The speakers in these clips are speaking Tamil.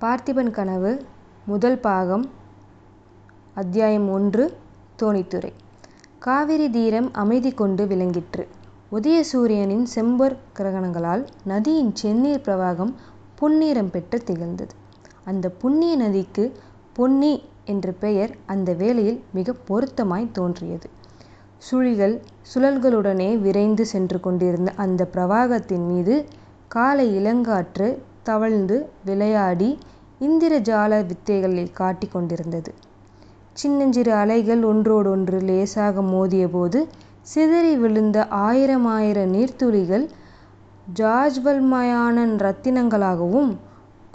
பார்த்திபன் கனவு முதல் பாகம் அத்தியாயம் ஒன்று தோணித்துறை காவிரி தீரம் அமைதி கொண்டு விளங்கிற்று. உதய சூரியனின் செம்பொற் கிரகணங்களால் நதியின் செந்நீர் பிரவாகம் புன்னீரம் பெற்று திகழ்ந்தது. அந்த புண்ணிய நதிக்கு பொன்னி என்ற பெயர் அந்த வேளையில் மிக பொருத்தமாய் தோன்றியது. சுழிகள் சுழல்களுடனே விரைந்து சென்று கொண்டிருந்த அந்த பிரவாகத்தின் மீது காலை இளங்காற்று தவழ்ந்து விளையாடி இந்திரஜால வித்தைகளை காட்டிக் கொண்டிருந்தது. சின்னஞ்சிறு அலைகள் ஒன்றோடொன்று லேசாக மோதியபோது சிதறி விழுந்த ஆயிரமாயிர நீர்த்துளிகள் ஜாஜ்வல்யமான ரத்தினங்களாகவும்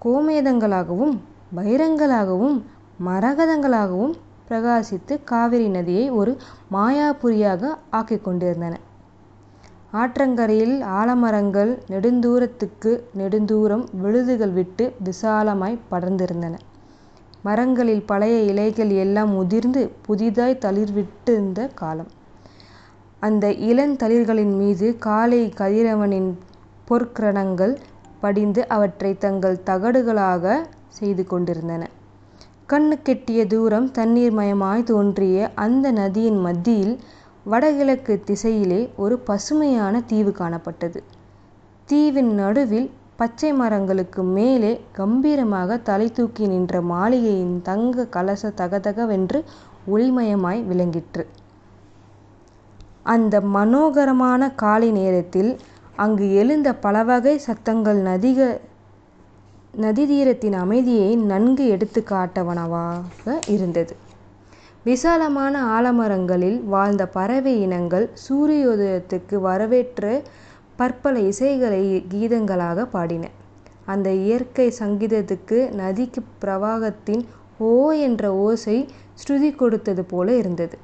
கோமேதங்களாகவும் வைரங்களாகவும் மரகதங்களாகவும் பிரகாசித்து காவிரி நதியை ஒரு மாயாபுரியாக ஆக்கிக் கொண்டிருந்தன. ஆற்றங்கரையில் ஆலமரங்கள் நெடுந்தூரத்துக்கு நெடுந்தூரம் விழுதுகள் விட்டு விசாலமாய்ப் படர்ந்திருந்தன. மரங்களில் பழைய இலைகள் எல்லாம் உதிர்ந்து புதிதாய்த் தளிர்விட்டிருந்த காலம். அந்த இளந்தளிர்களின் மீது காலை கதிரவனின் பொற்கிரணங்கள் படிந்து அவற்றைத் தங்கள் தகடுகளாகச் செய்து கொண்டிருந்தன. கண்ணுக்கெட்டிய தூரம் தண்ணீர் மயமாய் தோன்றிய அந்த நதியின் மத்தியில் வடகிழக்கு திசையிலே ஒரு பசுமையான தீவு காணப்பட்டது. தீவின் நடுவில் பச்சை மரங்களுக்கு மேலே கம்பீரமாகத் தலைதூக்கி நின்ற மாளிகையின் தங்க கலச தகதகவென்று ஒளிமயமாய் விளங்கிற்று. அந்த மனோகரமான காலை நேரத்தில் அங்கு எழுந்த பலவகை சத்தங்கள் நதிக நதிதீரத்தின் அமைதியை நன்கு எடுத்து காட்டவனவாக இருந்தது. விசாலமான ஆலமரங்களில் வாழ்ந்த பறவை இனங்கள் சூரியோதயத்துக்கு வரவேற்று பற்பல இசைகளை கீதங்களாக பாடின. அந்த இயற்கை சங்கீதத்துக்கு நதிக்கு பிரவாகத்தின் ஓ என்ற ஓசை ஸ்ருதி கொடுத்தது போல இருந்தது.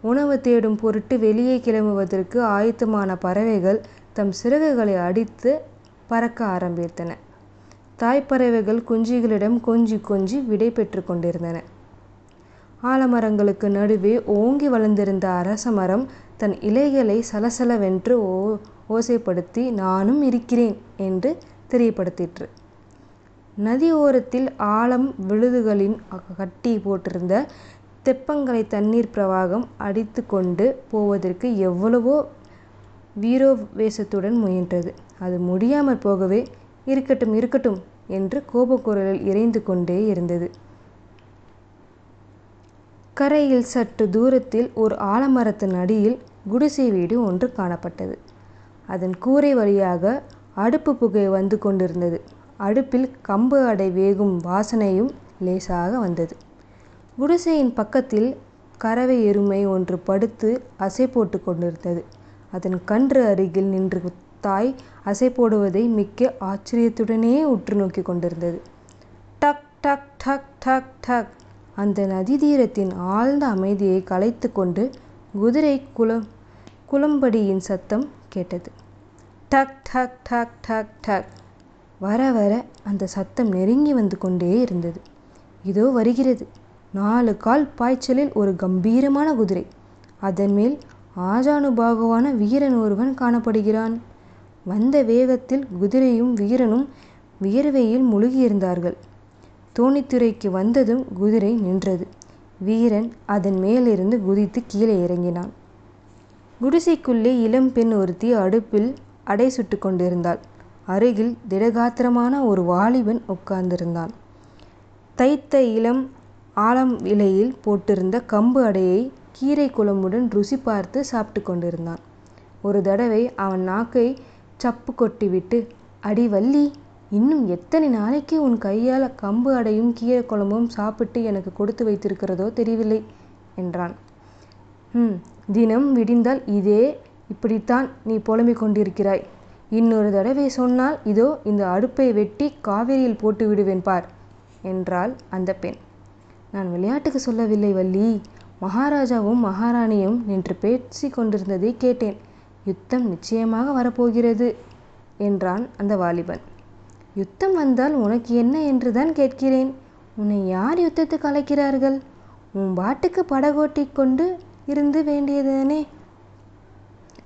உணவு தேடும் பொருட்டு வெளியே கிளம்புவதற்கு ஆயத்தமான பறவைகள் தம் சிறகுகளை அடித்து பறக்க ஆரம்பித்தன. தாய்ப்பறவைகள் குஞ்சுகளிடம் கொஞ்சிக் கொஞ்சி விடை பெற்றுக் கொண்டிருந்தன. ஆலமரங்களுக்கு நடுவே ஓங்கி வளர்ந்திருந்த அரசமரம் தன் இலைகளை சலசலவென்று ஓ ஓசைப்படுத்தி நானும் இருக்கிறேன் என்று தெரியப்படுத்திற்று. நதி ஓரத்தில் ஆழம் விழுதுகளின் கட்டி போட்டிருந்த தெப்பங்களை தண்ணீர் பிரவாகம் அடித்து கொண்டு போவதற்கு எவ்வளவோ வீரோவேசத்துடன் முயன்றது. அது முடியாமற் போகவே இருக்கட்டும் இருக்கட்டும் என்று கோபக்குரலில் இறைந்து கொண்டே இருந்தது. கரையில் சற்று தூரத்தில் ஒரு ஆலமரத்தின் அடியில் குடிசை வீடு ஒன்று காணப்பட்டது. அதன் கூரை வழியாக அடுப்பு புகை வந்து கொண்டிருந்தது. அடுப்பில் கம்பு அடை வேகும் வாசனையும் லேசாக வந்தது. குடிசையின் பக்கத்தில் கறவை எருமை ஒன்று படுத்து அசை போட்டுக் கொண்டிருந்தது. அதன் கன்று அருகில் நின்று தாய் அசை போடுவதை மிக்க ஆச்சரியத்துடனே உற்று நோக்கி கொண்டிருந்தது. டக் டக் டக் டக் டக் அந்த நதித்தீரத்தின் ஆழ்ந்த அமைதியைக் கலைத்துக்கொண்டு கொண்டு குளம் குளம்படியின் சத்தம் கேட்டது. டக் டக் டக் டக் டக் வர வர அந்தச் சத்தம் நெருங்கி வந்து கொண்டே இருந்தது இதோ வருகிறது. நாலு கால் பாய்ச்சலில் ஒரு கம்பீரமான குதிரை. அதன்மேல் ஆஜானுபாகுவான வீரன் ஒருவன் காணப்படுகிறான். வந்த வேகத்தில் குதிரையும் வீரனும் வியர்வையில் முழுகியிருந்தார்கள். தோணித்துறைக்கு வந்ததும் குதிரை நின்றது. வீரன் அதன் மேலிருந்து குதித்துக் கீழே இறங்கினான். குடிசைக்குள்ளே இளம்பெண் ஒருத்தி அடுப்பில் அடை சுட்டுக் கொண்டிருந்தாள். அருகில் திடகாத்திரமான ஒரு வாலிபன் உட்கார்ந்திருந்தான். தைத்த இளம் ஆலம் இலையில் போட்டிருந்த கம்பு அடையை கீரைக் குழம்புடன் ருசி பார்த்து சாப்பிட்டுக் கொண்டிருந்தான். ஒரு தடவை அவன் நாக்கைச் சப்பு கொட்டிவிட்டு அடிவள்ளி இன்னும் எத்தனை நாளைக்கு உன் கையால் கம்பு அடையும் கீரை குழம்பும் சாப்பிட்டு எனக்கு கொடுத்து வைத்திருக்கிறதோ தெரியவில்லை என்றான். ம். தினம் விடிந்தால் இதே இப்படித்தான் நீ புலம்பிக் கொண்டிருக்கிறாய். இன்னொரு தடவை சொன்னால் இதோ இந்த அடுப்பை வெட்டி காவிரியில் போட்டு விடுவேன் பார் என்றாள் அந்த பெண். நான் விளையாட்டுக்கு சொல்லவில்லை வள்ளி. மகாராஜாவும் மகாராணியும் நின்று பேசிக் கொண்டிருந்ததை கேட்டேன். யுத்தம் நிச்சயமாக வரப்போகிறது என்றான் அந்த வாலிபன். யுத்தம் வந்தால் உனக்கு என்ன என்றுதான் கேட்கிறேன். உன்னை யார் யுத்தத்துக்கு அழைக்கிறார்கள்? உன் பாட்டுக்கு படகோட்டிக் கொண்டு இருந்து வேண்டியதுதானே?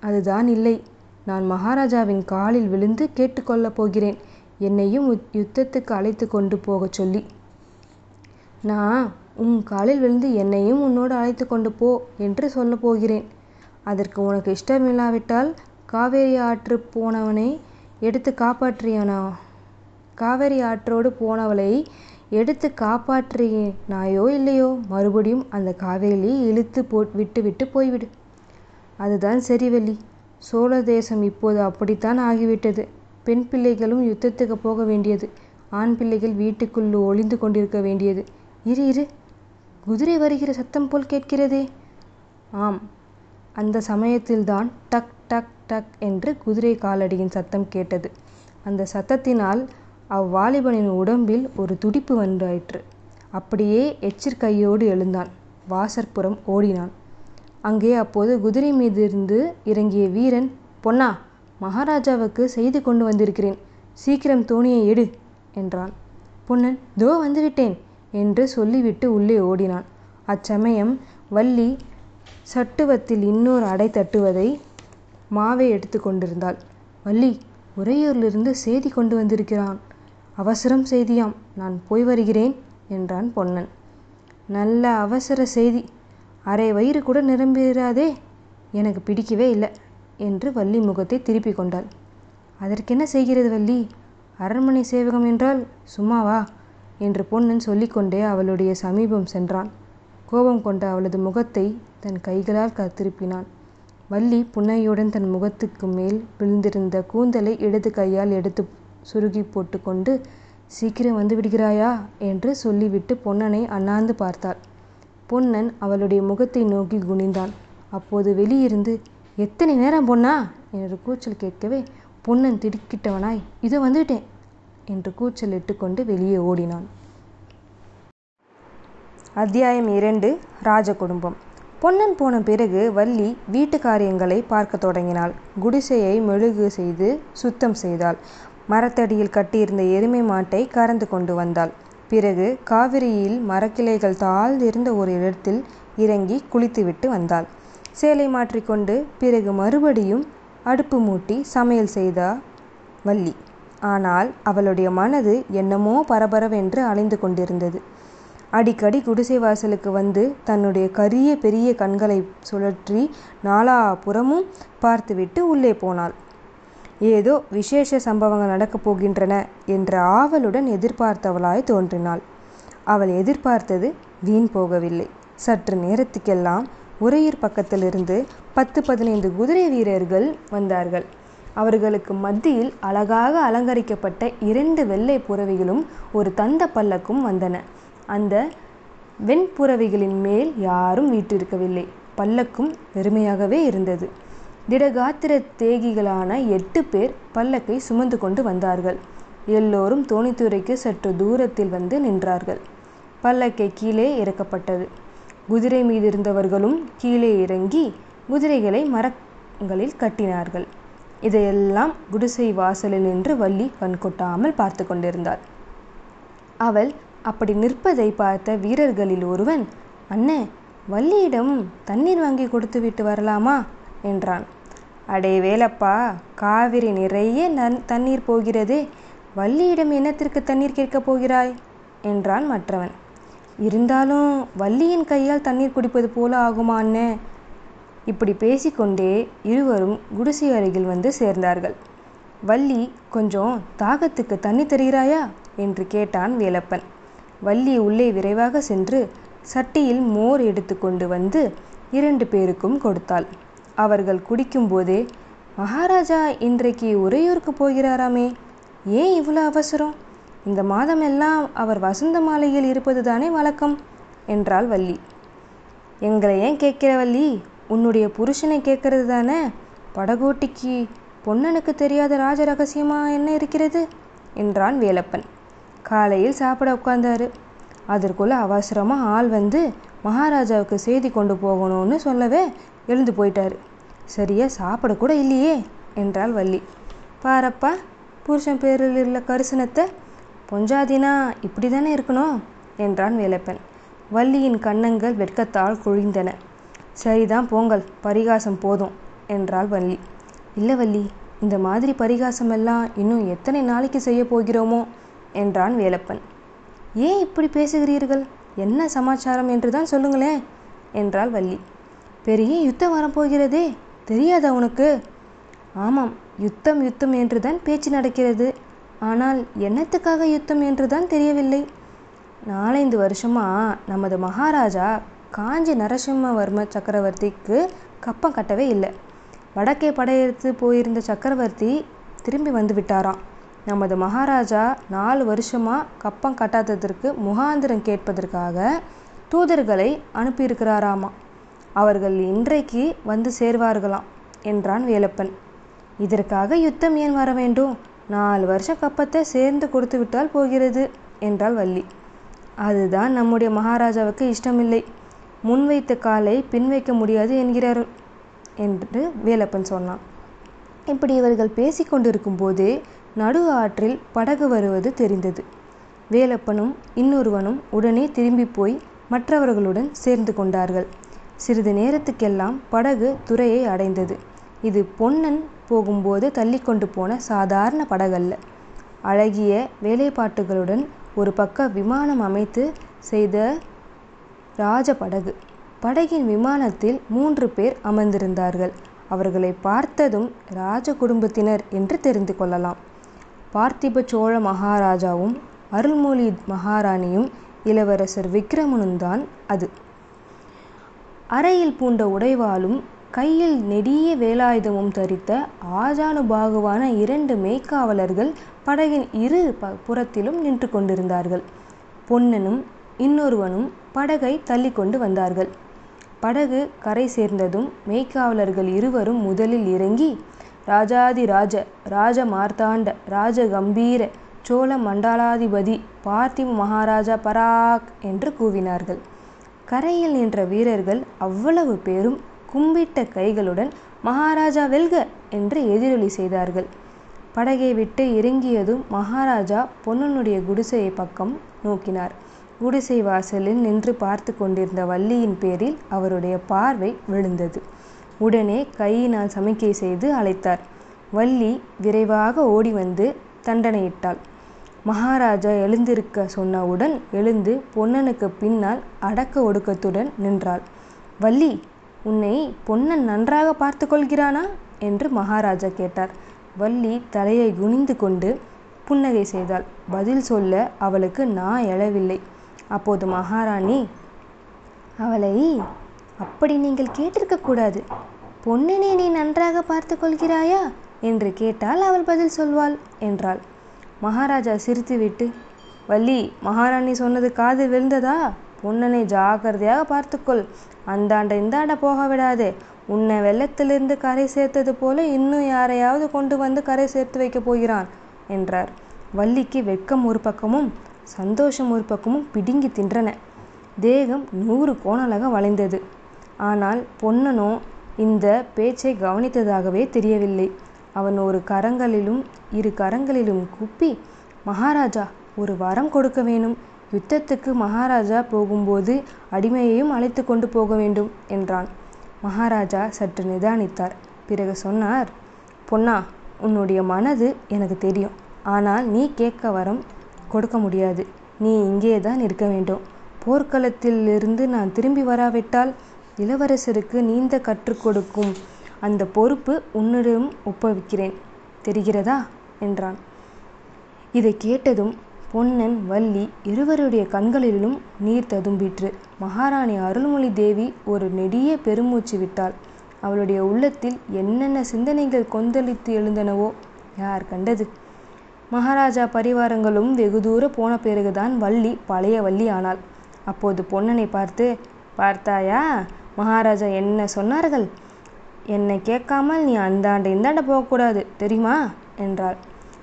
அதுதான் இல்லை. நான் மகாராஜாவின் காலில் விழுந்து கேட்டுக்கொள்ளப் போகிறேன். என்னையும் யுத்தத்துக்கு அழைத்து கொண்டு போகச் சொல்லி நான் உன் காலில் விழுந்து என்னையும் உன்னோடு அழைத்து கொண்டு போ என்று சொல்லப் போகிறேன் அதற்கு உனக்கு இஷ்டமில்லாவிட்டால் காவேரி ஆற்று போனவனை எடுத்து காப்பாற்றியவனா காவேரி ஆற்றோடு போனவளை எடுத்து காப்பாற்றினாயோ இல்லையோ? மறுபடியும் அந்த காவேரியிலே இழுத்து போ விட்டு விட்டு போய்விடு. அதுதான் சரி வள்ளி சோழ தேசம் இப்போது அப்படித்தான் ஆகிவிட்டது. பெண் பிள்ளைகளும் யுத்தத்துக்கு போக வேண்டியது. ஆண் பிள்ளைகள் வீட்டுக்குள் ஒளிந்து கொண்டிருக்க வேண்டியது. இரு இரு. குதிரை வருகிற சத்தம் போல் கேட்கிறதே. ஆம். அந்த சமயத்தில்தான் டக் டக் டக் என்று குதிரை காலடியின் சத்தம் கேட்டது. அந்த சத்தத்தினால் அவ்வாலிபனின் உடம்பில் ஒரு துடிப்பு வந்தாயிற்று அப்படியே எச்சிற்கையோடு எழுந்தான். வாசற்புறம் ஓடினான். அங்கே அப்போது குதிரை மீதிருந்து இறங்கிய வீரன் பொன்னா மகாராஜாவுக்கு செய்தி கொண்டு வந்திருக்கிறேன். சீக்கிரம் தோணியை எடு என்றான். பொன்னன் தோ வந்துவிட்டேன் என்று சொல்லிவிட்டு உள்ளே ஓடினான். அச்சமயம் வள்ளி சட்டுவத்தில் இன்னொரு அடை தட்டுவதை மாவை எடுத்து கொண்டிருந்தாள். வள்ளி உறையூரிலிருந்து செய்தி கொண்டு வந்திருக்கிறான் அவசரம் செய்தியாம் நான் போய் வருகிறேன் என்றான் பொன்னன். நல்ல அவசர செய்தி. அரை வயிறு கூட நிரம்பிராதே எனக்கு பிடிக்கவே இல்லை என்று வள்ளி முகத்தை திருப்பி கொண்டாள். அதற்கென்ன செய்கிறது வள்ளி? அரண்மனை சேவகம் என்றால் சும்மாவா? என்று பொன்னன் சொல்லிக்கொண்டே அவளுடைய சமீபம் சென்றான். கோபம் கொண்ட அவளது முகத்தை தன் கைகளால் க திருப்பினான் வள்ளி புன்னையுடன் தன் முகத்துக்கு மேல் விழுந்திருந்த கூந்தலை இடது கையால் எடுத்து சுருகி போட்டுக்கொண்டு சீக்கிரம் வந்து விடுகிறாயா? என்று சொல்லிவிட்டு பொன்னனை அண்ணாந்து பார்த்தாள். பொன்னன் அவளுடைய முகத்தை நோக்கி குனிந்தான். அப்போது வெளியிருந்து எத்தனை நேரம் பொன்னா? என்று கூச்சல் கேட்கவே பொன்னன் திடுக்கிட்டவனாய் இதோ வந்துவிட்டேன் என்று கூச்சல் இட்டுக்கொண்டு வெளியே ஓடினான். அத்தியாயம் இரண்டு ராஜ குடும்பம் பொன்னன் போன பிறகு வள்ளி வீட்டு காரியங்களை பார்க்க தொடங்கினாள். குடிசையை மெழுகு செய்து சுத்தம் செய்தாள். மரத்தடியில் கட்டியிருந்த எருமை மாட்டை கறந்து கொண்டு வந்தாள். பிறகு காவிரியில் மரக்கிளைகள் தாழ்ந்திருந்த ஒரு இடத்தில் இறங்கி குளித்துவிட்டு வந்தாள். சேலை மாற்றிக்கொண்டு பிறகு மறுபடியும் அடுப்பு மூட்டி சமையல் செய்தா வள்ளி. ஆனால் அவளுடைய மனது என்னமோ பரபரவென்று அலைந்து கொண்டிருந்தது. அடிக்கடி குடிசை வாசலுக்கு வந்து தன்னுடைய கரிய பெரிய கண்களை சுழற்றி நாலாபுறமும் பார்த்துவிட்டு உள்ளே போனாள். ஏதோ விசேஷ சம்பவங்கள் நடக்கப் போகின்றன என்ற ஆவலுடன் எதிர்பார்த்தவளாய் தோன்றினாள். அவள் எதிர்பார்த்தது வீண் போகவில்லை. சற்று நேரத்துக்கெல்லாம் உறையூர் பக்கத்திலிருந்து பத்து பதினைந்து குதிரை வீரர்கள் வந்தார்கள். அவர்களுக்கு மத்தியில் அழகாக அலங்கரிக்கப்பட்ட இரண்டு வெள்ளை புறவிகளும் ஒரு தந்த பல்லக்கும் வந்தன. அந்த வெண்புறவிகளின் மேல் யாரும் வீட்டிருக்கவில்லை பல்லக்கும் வெறுமையாகவே இருந்தது. திடகாத்திர தேகிகளான எட்டு பேர் பல்லக்கை சுமந்து கொண்டு வந்தார்கள். எல்லோரும் தோணித்துறைக்கு சற்று தூரத்தில் வந்து நின்றார்கள். பல்லக்கை கீழே இறக்கப்பட்டது. குதிரை மீதிருந்தவர்களும் கீழே இறங்கி குதிரைகளை மரங்களில் கட்டினார்கள். இதையெல்லாம் குடிசை வாசலில் நின்று வள்ளி கண்கொட்டாமல் பார்த்து கொண்டிருந்தாள் அவள் அப்படி நிற்பதை பார்த்த வீரர்களில் ஒருவன் அண்ணே வள்ளியிடம் தண்ணீர் வாங்கி கொடுத்து விட்டு வரலாமா? என்றான். அடே வேலப்பா காவிரி நிறைய நன் தண்ணீர் போகிறதே. வள்ளியிடம் என்னத்திற்கு தண்ணீர் கேட்கப் போகிறாய்? என்றான் மற்றவன். இருந்தாலும் வள்ளியின் கையால் தண்ணீர் குடிப்பது போல ஆகுமா அண்ணே? இப்படி பேசிக்கொண்டே இருவரும் குடிசை அருகில் வந்து சேர்ந்தார்கள். வள்ளி கொஞ்சம் தாகத்துக்கு தண்ணி தருகிறாயா? என்று கேட்டான் வேலப்பன். வள்ளி உள்ளே விரைவாக சென்று சட்டியில் மோர் எடுத்து கொண்டு வந்து இரண்டு பேருக்கும் கொடுத்தாள். அவர்கள் குடிக்கும்போதே மகாராஜா இன்றைக்கு உறையூருக்கு போகிறாராமே ஏன் இவ்வளோ அவசரம்? இந்த மாதமெல்லாம் அவர் வசந்த மாலையில் இருப்பது தானே வழக்கம்? என்றாள் வள்ளி. எங்களை ஏன் கேட்கிற வள்ளி? உன்னுடைய புருஷனை கேட்கறது தானே? படகோட்டிக்கு பொன்னனுக்கு தெரியாத ராஜ ரகசியமா என்ன இருக்கிறது? என்றான் வேலப்பன். காலையில் சாப்பிட உட்கார்ந்தாரு. அதற்குள்ள அவசரமாக ஆள் வந்து மகாராஜாவுக்கு செய்தி கொண்டு போகணும்னு சொல்லவே எழுந்து போயிட்டாரு. சரியா சாப்பிட கூட இல்லையே என்றாள் வள்ளி. பாரப்பா புருஷன் பேரில் உள்ள கரிசனத்தை பொஞ்சாதினா இப்படி தானே இருக்கணும் என்றான் வேலப்பன். வள்ளியின் கன்னங்கள் வெட்கத்தால் குழிந்தன. சரிதான் போங்கள் பரிகாசம் போதும் என்றாள் வள்ளி. இல்லை வள்ளி இந்த மாதிரி பரிகாசமெல்லாம் இன்னும் எத்தனை நாளைக்கு செய்ய போகிறோமோ என்றான் வேலப்பன். ஏன் இப்படி பேசுகிறீர்கள்? என்ன சமாச்சாரம் என்று தான் சொல்லுங்களேன் என்றாள் வள்ளி. பெரிய யுத்தம் வரப்போகிறதே தெரியாதா உனக்கு? ஆமாம் யுத்தம் யுத்தம் என்று தான் பேச்சு நடக்கிறது. ஆனால் என்னத்துக்காக யுத்தம் என்றுதான் தெரியவில்லை. நாலஞ்சு வருஷமா நமது மகாராஜா காஞ்சி நரசிம்மவர்ம சக்கரவர்த்திக்கு கப்பம் கட்டவே இல்லை. வடக்கே படையெடுத்து போயிருந்த சக்கரவர்த்தி திரும்பி வந்து விட்டாராம். நமது மகாராஜா நாலு வருஷமா கப்பம் கட்டாததற்கு முகாந்திரம் கேட்பதற்காக தூதர்களை அனுப்பியிருக்கிறாராமா அவர்கள் இன்றைக்கு வந்து சேர்வார்களாம் என்றான் வேலப்பன். இதற்காக யுத்தம் ஏன் வர வேண்டும்? நாலு வருஷம் கப்பத்தை சேர்ந்து கொடுத்து விட்டால் போகிறது என்றாள் வள்ளி. அதுதான் நம்முடைய மகாராஜாவுக்கு இஷ்டமில்லை. முன்வைத்த காலை பின் வைக்க முடியாது என்கிறார் என்று வேலப்பன் சொன்னான். இப்படி இவர்கள் பேசிக்கொண்டிருக்கும் போதே நடு ஆற்றில் படகு வருவது தெரிந்தது. வேலப்பனும் இன்னொருவனும் உடனே திரும்பி போய் மற்றவர்களுடன் சேர்ந்து கொண்டார்கள். சிறிது நேரத்துக்கெல்லாம் படகு துறையை அடைந்தது. இது பொன்னன் போகும்போது தள்ளிக்கொண்டு போன சாதாரண படகல்ல. அழகிய வேலைப்பாட்டுகளுடன் ஒரு பக்க விமானம் அமைத்து செய்த ராஜ படகு. படகின் விமானத்தில் மூன்று பேர் அமர்ந்திருந்தார்கள். அவர்களை பார்த்ததும் ராஜ குடும்பத்தினர் என்று தெரிந்து கொள்ளலாம். பார்த்திப சோழ மகாராஜாவும் அருள்மொழி மகாராணியும் இளவரசர் விக்ரமனும் தான் அது. அறையில் பூண்ட உடைவாளும் கையில் நெடிய வேலாயுதமும் தரித்த ஆஜானுபாகுவான இரண்டு மெய்க்காவலர்கள் படகின் இரு ப புறத்திலும் நின்று கொண்டிருந்தார்கள். பொன்னனும் இன்னொருவனும் படகை தள்ளி கொண்டு வந்தார்கள். படகு கரை சேர்ந்ததும் மெய்க்காவலர்கள் இருவரும் முதலில் இறங்கி ராஜாதி ராஜ ராஜ மார்த்தாண்ட ராஜ கம்பீர சோழ மண்டலாதிபதி பார்த்திப மகாராஜா பராக் என்று கூவினார்கள். கரையில் நின்ற வீரர்கள் அவ்வளவு பேரும் கும்பிட்ட கைகளுடன் மகாராஜா வெல்க! என்று எதிரொலி செய்தார்கள். படகை விட்டு இறங்கியதும் மகாராஜா பொன்னனுடைய குடிசையை பக்கம் நோக்கினார். குடிசை வாசலில் நின்று பார்த்து கொண்டிருந்த வள்ளியின் பேரில் அவருடைய பார்வை விழுந்தது. உடனே கையினால் சமிக்கை செய்து அழைத்தார். வள்ளி விரைவாக ஓடி வந்து தண்டனையிட்டாள். மகாராஜா எழுந்திருக்க சொன்னவுடன் எழுந்து பொன்னனுக்கு பின்னால் அடக்க ஒடுக்கத்துடன் நின்றாள். வள்ளி உன்னை பொன்னன் நன்றாக பார்த்து கொள்கிறானா என்று மகாராஜா கேட்டார். வள்ளி தலையை குனிந்து கொண்டு புன்னகை செய்தாள். பதில் சொல்ல அவளுக்கு நான் எழவில்லை. அப்போது மகாராணி அவளை அப்படி நீங்கள் கேட்டிருக்க கூடாது. பொன்னனை நீ நன்றாக பார்த்து கொள்கிறாயா என்று கேட்டால் அவள் பதில் சொல்வாள் என்றாள். மகாராஜா சிரித்துவிட்டு வள்ளி மகாராணி சொன்னது காது விழுந்ததா? பொன்னனை ஜாக்கிரதையாக பார்த்துக்கொள். அந்தாண்ட இந்தாண்ட போக விடாதே உன்னை வெள்ளத்திலிருந்து கரை சேர்த்தது போல இன்னும் யாரையாவது கொண்டு வந்து கரை சேர்த்து வைக்க போகிறான் என்றார். வள்ளிக்கு வெட்கம் ஒரு பக்கமும் சந்தோஷம் ஒரு பக்கமும் பிடுங்கி தின்றன. தேகம் நூறு கோணலாக வளைந்தது. ஆனால் பொன்னனோ இந்த பேச்சை கவனித்ததாகவே தெரியவில்லை. அவன் ஒரு கரங்களிலும் இரு கரங்களிலும் குப்பி மகாராஜா ஒரு வரம் கொடுக்க வேணும் யுத்தத்துக்கு மகாராஜா போகும்போது அடிமையையும் அழைத்து கொண்டு போக வேண்டும் என்றான். மகாராஜா சற்று நிதானித்தார். பிறகு சொன்னார் பொன்னா உன்னுடைய மனது எனக்கு தெரியும். ஆனால் நீ கேட்க வரம் கொடுக்க முடியாது. நீ இங்கே தான் இருக்க வேண்டும். போர்க்களத்திலிருந்து நான் திரும்பி வராவிட்டால் இளவரசருக்கு நீந்த கற்றுக் கொடுக்கும் அந்த பொறுப்பு உன்னிடம் ஒப்புவிக்கிறேன். தெரிகிறதா? என்றான். இதை கேட்டதும் பொன்னன் வள்ளி இருவருடைய கண்களிலும் நீர் ததும்பிற்று. மகாராணி அருள்மொழி தேவி ஒரு நெடிய பெருமூச்சு விட்டாள். அவளுடைய உள்ளத்தில் என்னென்ன சிந்தனைகள் கொந்தளித்து எழுந்தனவோ யார் கண்டது? மகாராஜா பரிவாரங்களும் வெகு தூர போன பிறகுதான் வள்ளி பழைய வள்ளி ஆனாள். அப்போது பொன்னனை பார்த்து பார்த்தாயா? மகாராஜா என்ன சொன்னார்கள்? என்னை கேட்காமல் நீ அந்தாண்ட இந்தாண்ட போகக்கூடாது தெரியுமா? என்றாள்.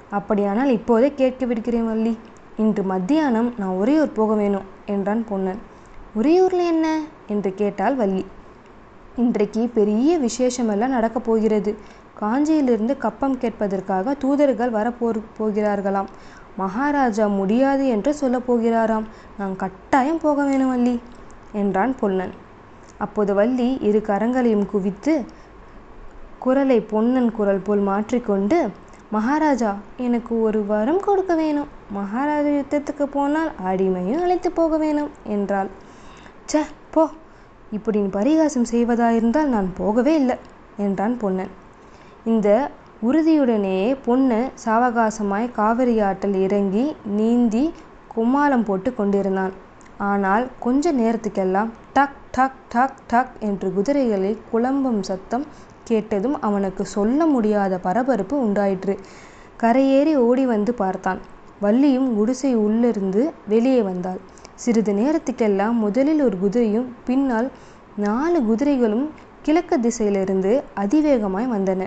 அப்படியானால் இப்போதே கேட்க விடுக்கிறேன் வள்ளி. இன்று மத்தியானம் நான் உறையூர் போக வேணும் என்றான் பொன்னன். உறையூரில் என்ன? என்று கேட்டாள் வள்ளி. இன்றைக்கு பெரிய விசேஷமெல்லாம் நடக்கப் போகிறது. காஞ்சியிலிருந்து கப்பம் கேட்பதற்காக தூதர்கள் வரப்போ போகிறார்களாம். மகாராஜா முடியாது என்று சொல்ல போகிறாராம். நான் கட்டாயம் போக வேணும் வள்ளி என்றான் பொன்னன். அப்போது வள்ளி இரு கரங்களையும் குவித்து குரலை பொன்னன் குரல் போல் மாற்றிக்கொண்டு மகாராஜா எனக்கு ஒரு வரம் கொடுக்க வேணும். மகாராஜா யுத்தத்துக்கு போனால் அடிமையும் அழைத்து போக வேணும் என்றாள். ச போ. இப்படி நீ பரிகாசம் செய்வதாயிருந்தால் நான் போகவே இல்லை என்றான் பொன்னன். இந்த உறுதியுடனேயே பொண்ணு சாவகாசமாய் காவிரி ஆற்றில் இறங்கி நீந்தி கும்மாலம் போட்டு கொண்டிருந்தான். ஆனால் கொஞ்ச நேரத்துக்கெல்லாம் டக் டக் டக் டக் என்று குதிரைகளில் குழம்பும் சத்தம் கேட்டதும் அவனுக்கு சொல்ல முடியாத பரபரப்பு உண்டாயிற்று. கரையேறி ஓடி வந்து பார்த்தான். வள்ளியும் குடிசை உள்ளிருந்து வெளியே வந்தாள். சிறிது நேரத்துக்கெல்லாம் முதலில் ஒரு குதிரையும் பின்னால் நாலு குதிரைகளும் கிழக்கு திசையிலிருந்து அதிவேகமாய் வந்தன.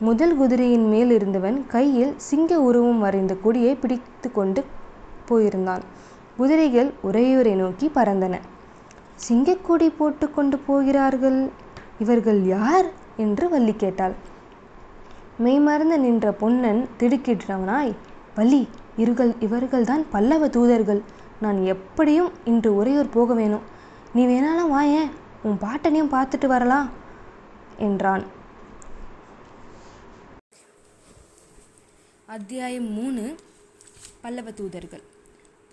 முதல் குதிரையின் மேல் இருந்தவன் கையில் சிங்க உருவம் வரைந்த கொடியை பிடித்து கொண்டு போயிருந்தான். குதிரைகள் உறையூரை நோக்கி பறந்தன. சிங்கக்கொடி போட்டு கொண்டு போகிறார்கள். இவர்கள் யார்? என்று வள்ளி கேட்டாள். மெய்மறந்து நின்ற பொன்னன் திடுக்கிட்டவனாய் வள்ளி இருகள் இவர்கள்தான் பல்லவ தூதர்கள். நான் எப்படியும் இன்று உறையூர் போக வேணும். நீ வேணாலும் வாயேன் உன் பாட்டனையும் பார்த்துட்டு வரலாம் என்றான். அத்தியாயம் மூணு. பல்லவ தூதர்கள்.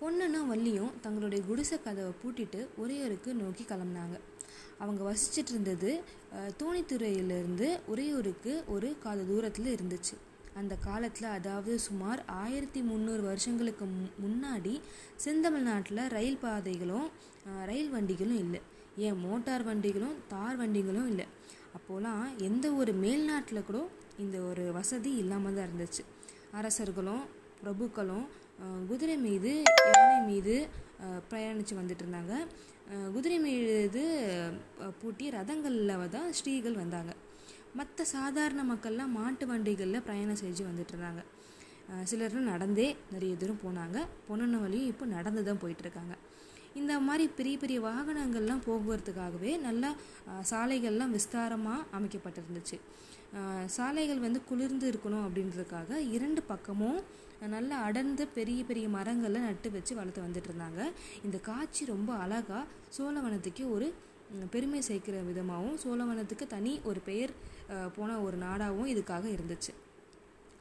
பொன்னனும் வள்ளியும் தங்களுடைய குடிசை கதவை பூட்டிட்டு உறையூருக்கு நோக்கி கிளம்புனாங்க. அவங்க வசிச்சிட்டு இருந்தது அஹ், தோணித்துறையிலிருந்து உறையூருக்கு ஒரு கால தூரத்தில் இருந்துச்சு. அந்த காலத்தில் அதாவது சுமார் ஆயிரத்தி முந்நூறு வருஷங்களுக்கு மு- முன்னாடி செந்தமிழ்நாட்டில் ரயில் பாதைகளும் ரயில் வண்டிகளும் இல்லை. ஏன் மோட்டார் வண்டிகளும் தார் வண்டிகளும் இல்லை. அப்போலாம் எந்த ஒரு மேல்நாட்டில் கூட இந்த ஒரு வசதி இல்லாமல் தான் இருந்துச்சு. அரசர்களும் பிரபுக்களும் குதிரை மீது யானை மீது பிரயாணித்து வந்துட்டு இருந்தாங்க குதிரை மீது அஹ், பூட்டி ரதங்களில் தான் ஸ்ரீகள் வந்தாங்க. மற்ற சாதாரண மக்கள்லாம் மாட்டு வண்டிகளில் பிரயாணம் செஞ்சு வந்துட்டு இருந்தாங்க அஹ், சிலர் நடந்தே நிறைய தூரம் போனாங்க. பொண்ணுன வழியும் இப்போ நடந்து தான் போயிட்டுருக்காங்க இந்த மாதிரி பெரிய பெரிய வாகனங்கள்லாம் போக்குவரத்துக்காகவே நல்லா சாலைகள்லாம் விஸ்தாரமாக அமைக்கப்பட்டிருந்துச்சு. சாலைகள் வந்து குளிர்ந்து இருக்கணும் அப்படின்றதுக்காக இரண்டு பக்கமும் நல்லா அடர்ந்த பெரிய பெரிய மரங்களை நட்டு வச்சு வளர்த்து வந்துட்டு இருந்தாங்க இந்த காட்சி ரொம்ப அழகாக சோழவனத்துக்கே ஒரு பெருமை சேர்க்கிற விதமாகவும் சோழவனத்துக்கு தனி ஒரு பெயர் போன ஒரு நாடாகவும் இதுக்காக இருந்துச்சு.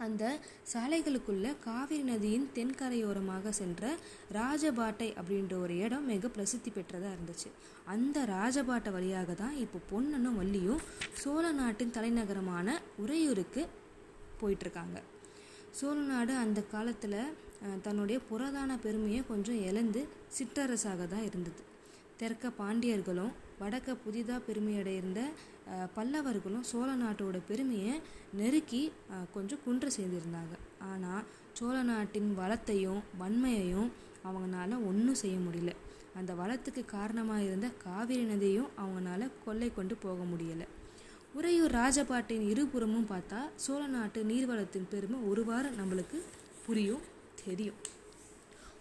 அந்த சாலைகளுக்குள்ள காவிரி நதியின் தென்கரையோரமாக சென்ற ராஜபாட்டை அப்படின்ற ஒரு இடம் மிக பிரசித்தி பெற்றதாக இருந்துச்சு. அந்த ராஜபாட்டை வழியாக தான் இப்போ பொன்னனும் வள்ளியும் சோழ நாட்டின் தலைநகரமான உறையூருக்கு போயிட்டுருக்காங்க. சோழ நாடு அந்த காலத்தில் தன்னுடைய புரதான பெருமையை கொஞ்சம் இழந்து சிற்றரசாக தான் இருந்தது. தெற்க பாண்டியர்களும் வடக்க புதிதாக பெருமையடைந்த பல்லவர்களும் சோழ நாட்டோட பெருமையை நெருக்கி கொஞ்சம் குன்று செய்திருந்தாங்க ஆனால் சோழ நாட்டின் வளத்தையும் வன்மையையும் அவங்களால ஒன்றும் செய்ய முடியல. அந்த வளத்துக்கு காரணமாக இருந்த காவிரி நதியையும் அவங்களால கொள்ளை கொண்டு போக முடியலை. உறையூர் ராஜபாட்டின் இருபுறமும் பார்த்தா சோழ நாட்டு நீர்வளத்தின் பெருமை ஒரு வாரம் நம்மளுக்கு புரியும் தெரியும்.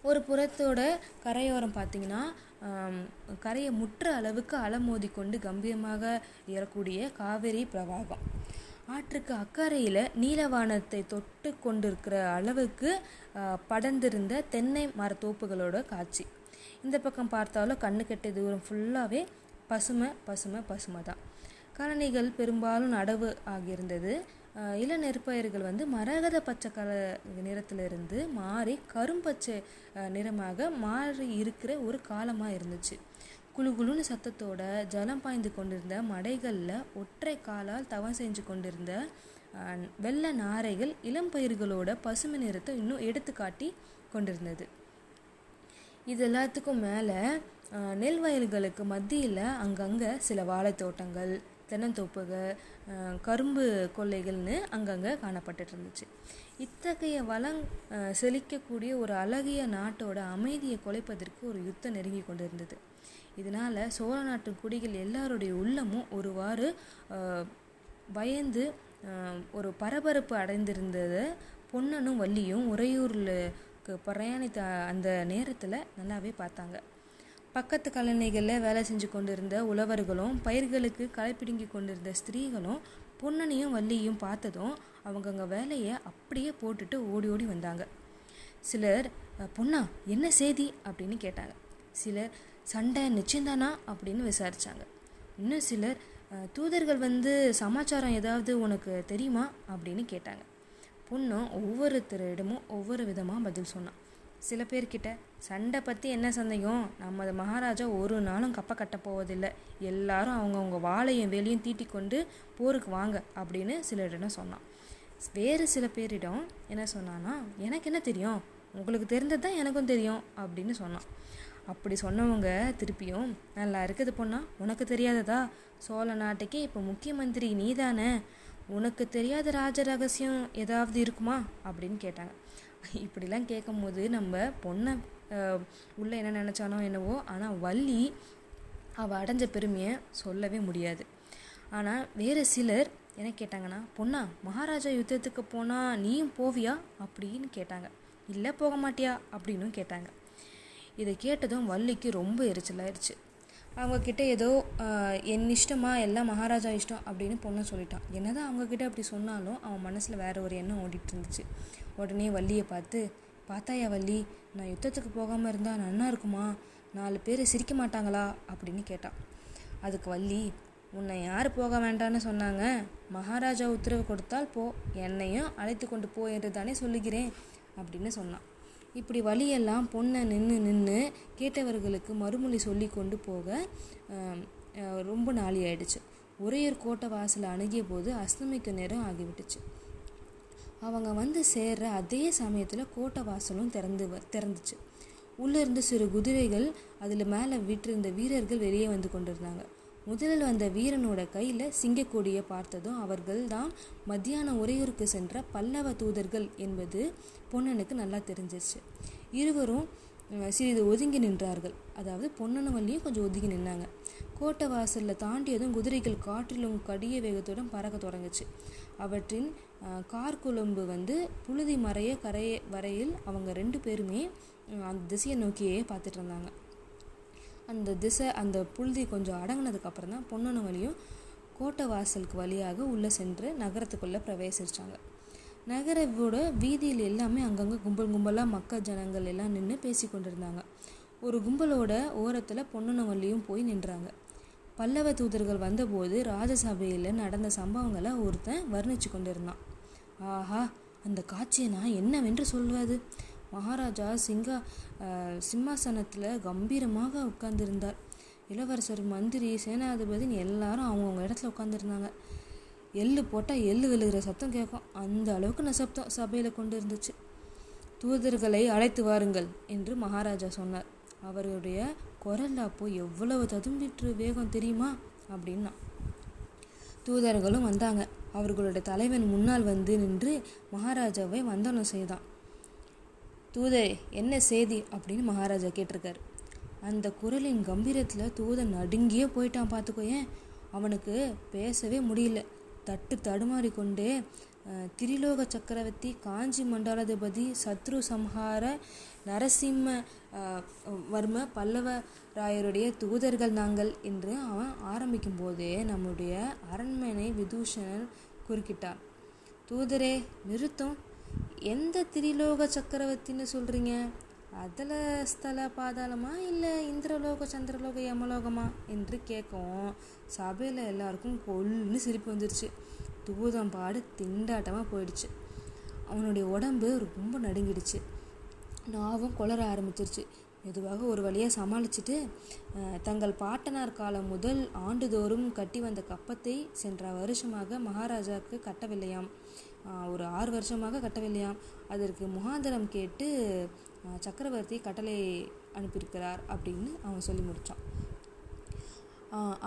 ஒரு புறத்தோட கரையோரம் பார்த்தீங்கன்னா கரையை முற்ற அளவுக்கு அலமோதி கொண்டு கம்பீரமாக ஏறக்கூடிய காவேரி பிரவாகம். ஆற்றுக்கு அக்கறையில் நீலவானத்தை தொட்டு கொண்டிருக்கிற அளவுக்கு படர்ந்திருந்த தென்னை மரத்தோப்புகளோட காட்சி. இந்த பக்கம் பார்த்தாலும் கண்ணு தூரம் ஃபுல்லாகவே பசுமை பசுமை பசுமை தான் கழனிகள் பெரும்பாலும் நடவு ஆகியிருந்தது. இள நெற்பயிர்கள் வந்து மரகத பச்சை கல நிறத்திலிருந்து மாறி கரும்பச்சை நிறமாக மாறி இருக்கிற ஒரு காலமாக இருந்துச்சு. குளு குளுன்னு சத்தத்தோட ஜலம் பாய்ந்து கொண்டிருந்த மடைகளில் ஒற்றை காலால் தவம் செஞ்சு கொண்டிருந்த வெள்ள வெள்ளை நாரைகள் இளம் பயிர்களோட பசுமை நிறத்தை இன்னும் எடுத்து காட்டி கொண்டிருந்தது. இது எல்லாத்துக்கும் மேலே நெல் வயல்களுக்கு மத்தியில் அங்கங்கே சில வாழைத்தோட்டங்கள் தென்னந்தோப்புகள் கரும்பு கொல்லைகள்னு அங்கங்கே காணப்பட்டுட்டு இருந்துச்சு இத்தகைய வளங் செழிக்கக்கூடிய ஒரு அழகிய நாட்டோட அமைதியை குலைப்பதற்கு ஒரு யுத்தம் நெருங்கி கொண்டிருந்தது. இதனால் சோழ நாட்டு குடிகள் எல்லாருடைய உள்ளமும் ஒருவாறு பயந்து ஒரு பரபரப்பு அடைந்திருந்ததை. பொன்னனும் வள்ளியும் உறையூரில் பிரயாணித்த அந்த நேரத்தில் நல்லாவே பார்த்தாங்க. பக்கத்து கலனைகளில் வேலை செஞ்சு கொண்டிருந்த உழவர்களும் பயிர்களுக்கு களை பிடுங்கி கொண்டிருந்த ஸ்திரீகளும் பொன்னனையும் வள்ளியும் பார்த்ததும் அவங்க அங்கே வேலையை அப்படியே போட்டுட்டு ஓடி ஓடி வந்தாங்க. சிலர் பொண்ணா பொன்னா என்ன செய்தி? அப்படின்னு கேட்டாங்க. சிலர் சண்டை நிச்சயந்தானா? அப்படின்னு விசாரித்தாங்க இன்னும் சிலர் தூதர்கள் வந்து சமாச்சாரம் ஏதாவது உனக்கு தெரியுமா? அப்படின்னு கேட்டாங்க. பொண்ணும் ஒவ்வொருத்தரிடமும் ஒவ்வொரு விதமாக பதில் சொன்னான். சில பேர்கிட்ட சண்டை பற்றி என்ன சந்தேகம்? நமது மகாராஜா ஒரு நாளும் கப்பை கட்ட போவதில்லை. எல்லாரும் அவங்கவுங்க வாளையும் வேலையும் தீட்டி கொண்டு போருக்கு வாங்க அப்படின்னு சிலரிடம் சொன்னான். வேறு சில பேரிடம் என்ன சொன்னான்னா எனக்கு என்ன தெரியும்? உங்களுக்கு தெரிந்தது தான் எனக்கும் தெரியும் அப்படின்னு சொன்னான். அப்படி சொன்னவங்க திருப்பியும் நல்லா இருக்குது பொண்ணா உனக்கு தெரியாததா? சோழ நாட்டுக்கே இப்போ முக்கிய மந்திரி நீதானே? உனக்கு தெரியாத ராஜ ரகசியம் ஏதாவது இருக்குமா? அப்படின்னு கேட்டாங்க. இப்படிலாம் கேட்கும்போது நம்ம பொண்ணை உள்ளே உள்ள என்ன நினச்சானோ என்னவோ ஆனால் வள்ளி அவள் அடைஞ்ச பெருமையை சொல்லவே முடியாது. ஆனால் வேறு சிலர் என்ன கேட்டாங்கன்னா பொண்ணா மகாராஜா யுத்தத்துக்கு போனால் நீயும் போவியா? அப்படின்னு கேட்டாங்க. இல்லை போக மாட்டியா? அப்படின்னும் கேட்டாங்க. இதை கேட்டதும் வள்ளிக்கு ரொம்ப எரிச்சலாயிருச்சு. அவங்கக்கிட்ட ஏதோ என் இஷ்டமா எல்லாம் மகாராஜா இஷ்டம் அப்படின்னு பொண்ணை சொல்லிட்டான். என்னதான் அவங்கக்கிட்ட அப்படி சொன்னாலும் அவன் மனசில் வேற ஒரு எண்ணம் ஓடிட்டு இருந்துச்சு. உடனே வள்ளியை பார்த்து பார்த்தாயா வள்ளி நான் யுத்தத்துக்கு போகாமல் இருந்தால் நன்னா இருக்குமா? நாலு பேர் சிரிக்க மாட்டாங்களா? அப்படின்னு கேட்டான் அதுக்கு வள்ளி உன்னை யார் போக வேண்டான்னு சொன்னாங்க? மகாராஜா உத்தரவு கொடுத்தால் போ என்னையும் அழைத்து கொண்டு போ என்று தானே சொல்லுகிறேன் அப்படின்னு சொன்னான். இப்படி வழியெல்லாம் பொண்ணை நின்று நின்று கேட்டவர்களுக்கு மறுமொழி சொல்லி கொண்டு போக ரொம்ப நாளி ஆயிடுச்சு உறையூர் கோட்டை வாசலை அணுகிய போது அஸ்தமிக்க நேரம் ஆகிவிட்டுச்சு. அவங்க வந்து சேர்ற அதே சமயத்தில் கோட்டை வாசலும் திறந்து வ- திறந்துச்சு. உள்ளே இருந்த சிறு குதிரைகள் அதில் மேலே விட்டிருந்த வீரர்கள் வெளியே வந்து கொண்டிருந்தாங்க. முதலில் வந்த வீரனோட கையில் சிங்கக்கொடியை பார்த்ததும் அவர்கள் தான் மத்தியானம் உறையூருக்கு சென்ற பல்லவ தூதர்கள் என்பது பொன்னனுக்கு நல்லா தெரிஞ்சிருச்சு. இருவரும் சிறிது ஒதுங்கி நின்றார்கள். அதாவது பொன்னனு வழியும் கொஞ்சம் ஒதுங்கி நின்னாங்க. கோட்டை வாசலில் தாண்டியதும் குதிரைகள் காற்றிலும் கடிய வேகத்துடன் பறக்க தொடங்குச்சு. அவற்றின் கார்குழம்பு வந்து புழுதி மறைய கரைய வரையில் அவங்க ரெண்டு பேருமே அந்த திசையை நோக்கியே பார்த்துட்டு இருந்தாங்க. அந்த திசை அந்த புழுதி கொஞ்சம் அடங்கினதுக்கப்புறம் தான் பொன்னனும் கோட்டை வாசலுக்கு வழியாக உள்ளே சென்று நகரத்துக்குள்ளே பிரவேசிச்சாங்க. நகரோட வீதியில் எல்லாமே அங்கங்கே கும்பல் கும்பலாக மக்கள் ஜனங்கள் எல்லாம் நின்று பேசி கொண்டிருந்தாங்க. ஒரு கும்பலோட ஓரத்தில் பொன்னனும் போய் நின்றாங்க. பல்லவ தூதர்கள் வந்தபோது ராஜசபையில் நடந்த சம்பவங்களை ஒருத்தன் வர்ணிச்சு கொண்டிருந்தான். ஆஹா அந்த காட்சியை நான் என்னவென்று சொல்வது? மகாராஜா சிங்கா சிம்மாசனத்தில் கம்பீரமாக உட்கார்ந்திருந்தார். இளவரசர் மந்திரி சேனாதிபதினு எல்லாரும் அவங்கவுங்க இடத்துல உட்காந்துருந்தாங்க எள்ளு போட்டால் எள்ளு விழுகிற சத்தம் கேட்கும். அந்த அளவுக்கு நான் சப்தம் சபையில் கொண்டு இருந்துச்சு. தூதர்களை அழைத்து வாருங்கள் என்று மகாராஜா சொன்னார். அவருடைய குரல் அப்போ எவ்வளவு ததும்பிற்று வேகம் தெரியுமா? அப்படின்னா தூதர்களும் வந்தாங்க. அவர்களுடைய தலைவன் முன்னால் வந்து நின்று மகாராஜாவை வந்தனம் செய்தான். தூதரே என்ன செய்தி? அப்படின்னு மகாராஜா கேட்டிருக்காரு. அந்த குரலின் கம்பீரத்தில் தூதன் நடுங்கியே போயிட்டான் பார்த்துக்கோயேன் அவனுக்கு பேசவே முடியல. தட்டு தடுமாறி கொண்டே திரிலோக சக்கரவர்த்தி காஞ்சி மண்டலாதிபதி சத்ரு சம்ஹார நரசிம்ம வர்ம பல்லவ ராயருடைய தூதர்கள் நாங்கள் என்று அவன் ஆரம்பிக்கும் போதே நம்முடைய அரண்மனை விதூஷணன் குறுக்கிட்டான். தூதரே நிறுத்தம். எந்த திரிலோக சக்கரவர்த்தின்னு சொல்கிறீங்க அதில் ஸ்தல பாதாளமா இல்லை இந்திரலோக சந்திரலோக யமலோகமா என்று கேட்கவும் சபையில் எல்லாருக்கும் கொல்லுன்னு சிரிப்பு வந்துருச்சு. தூதம் பாடு திண்டாட்டமாக போயிடுச்சு. அவனுடைய உடம்பு ரொம்ப நடுங்கிடுச்சு. நாவும் குளற ஆரம்பிச்சிருச்சு. மெதுவாக ஒரு வழியாக சமாளிச்சுட்டு தங்கள் பாட்டனார் காலம் முதல் ஆண்டுதோறும் கட்டி வந்த கப்பத்தை சென்ற வருஷமாக மகாராஜாவுக்கு கட்டவில்லையாம். ஒரு ஆறு வருஷமாக கட்டவில்லையாம். அதற்கு முகாந்திரம் கேட்டு சக்கரவர்த்தி கட்டளை அனுப்பியிருக்கிறார் அப்படின்னு அவன் சொல்லி முடித்தான்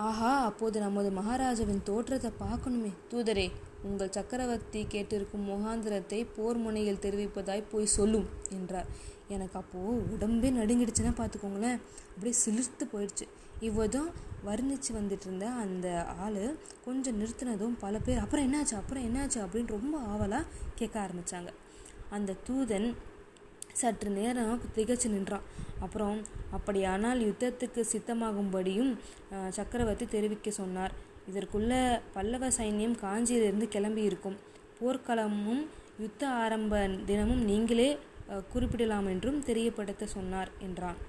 ஆஹா அப்போது நமது மகாராஜாவின் தோற்றத்தை பார்க்கணுமே. தூதரே உங்கள் சக்கரவர்த்தி கேட்டிருக்கும் முகாந்திரத்தை போர் முனையில் தெரிவிப்பதாய் போய் சொல்லும் என்றார். எனக்கு அப்போது உடம்பே நடுங்கிடுச்சுன்னா பார்த்துக்கோங்களேன். அப்படியே சிலிர்த்து போயிடுச்சு. இவ்வதும் வர்ணித்து வந்துட்டு இருந்த அந்த ஆள் கொஞ்சம் நிறுத்தினதும் பல பேர் அப்புறம் என்னாச்சு? அப்புறம் என்னாச்சு? அப்படின்னு ரொம்ப ஆவலாக கேட்க ஆரம்பித்தாங்க அந்த தூதன் சற்று நேரம் திகச்சு நின்றான். அப்புறம் அப்படியானால் யுத்தத்துக்கு சித்தமாகும்படியும் சக்கரவர்த்தி தெரிவிக்க சொன்னார். இதற்குள்ள பல்லவ சைன்யம் காஞ்சியிலிருந்து கிளம்பி இருக்கும் போர்க்களமும் யுத்த ஆரம்ப தினமும் நீங்களே குறிப்பிடலாம் என்றும் தெரியப்படுத்த சொன்னார் என்றான்.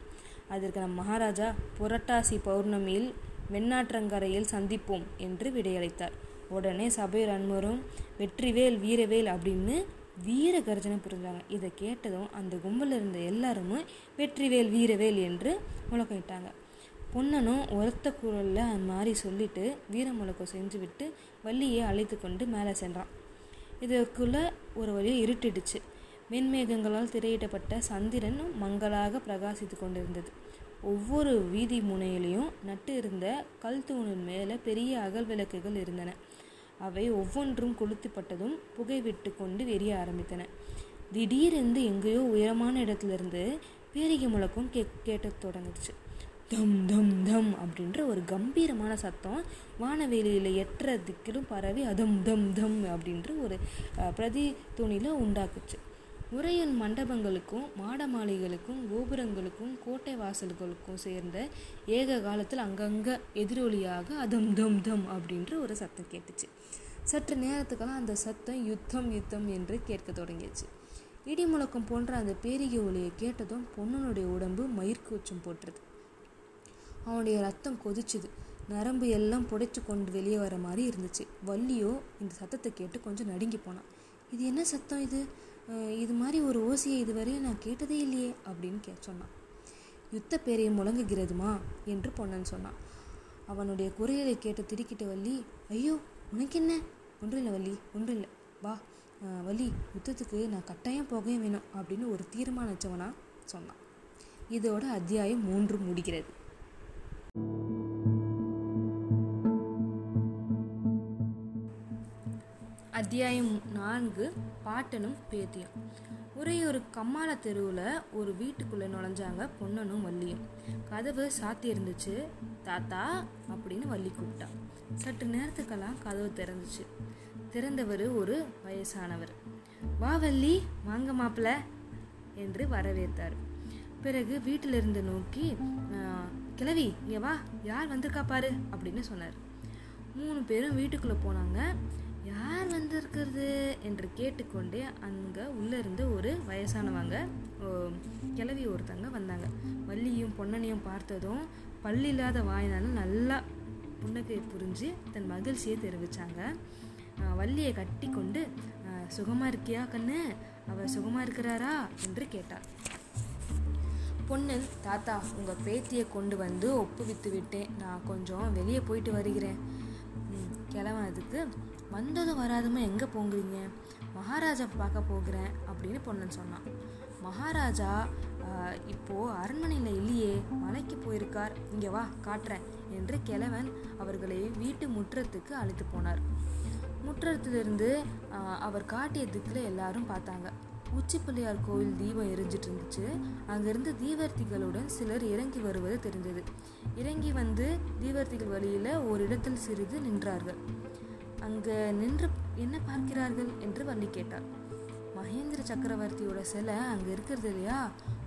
அதற்கு நம் மகாராஜா புரட்டாசி பௌர்ணமியில் வெண்ணாற்றங்கரையில் சந்திப்போம் என்று விடையளித்தார். உடனே சபை அன்பரும் வெற்றிவேல் வீரவேல் அப்படின்னு வீர கர்ஜனை புரிஞ்சாங்க. இதை கேட்டதும் அந்த கும்பலில் இருந்த எல்லாருமே வெற்றிவேல் வீரவேல் என்று முழக்கிட்டாங்க பொன்னனும் உரத்த குரலில் அந்த மாதிரி சொல்லிட்டு வீர முழக்கம் செஞ்சு விட்டு வள்ளியை அழைத்து கொண்டு மேலே சென்றான். இதற்குள்ளே ஒரு வழியை இருட்டிடுச்சு. மென்மேகங்களால் திரையிடப்பட்ட சந்திரன் மங்களாக பிரகாசித்து கொண்டிருந்தது. ஒவ்வொரு வீதி முனையிலையும் நட்டு இருந்த கல் தூணின் மேலே பெரிய அகல் விளக்குகள் இருந்தன. அவை ஒவ்வொன்றும் கொளுத்துப்பட்டதும் புகை விட்டு கொண்டு வெறிய ஆரம்பித்தன. திடீரென்று எங்கேயோ உயரமான இடத்துலேருந்து பேரிகை முழக்கம் கே கேட்ட தொடங்குச்சு. தம் தம் தம் அப்படின்ற ஒரு கம்பீரமான சத்தம் வானவெளியில் எட்டுற திக்கிலும் பரவி அதம் தம் தம் அப்படின்ற ஒரு பிரதி துணியில் உண்டாக்குச்சு. உரையன் மண்டபங்களுக்கும் மாட மாளிகளுக்கும் கோபுரங்களுக்கும் கோட்டை வாசல்களுக்கும் சேர்ந்த ஏக காலத்தில் அங்கங்கே எதிரொலியாக அதம் தம் தம் அப்படின்ற ஒரு சத்தம் கேட்டுச்சு. சற்று நேரத்துக்கெல்லாம் அந்த சத்தம் யுத்தம் யுத்தம் என்று கேட்க தொடங்கிடுச்சு. இடி முழக்கம் போன்ற அந்த பேரிகை ஒளியை கேட்டதும் பொண்ணனுடைய உடம்பு மயிர்கூச்சம் போட்டுருது. அவனுடைய ரத்தம் கொதிச்சுது. நரம்பு எல்லாம் புடைச்சு கொண்டு வெளியே வர மாதிரி இருந்துச்சு. வள்ளியோ இந்த சத்தத்தை கேட்டு கொஞ்சம் நடுங்கி போனான். இது என்ன சத்தம் இது? இது மாதிரி ஒரு ஓசையை இதுவரையும் நான் கேட்டதே இல்லையே அப்படின்னு கே சொன்னான். யுத்த பேரையை முழங்குகிறதுமா? என்று பொன்னன் சொன்னான். அவனுடைய குறைகளை கேட்டு திடுக்கிட்ட வள்ளி ஐயோ உனக்கு என்ன ஒன்றும் இல்லை வள்ளி ஒன்றும் இல்லை. வா வள்ளி யுத்தத்துக்கு நான் கட்டாயம் போகவே வேணும் அப்படின்னு ஒரு தீர்மானிச்சவனா சொன்னான். இதோட அத்தியாயம் மூன்று முடிகிறது. அத்தியாயம் நான்கு பாட்டனும் பேத்தியும். ஒரே ஒரு கம்மாள தெருவில் ஒரு வீட்டுக்குள்ளே நுழைஞ்சாங்க பொன்னனும் வள்ளியும். கதவு சாத்தி இருந்துச்சு தாத்தா அப்படின்னு வள்ளி கூப்பிட்டா சற்று நேரத்துக்கெல்லாம் கதவு திறந்துச்சு. திறந்தவர் ஒரு வயசானவர். வா வள்ளி வாங்க மாப்பிள்ள என்று வரவேற்றார். பிறகு வீட்டிலிருந்து நோக்கி கிளவி இங்கே வா யார் வந்திருக்கா பாரு அப்படின்னு சொன்னார். மூணு பேரும் வீட்டுக்குள்ளே போனாங்க. யார் வந்திருக்கிறது என்று கேட்டுக்கொண்டே அங்கே உள்ளேருந்து ஒரு வயசானவங்க கிளவி ஒருத்தங்க வந்தாங்க. வள்ளியும் பொன்னனையும் பார்த்ததும் பல்லில்லாத வாயினாலும் நல்லா புன்னகை புரிஞ்சு தன் மகிழ்ச்சியை தெரிவித்தாங்க வள்ளியை கட்டி கொண்டு சுகமாக இருக்கியா கண்ணு? அவர் சுகமாக இருக்கிறாரா? என்று கேட்டார் பொன்னன் தாத்தா உங்கள் பேத்தியை கொண்டு வந்து ஒப்புவித்து விட்டேன். நான் கொஞ்சம் வெளியே போயிட்டு வருகிறேன். கிளம்புனதுக்கு வந்ததும் வராதுமா எங்கே போங்குறீங்க? மகாராஜா பார்க்க போகிறேன் அப்படின்னு பொன்னன் சொன்னான். மகாராஜா இப்போது அரண்மனையில் இல்லையே மலைக்கு போயிருக்கார். இங்கே வா காட்டுறேன் என்று கிழவன் அவர்களை வீட்டு முற்றத்துக்கு அழைத்து போனார். முற்றத்திலிருந்து அவர் காட்டிய திக்கில் எல்லாரும் பார்த்தாங்க. உச்சிப்பிள்ளையார் கோவில் தீபம் எரிஞ்சிட்டு இருந்துச்சு அங்கிருந்து தீவர்த்திகளுடன் சிலர் இறங்கி வருவது தெரிந்தது. இறங்கி வந்து தீவர்த்திகள் வழியில் ஒரு இடத்தில் சிறிது நின்றார்கள். அங்கே நின்று என்ன பார்க்கிறார்கள் என்று வள்ளி கேட்டார் மகேந்திர சக்கரவர்த்தியோட சிலை அங்கே இருக்கிறது இல்லையா?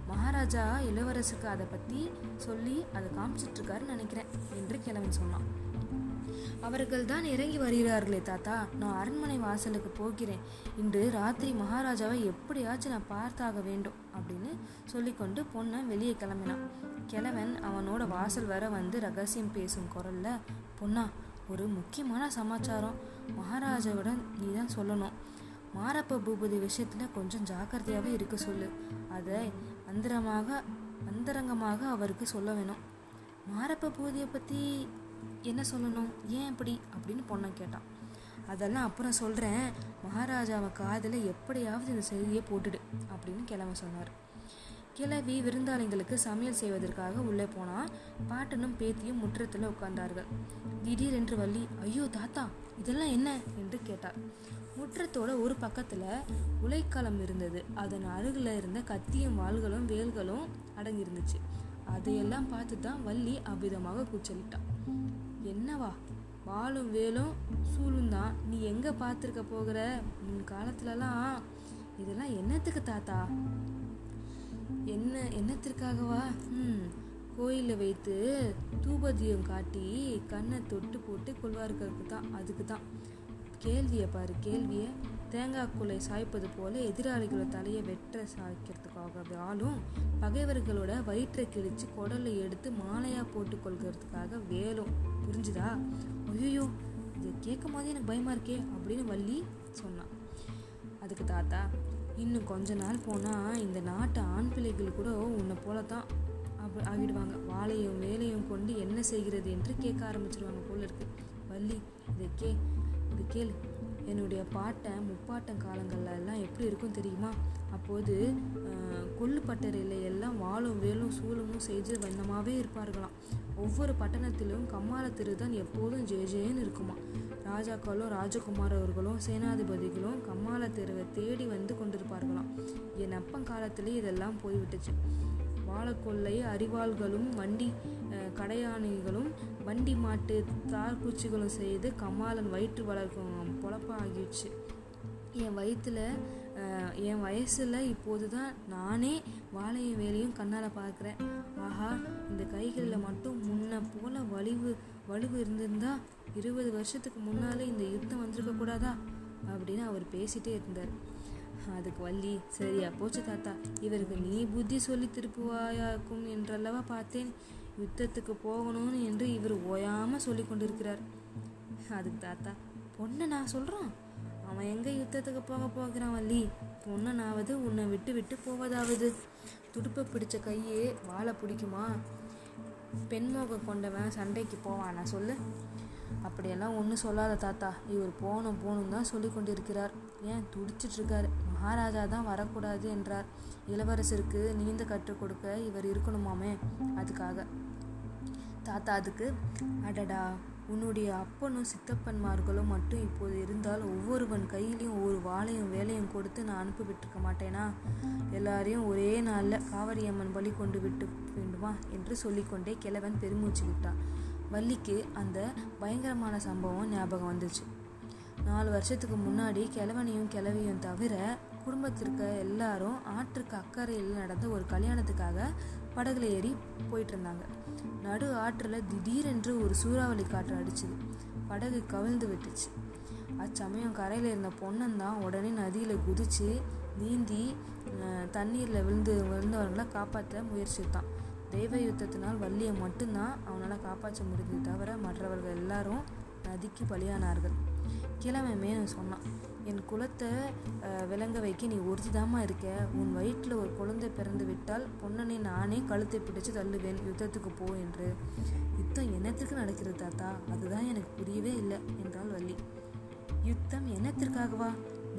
மகாராஜா இளவரசுக்கு அதை பற்றி சொல்லி அதை காமிச்சிட்ருக்காருன்னு நினைக்கிறேன் என்று கிழவன் சொன்னான். அவர்கள் தான் இறங்கி வருகிறார்களே தாத்தா. நான் அரண்மனை வாசலுக்கு போகிறேன். இன்று ராத்திரி மகாராஜாவை எப்படியாச்சும் நான் பார்த்தாக வேண்டும் அப்படின்னு சொல்லிக்கொண்டு பொண்ணை வெளியே கிளம்பினான். கிழவன் அவனோட வாசல் வர வந்து ரகசியம் பேசும் குரல்ல பொண்ணா ஒரு முக்கியமான சமாச்சாரம். மகாராஜாவிடம் நீ தான் சொல்லணும். மாரப்ப பூபதி விஷயத்தில் கொஞ்சம் ஜாக்கிரதையாகவே இருக்க சொல்லு. அதை அந்தரமாக அந்தரங்கமாக அவருக்கு சொல்ல வேணும். மாரப்ப பூதியை பற்றி என்ன சொல்லணும்? ஏன் இப்படி? அப்படின்னு பொண்ணை கேட்டான். அதெல்லாம் அப்புறம் சொல்கிறேன் மகாராஜாவை காதில் எப்படியாவது இந்த செய்தியை போட்டுடு அப்படின்னு கிழவன் சொன்னார். கிளவி விருந்தாளிங்களுக்கு சமையல் செய்வதற்காக உள்ளே போனால் பாட்டனும் பேத்தியும் முற்றத்தில் உட்கார்ந்தார்கள். திடீரென்று வள்ளி ஐயோ தாத்தா இதெல்லாம் என்ன? என்று கேட்டார். முற்றத்தோட ஒரு பக்கத்தில் உலைக்களம் இருந்தது. அதன் அருகில் இருந்த கத்தியும் வாள்களும் வேல்களும் அடங்கியிருந்துச்சு. அதையெல்லாம் பார்த்து தான் வள்ளி அவ்விதமாக கூச்சலிட்டான். என்னவா? வாழும் வேலும் சூழும் தான். நீ எங்கே பார்த்துருக்க போகிற? முன் காலத்துலலாம் இதெல்லாம் என்னத்துக்கு தாத்தா? என்ன என்னத்திற்காகவா? ம் கோயிலில் வைத்து தூபதியம் காட்டி கண்ணை தொட்டு போட்டு கொள்வார்களுக்கு தான் அதுக்கு தான் கேள்வியை பாரு கேள்வியை. தேங்காய் குலை சாய்ப்பது போல எதிராளிகளோட தலையை வெட்ட சாய்க்கிறதுக்காக ஆளும் பகைவர்களோட வயிற்றை கிழிச்சு குடலை எடுத்து மாலையா போட்டு கொள்கிறதுக்காக வேலும். புரிஞ்சுதா? ஐயோ இது கேட்கும் போதே எனக்கு பயமா இருக்கே அப்படின்னு வள்ளி சொன்னான். அதுக்கு தாத்தா இன்னும் கொஞ்ச நாள் போனால் இந்த நாட்டு ஆண் பிள்ளைகள் கூட உன்னை போல தான் அப்படி ஆகிடுவாங்க. வாழையும் வேலையும் கொண்டு என்ன செய்கிறது என்று கேட்க ஆரம்பிச்சிருவாங்க போல இருக்கு. வள்ளி இதை கே இது கேளு. என்னுடைய பாட்டன் முப்பாட்டன் காலங்களில் எல்லாம் எப்படி இருக்கும் தெரியுமா? அப்போது அஹ், கொள்ளு பட்டறையில் எல்லாம் வாழும் வேலும் சூலமும் செய்து வண்ணமாகவே இருப்பார்களாம். ஒவ்வொரு பட்டணத்திலும் கம்மாள திருதான் எப்போதும் ஜெய ஜெயன்னு இருக்குமா ராஜாக்களும் ராஜகுமாரவர்களும் சேனாதிபதிகளும் கம்மாள தெருவை தேடி வந்து கொண்டிருப்பார்களாம். என் அப்பன் காலத்திலே இதெல்லாம் போய்விட்டுச்சு. வாழக்கொல்லை அரிவாள்களும் வண்டி கடையாணிகளும் வண்டி மாட்டு தார்குச்சிகளும் செய்து கமாலன் வயிற்று வளர்க்கும் பொழப்பாகிடுச்சு. என் வயிற்றுல என் வயசில் இப்போது தான் நானே வாழையும் வேலையும் கண்ணால் பார்க்குறேன். ஆஹா இந்த கைகளில் மட்டும் முன்ன போல வலிவு வலுவு இருந்திருந்தா இருபது வருஷத்துக்கு முன்னாலே இந்த யுத்தம் வந்திருக்க கூடாதா அப்படின்னு அவர் பேசிட்டே இருந்தார். அதுக்கு வள்ளி சரியா போச்சு தாத்தா. இவருக்கு நீ புத்தி சொல்லி திருப்புவாயாக்கும் என்றல்லவா பார்த்தேன். யுத்தத்துக்கு போகணும்னு என்று இவர் ஓயாமல் சொல்லி கொண்டிருக்கிறார். அதுக்கு தாத்தா பொண்ணை நான் சொல்கிறான் அவன் எங்கே யுத்தத்துக்கு போக போகிறான் வள்ளி? பொண்ணனாவது உன்னை விட்டு விட்டு போவதாவது. துடுப்பை பிடிச்ச கையே வாழை பிடிக்குமா? பெண்மோக கொண்டவன் சண்டைக்கு போவானா சொல்லு? அப்படியெல்லாம் ஒன்றும் சொல்லாத தாத்தா. இவர் போகணும் போகணும் தான் சொல்லி கொண்டிருக்கிறார். ஏன் துடிச்சிட்டு இருக்காரு மகாராஜா தான் வரக்கூடாது என்றார். இளவரசருக்கு நீந்த கற்றுக் கொடுக்க இவர் இருக்கணுமாமே? அதுக்காக. தாத்தா அதுக்கு அடடா உன்னுடைய அப்பனும் சித்தப்பன்மார்களும் மட்டும் இப்போது இருந்தால் ஒவ்வொருவன் கையிலையும் ஒவ்வொரு வாளையும் வேலையும் கொடுத்து நான் அனுப்பி விட்டுருக்க மாட்டேனா? எல்லாரையும் ஒரே நாளில் காவரியம்மன் பலி கொண்டு விட்டு வேண்டுமா? என்று சொல்லிக்கொண்டே கிழவன் பெருமூச்சு விட்டான். வள்ளிக்கு அந்த பயங்கரமான சம்பவம் ஞாபகம் வந்துச்சு. நாலு வருஷத்துக்கு முன்னாடி கிழவனையும் கிழவியும் தவிர குடும்பத்திற்கு எல்லாரும் ஆற்றுக்கு அக்கறையில் நடந்த ஒரு கல்யாணத்துக்காக படகுல ஏறி போயிட்டு இருந்தாங்க நடு ஆற்றுல திடீரென்று ஒரு சூறாவளி காற்று அடிச்சுது. படகு கவிழ்ந்து விட்டுச்சு. அச்சமயம் கரையில் இருந்த பொண்ணந்தான் உடனே நதியில் குதிச்சு நீந்தி தண்ணீரில் விழுந்து விழுந்தவர்களை காப்பாற்ற முயற்சித்தான். தெய்வ யுத்தத்தினால் வள்ளியை மட்டும்தான் அவனால் காப்பாற்ற முடிஞ்சது தவிர மற்றவர்கள் எல்லாரும் நதிக்கு பலியானார்கள். கிழமை சொன்னான். என் குலத்தை விளங்க வைக்க நீ உறுதிதாமா இருக்க. உன் வயிற்றில் ஒரு குழந்தை பிறந்து விட்டால் பொன்னனை நானே கழுத்தை பிடிச்சு தள்ளுவேன். யுத்தத்துக்கு போ என்று. யுத்தம் என்னத்திற்கு நடக்கிறது தாத்தா? அதுதான் எனக்கு புரியவே இல்லை என்றாள் வள்ளி. யுத்தம் என்னத்திற்காகவா?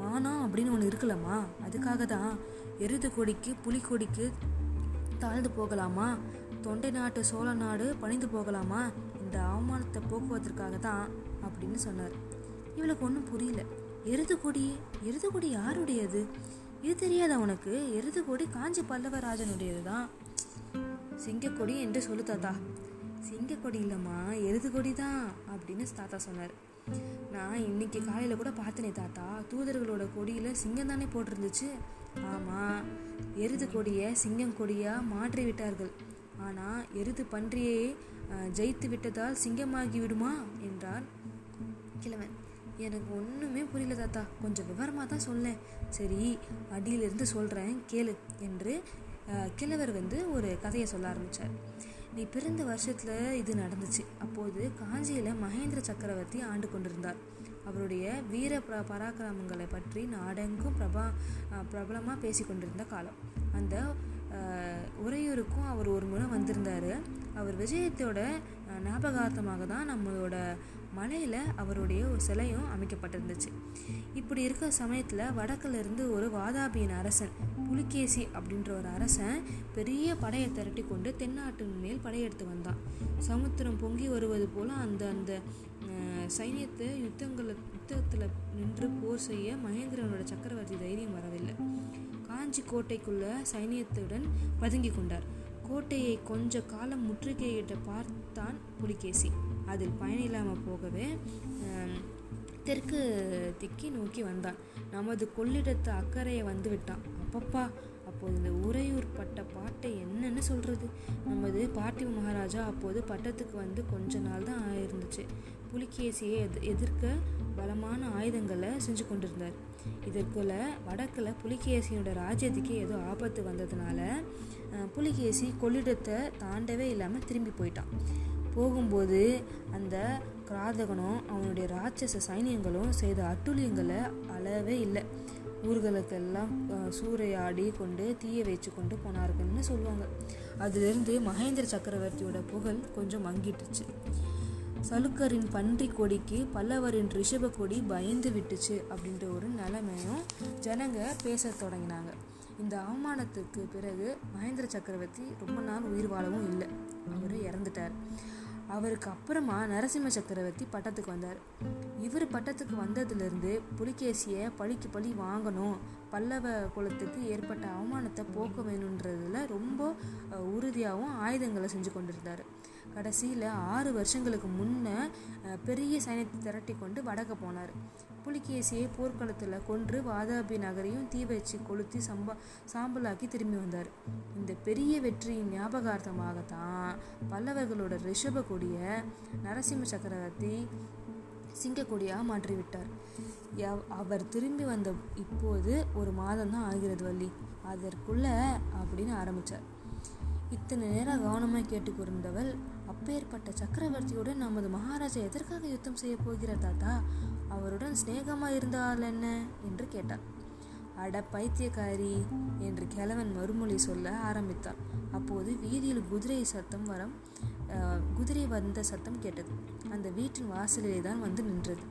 மானம் அப்படின்னு ஒன்று இருக்கலாமா அதுக்காக தான் எருது கொடிக்கு புலிக்கொடிக்கு தாழ்ந்து போகலாமா? தொண்டை நாட்டு சோழ நாடு பணிந்து போகலாமா? இந்த அவமானத்தை போக்குவதற்காக தான் அப்படின்னு சொன்னார். இவளுக்கு ஒன்றும் புரியல. எருது கொடி எருது கொடி யாருடையது? இது தெரியாதா உனக்கு? எருது கொடி காஞ்சி பல்லவராஜனுடையது தான் சிங்கக்கொடி என்று சொல்லு தாத்தா. சிங்கக்கொடி இல்லைம்மா எருது கொடி தான் அப்படின்னு தாத்தா சொன்னார். நான் இன்னைக்கு காலையில் கூட பார்த்தனே தாத்தா. தூதர்களோட கொடியில் சிங்கம் தானே போட்டிருந்துச்சு. ஆமாம் எருது கொடியை சிங்கம் கொடியாக மாற்றி விட்டார்கள். ஆனால் எருது பன்றியை ஜெயித்து விட்டதால் சிங்கமாகி விடுமா? என்றார் கிழவன். எனக்கு ஒன்றுமே புரியல தாத்தா. கொஞ்சம் விவரமாக தான் சொல்லேன். சரி அடியிலிருந்து சொல்கிறேன் கேளு என்று கிழவர் வந்து ஒரு கதையை சொல்ல ஆரம்பித்தார் நீ பிறந்த வருஷத்தில் இது நடந்துச்சு. அப்போது காஞ்சியில் மகேந்திர சக்கரவர்த்தி ஆண்டு கொண்டிருந்தார். அவருடைய வீர ப பராக்கிரமங்களை பற்றி நாடெங்கும் பிரபா பிரபலமாக பேசி கொண்டிருந்த காலம். அந்த உறையூருக்கும் அவர் ஒரு முறை வந்திருந்தார். அவர் விஜயத்தோட ஞாபகார்த்தமாக தான் நம்மளோட மலையில் அவருடைய ஒரு சிலையும் அமைக்கப்பட்டிருந்துச்சு. இப்படி இருக்கிற சமயத்தில் வடக்குல இருந்து ஒரு வாதாபியின் அரசன் புலிகேசி அப்படின்ற ஒரு அரசன் பெரிய படையை திரட்டி கொண்டு தென்னாட்டின் மேல் படையெடுத்து வந்தான். சமுத்திரம் பொங்கி வருவது போல அந்த அந்த சைனியத்தை யுத்தங்களை யுத்தத்தில் நின்று போர் செய்ய மகேந்திரனோட சக்கரவர்த்தி தைரியம் வரவில்லை. காஞ்சி கோட்டைக்குள்ள சைனியத்துடன் பதுங்கி கொண்டார். கோட்டையை கொஞ்ச காலம் முற்றுகையிட்ட பார்த்தான் புலிகேசி. அதில் பயனில்லாமல் போகவே தெற்கு திக்கி நோக்கி வந்தான். நமது கொள்ளிடத்து அக்கறையை வந்து விட்டான். அப்பப்பா அப்போது இந்த உறையூர் பட்ட பாட்டை என்னன்னு சொல்றது? நமது பார்த்திவ மகாராஜா அப்போது பட்டத்துக்கு வந்து கொஞ்ச நாள் தான் ஆயிருந்துச்சு. புலிகேசியை எது எதிர்க்க பலமான ஆயுதங்களை செஞ்சு கொண்டிருந்தார். இதற்குள்ள வடக்கில் புலிகேசியோட ராஜ்யத்துக்கே ஏதோ ஆபத்து வந்ததுனால புலிகேசி கொள்ளிடத்தை தாண்டவே இல்லாமல் திரும்பி போயிட்டான். போகும்போது அந்த கிராதகனும் அவனுடைய ராட்சச சைனியங்களும் செய்த அட்டுழியங்களை அளவே இல்லை. ஊர்களுக்கெல்லாம் சூறையாடி கொண்டு தீய வச்சு கொண்டு போனார்கள்னு சொல்லுவாங்க. அதிலிருந்து மகேந்திர சக்கரவர்த்தியோட புகழ் கொஞ்சம் மங்கிட்டுச்சு. சலுக்கரின் பன்றி கொடிக்கு பல்லவரின் ரிஷப கொடி பயந்து விட்டுச்சு அப்படின்ற ஒரு நிலைமையும் ஜனங்க பேச தொடங்கினாங்க. இந்த அவமானத்துக்கு பிறகு மகேந்திர சக்கரவர்த்தி ரொம்ப நாள் உயிர் வாழவும் இல்லை. அவர் இறந்துட்டார். அவருக்கு அப்புறமா நரசிம்ம சக்கரவர்த்தி பட்டத்துக்கு வந்தார். இவர் பட்டத்துக்கு வந்ததுலேருந்து புலிகேசியை பழிக்கு பழி வாங்கணும். பல்லவ குலத்துக்கு ஏற்பட்ட அவமானத்தை போக்க வேணுன்றதுல ரொம்ப உறுதியாகவும் ஆயுதங்களை செஞ்சு கொண்டிருந்தார். கடைசியில் ஆறு வருஷங்களுக்கு முன்ன பெரிய சைன்யத்தை திரட்டி கொண்டு வடக்க போனார். புலிகேசியை போர்க்களத்தில் கொன்று வாதாபி நகரையும் தீ வச்சு கொளுத்தி சம்பா சாம்பலாக்கி திரும்பி வந்தார். இந்த பெரிய வெற்றியின் ஞாபகார்த்தமாகத்தான் பல்லவர்களோட ரிஷப கொடிய நரசிம்ம சக்கரவர்த்தி சிங்கக்கொடியாக மாற்றிவிட்டார். அவர் திரும்பி வந்த இப்போது ஒரு மாதம் தான் ஆகிறது வள்ளி. அதற்குள்ள அப்படின்னு ஆரம்பித்தார் இத்தனை நேரம் கவனமாக கேட்டுக்கொண்டிருந்தவள் அப்பேற்பட்ட சக்கரவர்த்தியுடன் நமது மகாராஜா எதற்காக யுத்தம் செய்ய போகிறார் தாத்தா? அவருடன் சிநேகமாக இருந்தால் என்ன? என்று கேட்டார் அட பைத்தியக்காரி! என்று கிழவன் மறுமொழி சொல்ல ஆரம்பித்தான். அப்போது வீதியில் குதிரை சத்தம் வரம் குதிரை வந்த சத்தம் கேட்டது. அந்த வீட்டின் வாசலிலே தான் வந்து நின்றது.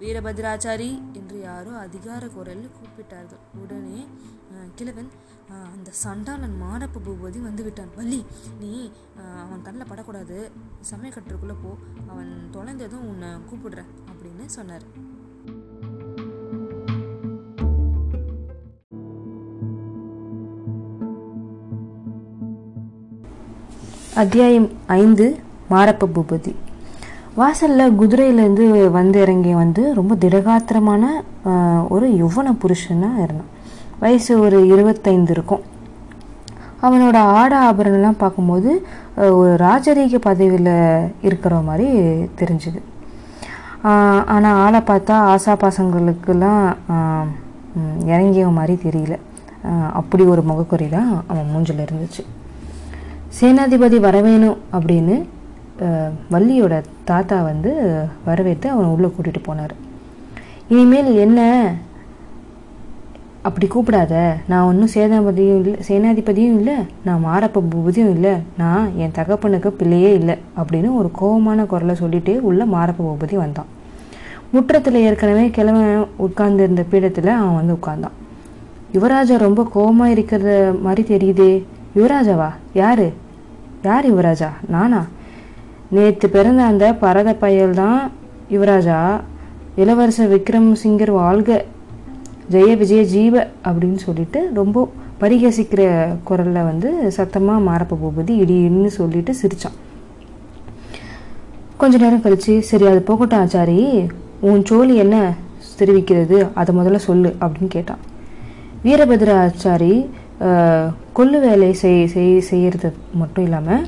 வீரபத்ராச்சாரி! என்று யாரோ அதிகார குரலில் கூப்பிட்டார்கள். உடனே கிழவன் அந்த சண்டாளன் மாடப்ப பூபதி வந்து விட்டான் வள்ளி நீ அவன் கண்ணில் படக்கூடாது. சமயக்கட்டுக்குள்ளே போ. அவன் தொலைந்ததும் உன்னை கூப்பிடுறேன். அப்படின்னு சொன்னார். அத்தியாயம் ஐந்து மாரப்ப பூபதி. வாசலில் குதிரையிலேருந்து வந்து இறங்கி வந்து ரொம்ப திடகாத்திரமான ஒரு யுவன புருஷனாக இருந்தான். வயசு ஒரு இருபத்தைந்து இருக்கும். அவனோட ஆட ஆபரணம்லாம் பார்க்கும்போது ஒரு ராஜரீக பதவியில் இருக்கிற மாதிரி தெரிஞ்சுது. ஆனால் ஆளை பார்த்தா ஆசா பாசங்களுக்கெல்லாம் இறங்கிய மாதிரி தெரியல. அப்படி ஒரு முகக்குறி தான் அவன் மூஞ்சில் இருந்துச்சு. சேனாதிபதி வரவேணும் அப்படின்னு வள்ளியோட தாத்தா வந்து வரவேற்று அவனை உள்ளே கூட்டிகிட்டு போனார். இனிமேல் என்ன? அப்படி கூப்பிடாத. நான் ஒன்றும் சேனாபதியும் இல்லை சேனாதிபதியும் இல்லை நான் மாரப்ப பூபதியும் இல்லை நான் என் தகப்பனுக்கு பிள்ளையே இல்லை அப்படின்னு ஒரு கோபமான குரலை சொல்லிட்டு உள்ள மாரப்ப பூபதி வந்தான். முற்றத்தில் ஏற்கனவே கிழவன் உட்கார்ந்திருந்த பீடத்தில் அவன் வந்து உட்கார்ந்தான். யுவராஜா ரொம்ப கோபமாக இருக்கிற மாதிரி தெரியுதே. யுவராஜாவா? யாரு? யார் யுவராஜா? நானா? நேற்று பிறந்த அந்த பரத பயல் தான் யுவராஜா. இளவரசர் விக்ரம் சிங்கர் வாழ்க. ஜெய விஜய ஜீவ அப்படின்னு சொல்லிட்டு ரொம்ப பரிகசிக்கிற குரலில் வந்து சத்தமாக மாரப்ப போகுது. இடின்னு சொல்லிட்டு சிரிச்சான். கொஞ்ச நேரம் கழிச்சு சரி அது போகட்டும் ஆச்சாரி. உன் சோழி என்ன தெரிவிக்கிறது? அதை முதல்ல சொல்லு அப்படின்னு கேட்டான். வீரபத்ர ஆச்சாரி கொள்ளு வேலை செய் செய் செய்யறது மட்டும் இல்லாமல்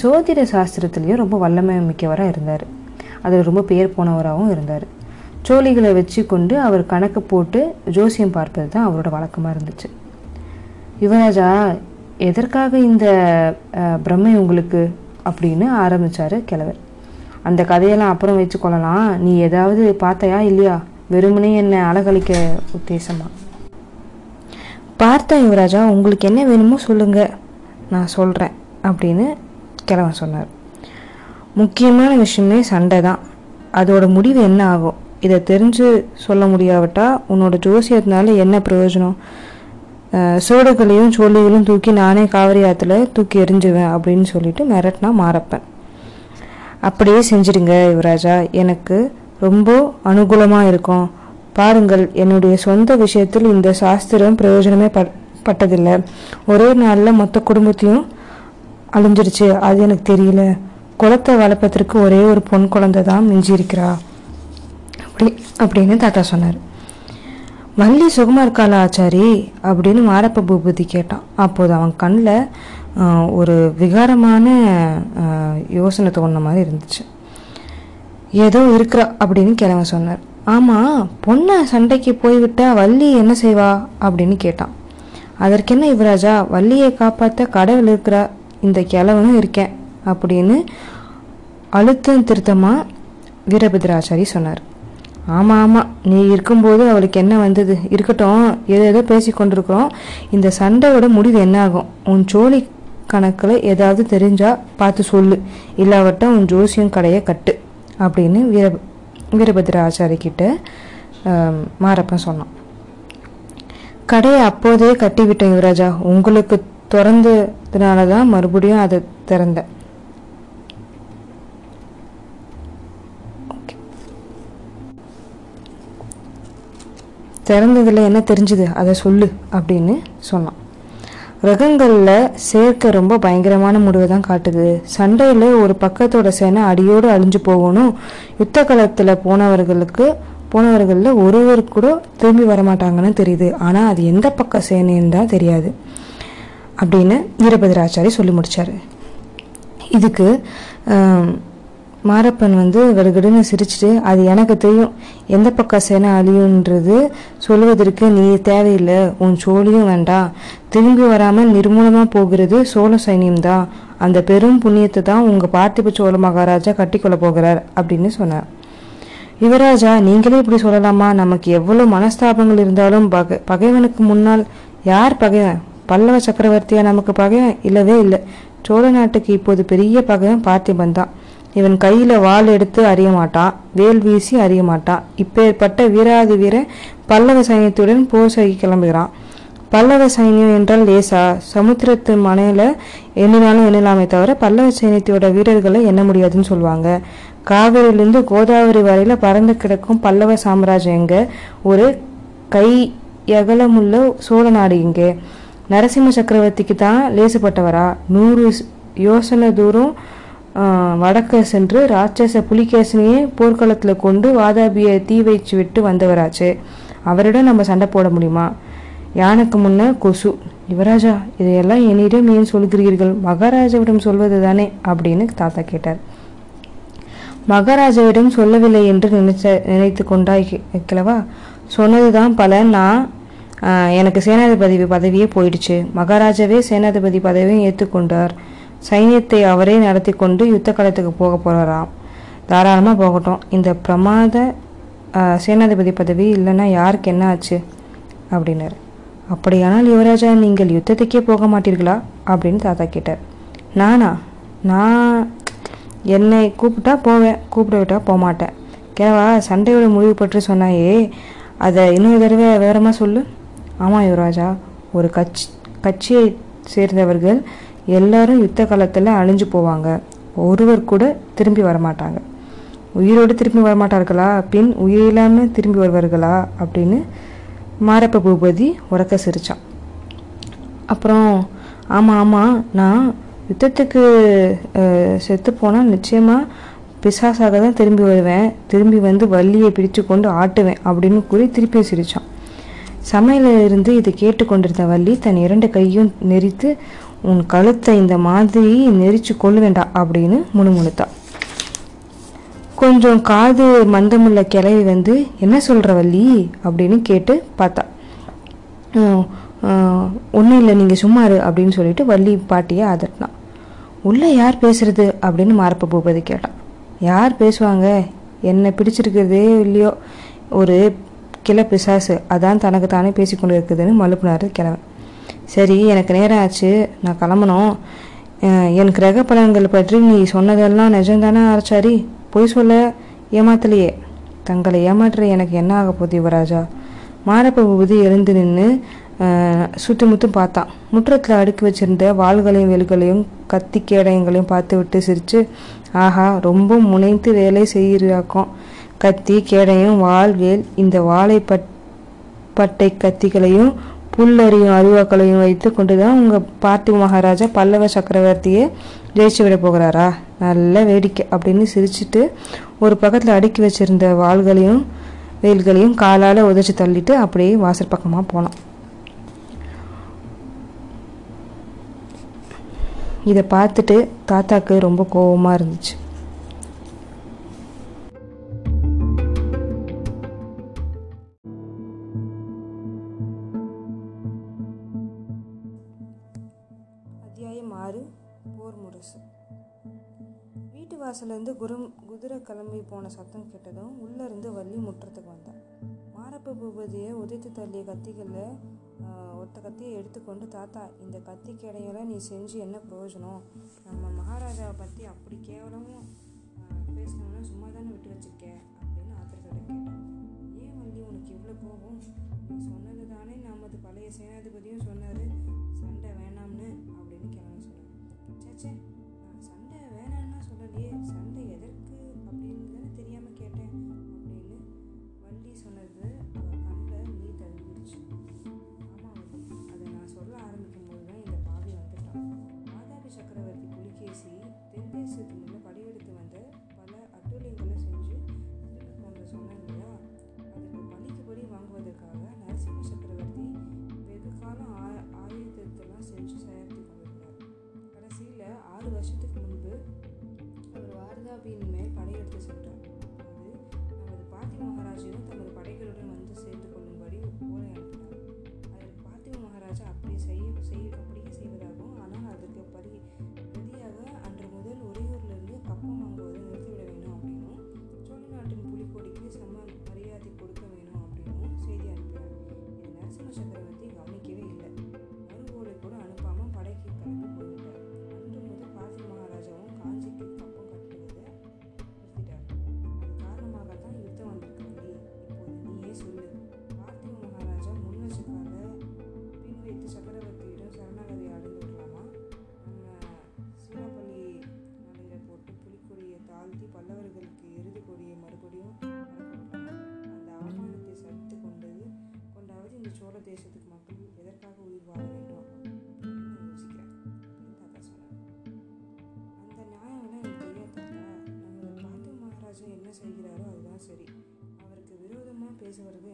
சோதிட சாஸ்திரத்துலேயும் ரொம்ப வல்லமை மிக்கவராக இருந்தார். அதில் ரொம்ப பேர் போனவராகவும் இருந்தார். சோழிகளை வச்சு கொண்டு அவர் கணக்கு போட்டு ஜோசியம் பார்ப்பது தான் அவரோட வழக்கமாக இருந்துச்சு. யுவராஜா எதற்காக இந்த பிரம்மை உங்களுக்கு? அப்படின்னு ஆரம்பித்தார் கிழவர். அந்த கதையெல்லாம் அப்புறம் வச்சு கொள்ளலாம் நீ ஏதாவது பார்த்தையா இல்லையா? வெறுமனே என்னை அழகழிக்க உத்தேசமா? பார்த்தேன் யுவராஜா உங்களுக்கு என்ன வேணுமோ சொல்லுங்க. நான் சொல்கிறேன் அப்படின்னு கிழவன் சொன்னார். முக்கியமான விஷயமே சண்டை தான். அதோட முடிவு என்ன ஆகும்? இதை தெரிஞ்சு சொல்ல முடியாவிட்டா உன்னோட ஜோசியத்தினால என்ன பிரயோஜனம்? சோடுகளையும் சோழிகளையும் தூக்கி நானே காவிரி ஆற்றுல தூக்கி எரிஞ்சுவேன் அப்படின்னு சொல்லிட்டு மிரட்டினா மாறப்பேன் அப்படியே செஞ்சிடுங்க யுவராஜா. எனக்கு ரொம்ப அனுகூலமாக இருக்கும். பாருங்கள் என்னுடைய சொந்த விஷயத்தில் இந்த சாஸ்திரம் பிரயோஜனமே பட் பட்டதில்லை. ஒரே நாளில் மொத்த குடும்பத்தையும் அழிஞ்சிருச்சு. அது எனக்கு தெரியல. குளத்தை வளர்ப்பதற்கு ஒரே ஒரு பொன் குழந்தை தான் மிஞ்சி இருக்கிறா அப்படி அப்படின்னு தாத்தா சொன்னார். வள்ளி சுகமாக இருக்காளா ஆச்சாரி? அப்படின்னு மாரப்ப பூபதி கேட்டான். அப்போது அவன் கண்ணில் ஒரு விகாரமான யோசனை தோணுன மாதிரி இருந்துச்சு. ஏதோ இருக்கிறா அப்படின்னு கிழவன் சொன்னார். ஆமாம் பொண்ணை சண்டைக்கு போய்விட்டா வள்ளி என்ன செய்வா அப்படின்னு கேட்டான். அதற்கென்ன யுவராஜா வள்ளியை காப்பாற்ற கடவுள் இருக்கிறா இந்த கிழவனும் இருக்கேன் அப்படின்னு அழுத்தம் திருத்தமாக வீரபத்ராச்சாரி சொன்னார். ஆமாம் ஆமாம் நீ இருக்கும்போது அவளுக்கு என்ன வந்தது? இருக்கட்டும் ஏதோ ஏதோ பேசி கொண்டிருக்கிறோம் இந்த சண்டையோட முடிவு என்ன ஆகும்? உன் சோழி கணக்கில் ஏதாவது தெரிஞ்சா பார்த்து சொல்லு. இல்லாவட்ட உன் ஜோசியம் கடையை கட்டு அப்படின்னு வீர வீரபத்ர ஆச்சாரிக்கிட்ட மாரப்பன் சொன்னான். கடையை அப்போதே கட்டி விட்டேன் யுவராஜா. உங்களுக்கு திறந்ததுனால தான் மறுபடியும் அதை திறந்தேன். திறந்ததில் என்ன தெரிஞ்சுது? அதை சொல்லு அப்படின்னு சொன்னான். ரகங்களில் சேர்க்க ரொம்ப பயங்கரமான முடிவை தான் காட்டுது. சண்டையில் ஒரு பக்கத்தோட சேனை அடியோடு அழிஞ்சு போகணும். யுத்த களத்தில் போனவர்களுக்கு போனவர்களில் ஒருவர் கூட திரும்பி வரமாட்டாங்கன்னு தெரியுது. ஆனால் அது எந்த பக்க சேனைன்னு தான் தெரியாது. அப்படின்னு வீரபதிராச்சாரி சொல்லி முடித்தார் இதுக்கு மாரப்பன் வந்து கடுகடுன்னு சிரிச்சிட்டு அது எனக்கு தெரியும். எந்த பக்கம் சேனை அழியுன்றது சொல்வதற்கு நீ தேவையில்லை. உன் சோழியும் வேண்டாம். திரும்பி வராமல் நிர்மூலமாக போகிறது சோழ சைன்யம்தான் அந்த பெரும் புண்ணியத்தை தான் உங்கள் பார்த்திப சோழ மகாராஜா கட்டிக்கொள்ள போகிறார் அப்படின்னு சொன்னார். யுவராஜா நீங்களே இப்படி சொல்லலாமா? நமக்கு எவ்வளோ மனஸ்தாபங்கள் இருந்தாலும் பகை பகைவனுக்கு முன்னால் யார் பகைவன்? பல்லவ சக்கரவர்த்தியா நமக்கு பகைவன்? இல்லவே இல்லை. சோழ நாட்டுக்கு இப்போது பெரிய பகைவன் பார்த்திபன் தான் இவன் கையில வாள் எடுத்து அறிய மாட்டான் வேல் வீசி அறிய மாட்டான் இப்பேற்பட்ட வீராதி வீரன் பல்லவ சைன்யத்துடன் போர் செய்ய கிளம்புகிறான். பல்லவ சைன்யம் என்றால் லேசா? சமுத்திரத்து மனையில எண்ணினாலும் எண்ணலாமே தவிர பல்லவ சைன்யத்தோட வீரர்களை எண்ண முடியாதுன்னு சொல்லுவாங்க. காவிரியிலிருந்து கோதாவரி வரையில பறந்து கிடக்கும் பல்லவ சாம்ராஜ்யம் எங்க? ஒரு கை எகலமுள்ள சோழ நாடு இங்கே. நரசிம்ம சக்கரவர்த்திக்கு தான் லேசுப்பட்டவரா? நூறு யோசனை தூரம் வடக்க சென்று ராட்சச புலிகேசனையே போர்க்களத்தில் கொண்டு வாதாபியை தீ வைச்சு விட்டு வந்தவராச்சு. அவரிடம் நம்ம சண்டை போட முடியுமா? யானைக்கு முன்ன கொசு. யுவராஜா இதையெல்லாம் என்னிடம் ஏன் சொல்கிறீர்கள் மகாராஜாவிடம் சொல்வது தானே அப்படின்னு தாத்தா கேட்டார். மகாராஜாவிடம் சொல்லவில்லை என்று நினைச்ச நினைத்து கொண்டாய் கிழவா சொன்னதுதான் பல. நான் எனக்கு சேனாதிபதி பதவியே போயிடுச்சு. மகாராஜாவே சேனாதிபதி பதவியும் ஏற்றுக்கொண்டார் சைன்யத்தை அவரே நடத்தி கொண்டு யுத்த காலத்துக்கு போக போகிறாராம் தாராளமாக போகட்டும். இந்த பிரமாத சேனாதிபதி பதவி இல்லைன்னா யாருக்கு என்ன ஆச்சு? அப்படின்னாரு. அப்படியானால் யுவராஜா நீங்கள் யுத்தத்துக்கே போக மாட்டீர்களா? அப்படின்னு தாத்தா கேட்டார். நானா? நான் என்னை கூப்பிட்டா போவேன். கூப்பிட விட்டா போகமாட்டேன் கேவா சண்டையோட முடிவு பற்றி சொன்னாயே அதை இன்னொரு தடவை விவரமாக சொல்லு. ஆமாம் யுவராஜா. ஒரு கட்சி கட்சியை சேர்ந்தவர்கள் எல்லாரும் யுத்த காலத்தில் அழிஞ்சு போவாங்க. ஒருவர் கூட திரும்பி வரமாட்டாங்க. உயிரோடு திரும்பி வரமாட்டார்களா? பின் உயிரில்லாமல் திரும்பி வருவார்களா? அப்படின்னு மாரப்ப பூபதி உறக்க சிரிச்சான். அப்புறம் ஆமாம் ஆமாம் நான் யுத்தத்துக்கு செத்து போனால் நிச்சயமாக பிசாசாக தான் திரும்பி வருவேன். திரும்பி வந்து வள்ளியை பிடிச்சு கொண்டு ஆட்டுவேன் அப்படின்னு கூறி திருப்பி சிரிச்சான். சமையலில் இருந்து இதை கேட்டுக்கொண்டிருந்த வள்ளி தன் இரண்டு கையும் நெரித்து உன் கழுத்தை இந்த மாதிரி நெரிச்சு கொள்ள வேண்டாம் அப்படின்னு முணுமுணுத்தா. கொஞ்சம் காது மந்தமுள்ள கிளவி வந்து என்ன சொல்கிற வள்ளி? அப்படின்னு கேட்டு பார்த்தா. ஒன்றும் இல்லை நீங்கள் சும்மா இரு அப்படின்னு சொல்லிட்டு வள்ளி பாட்டியை அதட்டினான் உள்ளே யார் பேசுறது? அப்படின்னு மாரப்ப பூபதி கேட்டான் யார் பேசுவாங்க? என்னை பிடிச்சிருக்கிறதே இல்லையோ. ஒரு கிளை பிசாசு. அதான் தனக்கு தானே பேசிக்கொண்டு இருக்குதுன்னு மழுப்புனாரு கிழவன். சரி எனக்கு நேரம் ஆச்சு நான் கிளம்பணும். என் கிரக பலன்கள் பற்றி நீ சொன்னதெல்லாம் நிஜம்தானே ஆச்சாரி பொய் சொல்ல ஏமாத்தலையே. தங்களை ஏமாற்ற எனக்கு என்ன ஆக போகுது யுவராஜா? மாரப்ப பூபதி எழுந்து நின்று சுற்றி முத்து பார்த்தான். முற்றத்தில் அடுக்கி வச்சிருந்த வாள்களையும் வெல்களையும் கத்தி கேடயங்களையும் பார்த்து விட்டு சிரித்து ஆஹா ரொம்ப முனைத்து வேலை செய்கிறாக்கும். கத்தி கேடயம் வாள் வேல் இந்த வாழை பட் பட்டை கத்திகளையும் புல்லறியும் அருவாக்களையும் வைத்து கொண்டு தான் உங்கள் பார்த்திவ மகாராஜா பல்லவ சக்கரவர்த்தியை ஜெயிச்சு விட போகிறாரா? நல்ல வேடிக்கை அப்படின்னு சிரிச்சிட்டு ஒரு பக்கத்தில் அடுக்கி வச்சிருந்த வாள்களையும் வேல்களையும் காலால் உதச்சி தள்ளிட்டு அப்படியே வாசல் பக்கமாக போனான். இதை பார்த்துட்டு தாத்தாக்கு ரொம்ப கோபமாக இருந்துச்சு. வாசலேருந்து குரும் குதிரை கிளம்பி போன சத்தம் கேட்டதும் உள்ளேருந்து வள்ளி முற்றத்துக்கு வந்தான். மாரப்ப பூபதியை உதைத்து தள்ளிய கத்திகளில் ஒத்த கத்தியை எடுத்துக்கொண்டு தாத்தா இந்த கத்தி கிடையில நீ செஞ்சு என்ன பிரயோஜனம்? நம்ம மகாராஜாவை பற்றி அப்படி கேவலமும் பேசினோம்னா சும்மா தானே விட்டு வச்சிருக்க? அப்படின்னு ஆத்திரத்தோட கேட்டான். ஏன் வள்ளி உனக்கு இவ்வளோ கோபம்? நீ சொன்னது தானே நமது பழைய சேனாதிபதியும் சொன்னார். ஏ சண்டை எதற்கு அப்படின்னு தானே தெரியாமல் கேட்டேன் அப்படின்னு வள்ளி சொன்னது அவள் கண்ணில் நீ தழுவிடுச்சு ஆமாம் அதை நான் சொல்ல ஆரம்பிக்கும் போது தான் இந்த பாவி வந்துட்டான். வாதாபி சக்கரவர்த்தி புலிகேசி தென் தேசத்து படையெடுத்து வந்த பல அட்டுழியங்களை செஞ்சு திரும்பி கொண்டு இல்லையா? அதற்கு பலிக்கு வாங்குவதற்காக நரசிம்ம சக்கரவர்த்தி வெகு காலம் ஆ ஆயுதத்தெல்லாம் செஞ்சு தயாரித்து கொண்டிருந்தார். கடைசியில் ஆறு வருஷத்துக்கு முன்னாடி அவர் மேல் படையெடுத்து சென்றார். அது நமது பாத்தி மகாராஜையும் தமது படைகளுடன் வந்து சேர்ந்து கொள்ளும்படி ஓலை அனுப்பினார். அதில் பாத்தி மகாராஜா அப்படி செய்ய செய் விரோதமாக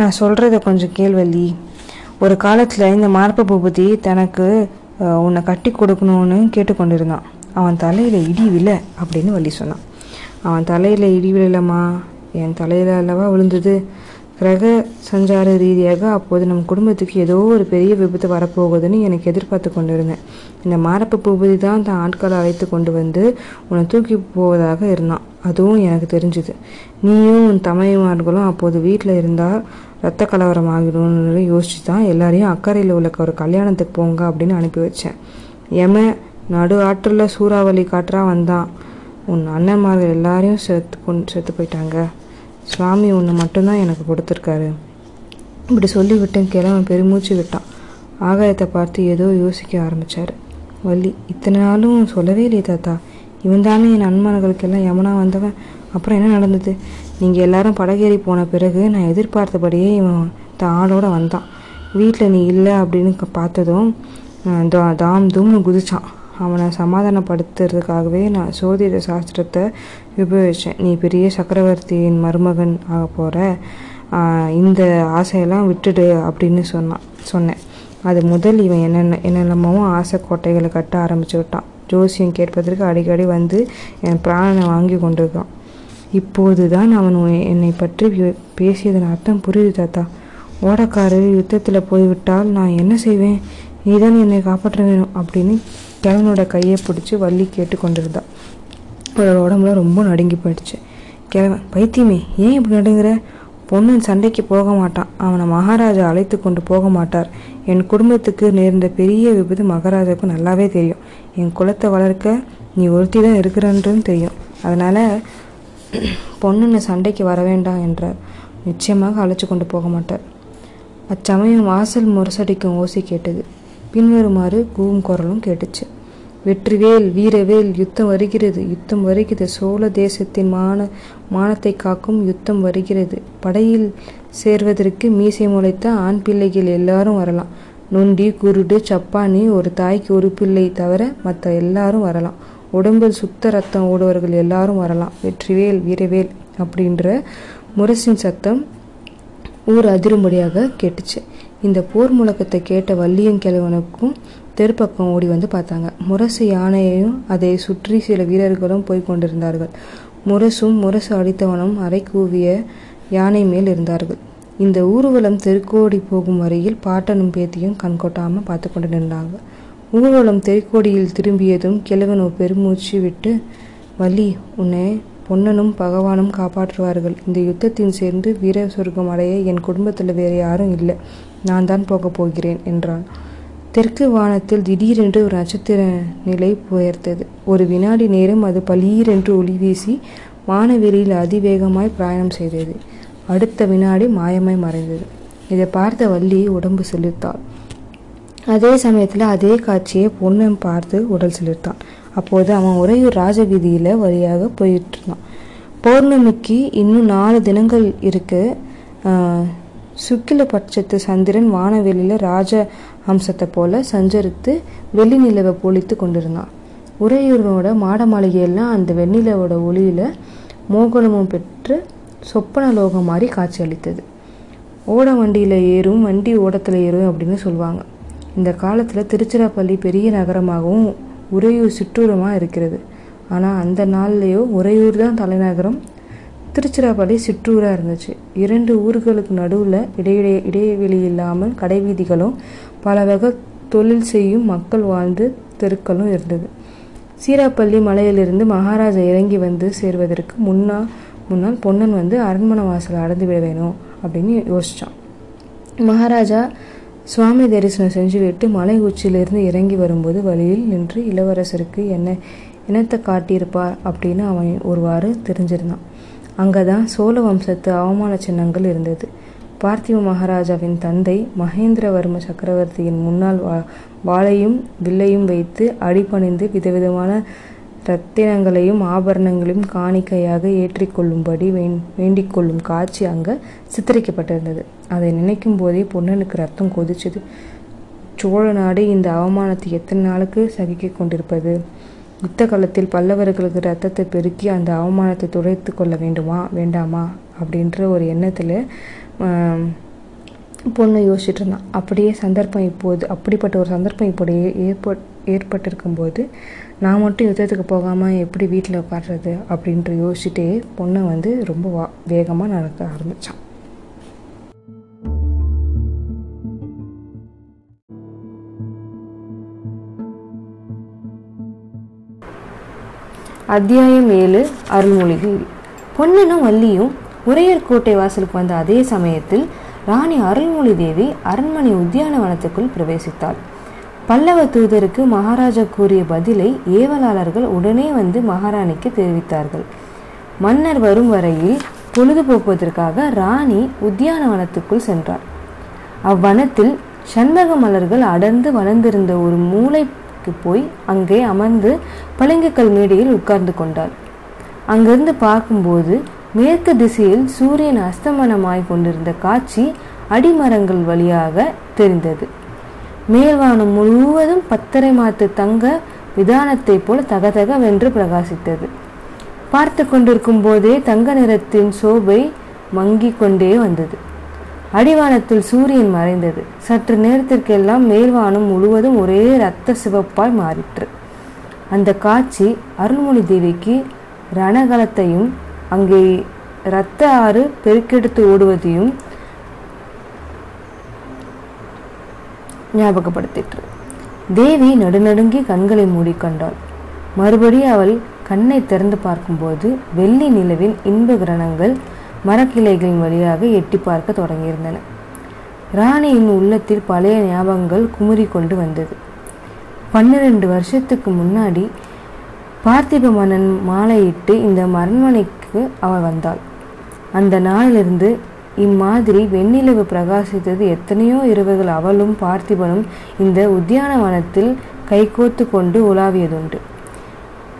நான் சொல்கிறத கொஞ்சம் கேள்வல்லி ஒரு காலத்தில் இந்த மார்ப பூபதி தனக்கு உன்னை கட்டி கொடுக்கணும்னு கேட்டுக்கொண்டிருந்தான். அவன் தலையில் இடி விழ அப்படின்னு வள்ளி சொன்னான். அவன் தலையில் இடி விழலம்மா. என் தலையில் அல்லவா விழுந்தது. கிரக சஞ்சார ரீதியாக அப்போது நம் குடும்பத்துக்கு ஏதோ ஒரு பெரிய விபத்து வரப்போகுதுன்னு எனக்கு எதிர்பார்த்து கொண்டிருந்தேன். இந்த மாரப்ப பூபதி தான் அந்த ஆட்களை அழைத்து கொண்டு வந்து உன்னை தூக்கி போவதாக இருந்தான். அதுவும் எனக்கு தெரிஞ்சுது. நீயும் உன் தமையமார்களும் அப்போது வீட்டில் இருந்தால் ரத்த கலவரம் ஆகிடும்னு யோசிச்சு தான் எல்லாரையும் அக்கறையில் உள்ள ஒரு கல்யாணத்துக்கு போங்க அப்படின்னு அனுப்பி வச்சேன். எம நடு ஆற்றில் சூறாவளி காற்றாக வந்தான். உன் அண்ணன்மார்கள் எல்லாரையும் செத்து கொண்டு செத்து போயிட்டாங்க. சுவாமி ஒன்று மட்டும்தான் எனக்கு கொடுத்துருக்காரு. இப்படி சொல்லிவிட்டேன் கிழமை பெருமூச்சு விட்டான். ஆகாயத்தை பார்த்து ஏதோ யோசிக்க ஆரம்பித்தார் வள்ளி. இத்தனை நாளும் சொல்லவே இல்லையே தாத்தா. இவன் தானே என் நண்பர்களுக்கெல்லாம் யமுனா வந்தவன். அப்புறம் என்ன நடந்தது? நீங்கள் எல்லாரும் படகேறி போன பிறகு நான் எதிர்பார்த்தபடியே இவன் த- ஆளோடு வந்தான். வீட்டில் நீ இல்லை அப்படின்னு பார்த்ததும் தா- தாம் தூம்னு குதிச்சான். அவனை சமாதானப்படுத்துறதுக்காகவே நான் சோதிட சாஸ்திரத்தை உபயோகித்தேன் நீ பெரிய சக்கரவர்த்தியின் மருமகன் ஆக போகிற இந்த ஆசையெல்லாம் விட்டுடு அப்படின்னு சொன்னான் சொன்னேன். அது முதல் இவன் என்னென்ன என்னென்னமோ ஆசை கோட்டைகளை கட்ட ஆரம்பிச்சு விட்டான். ஜோசியம் கேட்பதற்கு அடிக்கடி வந்து என் பிராணனை வாங்கி கொண்டிருக்கான். இப்போது தான் அவன் என்னை பற்றி பே- பேசியதன் அர்த்தம் புரியுது தாத்தா. ஓடக்காரர் யுத்தத்தில் போய்விட்டால் நான் என்ன செய்வேன்? நீதான் என்னை காப்பாற்ற வேணும் அப்படின்னு கிழவனோட கையை பிடிச்சி வள்ளி கேட்டு கொண்டிருந்தா. அவளோட உடம்புல ரொம்ப நடுங்கி போயிடுச்சு. கிழவன் பைத்தியமே ஏன் இப்படி நடுங்குற? பொண்ணு சண்டைக்கு போக மாட்டான். அவனை மகாராஜா அழைத்து கொண்டு போக மாட்டார். என் குடும்பத்துக்கு நேர்ந்த பெரிய விபத்து மகாராஜாவுக்கு நல்லாவே தெரியும். என் குலத்தை வளர்க்க நீ ஒருத்தி தான் இருக்கிறன்றும் தெரியும். அதனால் பொண்ணுன்னு சண்டைக்கு வர வேண்டாம் என்றார் நிச்சயமாக அழைச்சி கொண்டு போக மாட்டார். அச்சமயம் வாசல் முரசடிக்கும் ஓசை கேட்டது. பின்வருமாறு கூவும் குரலும் கேட்டுச்சு. வெற்றிவேல் வீரவேல் யுத்தம் வருகிறது. யுத்தம் வருகிறது. சோழ தேசத்தின் மான மானத்தை காக்கும் யுத்தம் வருகிறது. படையில் சேர்வதற்கு மீசை முளைத்த ஆண் பிள்ளைகள் எல்லாரும் வரலாம். நொண்டி குருடு சப்பானி ஒரு தாய்க்கு ஒரு பிள்ளை தவிர மற்ற எல்லாரும் வரலாம். உடம்பில் சுத்த ரத்தம் ஓடுவர்கள் எல்லாரும் வரலாம். வெற்றிவேல் வீரவேல் அப்படின்ற முரசின் சத்தம் ஊர் அதிரும்படியாக கேட்டுச்சு. இந்த போர் முழக்கத்தை கேட்ட வள்ளியங்கிழவனுக்கும் தெருப்பக்கம் ஓடி வந்து பார்த்தாங்க. முரசு யானையையும் அதை சுற்றி சில வீரர்களும் போய் கொண்டிருந்தார்கள். முரசும் முரசு அடித்தவனும் அரை கூவிய யானை மேல் இருந்தார்கள். இந்த ஊர்வலம் தெருக்கோடி போகும் வரையில் பாட்டனும் பேத்தியும் கண்கொட்டாமல் பார்த்து கொண்டு நின்றாங்க. ஊர்வலம் தெருக்கோடியில் திரும்பியதும் கிழவன் ஒரு பெருமூச்சு விட்டு வள்ளி உன்னை பொன்னனும் பகவானும் காப்பாற்றுவார்கள். இந்த யுத்தத்தின் சேர்ந்து வீர சொர்க்கம் அடைய என் குடும்பத்தில் வேறு யாரும் இல்லை. நான் தான் போகப் போகிறேன் என்றான். தெற்கு வானத்தில் திடீரென்று ஒரு நட்சத்திர நிலை உயர்த்தது ஒரு வினாடி நேரம் அது பளீரென்று ஒளி வீசி வானவெளியில் அதிவேகமாய் பிரயாணம் செய்தது. அடுத்த வினாடி மாயமாய் மறைந்தது. இதை பார்த்த வள்ளி உடம்பு செலுத்தாள் அதே சமயத்தில் அதே காட்சியை பொண்ணன் பார்த்து உடல் சிலிர்த்தான். அப்போது அவன் உறையூர் ராஜவீதியில் வழியாக போயிட்டு இருந்தான். பௌர்ணமிக்கு இன்னும் நாலு தினங்கள் இருக்கு. சுக்கில பட்சத்து சந்திரன் வானவெளியில் ராஜ ஹம்சத்தை போல சஞ்சரித்து வெள்ளி நிலவை பொழித்து கொண்டிருந்தான். உறையூரோட மாட மாளிகையெல்லாம் அந்த வெண்ணிலவோட ஒளியில மோகனமும் பெற்று சொப்பன லோகம் மாதிரி காட்சி அளித்தது. ஓட வண்டியில் ஏறும் வண்டி ஓடத்தில் ஏறும் அப்படின்னு சொல்லுவாங்க. இந்த காலத்தில் திருச்சிராப்பள்ளி பெரிய நகரமாகவும் உறையூர் சிற்றூரமாக இருக்கிறது. ஆனால் அந்த நாள்லேயோ உறையூர் தான் தலைநகரம் திருச்சிராப்பள்ளி சிற்றூராக இருந்துச்சு. இரண்டு ஊர்களுக்கு நடுவில் இடையிடையே இடைவெளி இல்லாமல் கடைவீதிகளும் பல வகை தொழில் செய்யும் மக்கள் வாழ்ந்து தெருக்களும் இருந்தது. சீராப்பள்ளி மலையிலிருந்து மகாராஜா இறங்கி வந்து சேர்வதற்கு முன்னா முன்னால் பொன்னன் வந்து அரண்மனை வாசலை அடைந்து விட வேணும் அப்படின்னு யோசித்தான் மகாராஜா சுவாமி தரிசனம் செஞ்சுவிட்டு மலை உச்சியிலிருந்து இறங்கி வரும்போது வழியில் நின்று இளவரசருக்கு என்ன இனத்தை காட்டியிருப்பார் அப்படின்னு அவன் ஒருவாறு தெரிஞ்சிருந்தான். அங்கே தான் சோழ வம்சத்து அவமான சின்னங்கள் இருந்தது. பார்த்திவ மகாராஜாவின் தந்தை மகேந்திரவர்ம சக்கரவர்த்தியின் முன்னால் வா வாளையும் வில்லையும் வைத்து அடிபணிந்து விதவிதமான ரத்தினங்களையும் ஆபரணங்களையும் காணிக்கையாக ஏற்றிக்கொள்ளும்படி வேண் வேண்டிக் கொள்ளும் காட்சி அங்கே சித்தரிக்கப்பட்டிருந்தது. அதை நினைக்கும் போதே பொன்னனுக்கு ரத்தம் கொதிச்சது. சோழ நாடு இந்த அவமானத்தை எத்தனை நாளுக்கு சகிக்க கொண்டிருப்பது? யுத்த காலத்தில் பல்லவர்களுக்கு ரத்தத்தை பெருக்கி அந்த அவமானத்தை துடைத்து கொள்ள வேண்டுமா? வேண்டாமா? அப்படின்ற ஒரு எண்ணத்தில் பொண்ணு யோசிச்சுட்டு இருந்தான் அப்படியே சந்தர்ப்பம் இப்போது அப்படிப்பட்ட ஒரு சந்தர்ப்பம் இப்படி ஏற்பட் ஏற்பட்டிருக்கும்போது நான் மட்டும் யுத்தத்துக்கு போகாமல் எப்படி வீட்டில் உட்காடுறது அப்படின்ற யோசிச்சுட்டே பொண்ணை வந்து ரொம்ப வா வேகமாக நடக்க ஆரம்பித்தான் அத்தியாயம் ஏழு அருள்மொழிகள். பொன்னனும் வள்ளியும் உறையர் கோட்டை வாசலுக்கு வந்த அதே சமயத்தில் ராணி அருள்மொழி தேவி அரண்மனை உத்தியானவனத்துக்குள் பிரவேசித்தாள். பல்லவ தூதருக்கு மகாராஜா கூறிய பதிலை ஏவலாளர்கள் உடனே வந்து மகாராணிக்கு தெரிவித்தார்கள். மன்னர் வரும் வரையில் பொழுதுபோக்குவதற்காக ராணி உத்தியானவனத்துக்குள் சென்றார் அவ்வனத்தில் சண்பக மலர்கள் அடர்ந்து வளர்ந்திருந்த ஒரு மூளை மூளைக்கு போய் அங்கே அமர்ந்து பளிங்குக்கல் மேடையில் உட்கார்ந்து கொண்டாள். அங்கிருந்து பார்க்கும்போது மேற்கு திசையில் சூரியன் அஸ்தமனமாய் கொண்டிருந்த காட்சி அடிமரங்கள் வழியாக தெரிந்தது. மேல்வானம் முழுவதும் பத்தரை மாத்து தங்க விதானத்தைப் போல தகதக வென்று பிரகாசித்தது. பார்த்து கொண்டிருக்கும் போதே தங்க நிறத்தின் சோபை மங்கிக் கொண்டே வந்தது. அடிவானத்தில் சூரியன் மறைந்தது. சற்று நேரத்திற்கெல்லாம் மேல்வானம் முழுவதும் ஒரே இரத்த சிவப்பாய் மாறிற்று. அந்த காட்சி அருள்மொழி தேவிக்கு ரணகலத்தையும் அங்கே இரத்த ஆறு பெருக்கெடுத்து ஓடுவதையும் ஞாபகப்படுத்திற்று. தேவி நடுநடுங்கி கண்களை மூடிக்கொண்டாள் மறுபடி அவள் கண்ணை திறந்து பார்க்கும்போது வெள்ளி நிலவின் இன்ப கிரணங்கள் மரக்கிளைகளின் வழியாக எட்டி பார்க்க தொடங்கியிருந்தன. ராணியின் உள்ளத்தில் பழைய ஞாபகங்கள் குமுறி கொண்டு வந்தது. பன்னிரண்டு வருஷத்துக்கு முன்னாடி பார்த்திப மன்னன் மாலையிட்டு இந்த மரண்மனைக்கு அவள் வந்தாள். அந்த நாளிலிருந்து இம்மாதிரி வெண்ணிலவு பிரகாசித்தது எத்தனையோ இரவுகள் அவளும் பார்த்திபனும் இந்த உத்தியானவனத்தில் கைகோத்து கொண்டு உலாவியதுண்டு.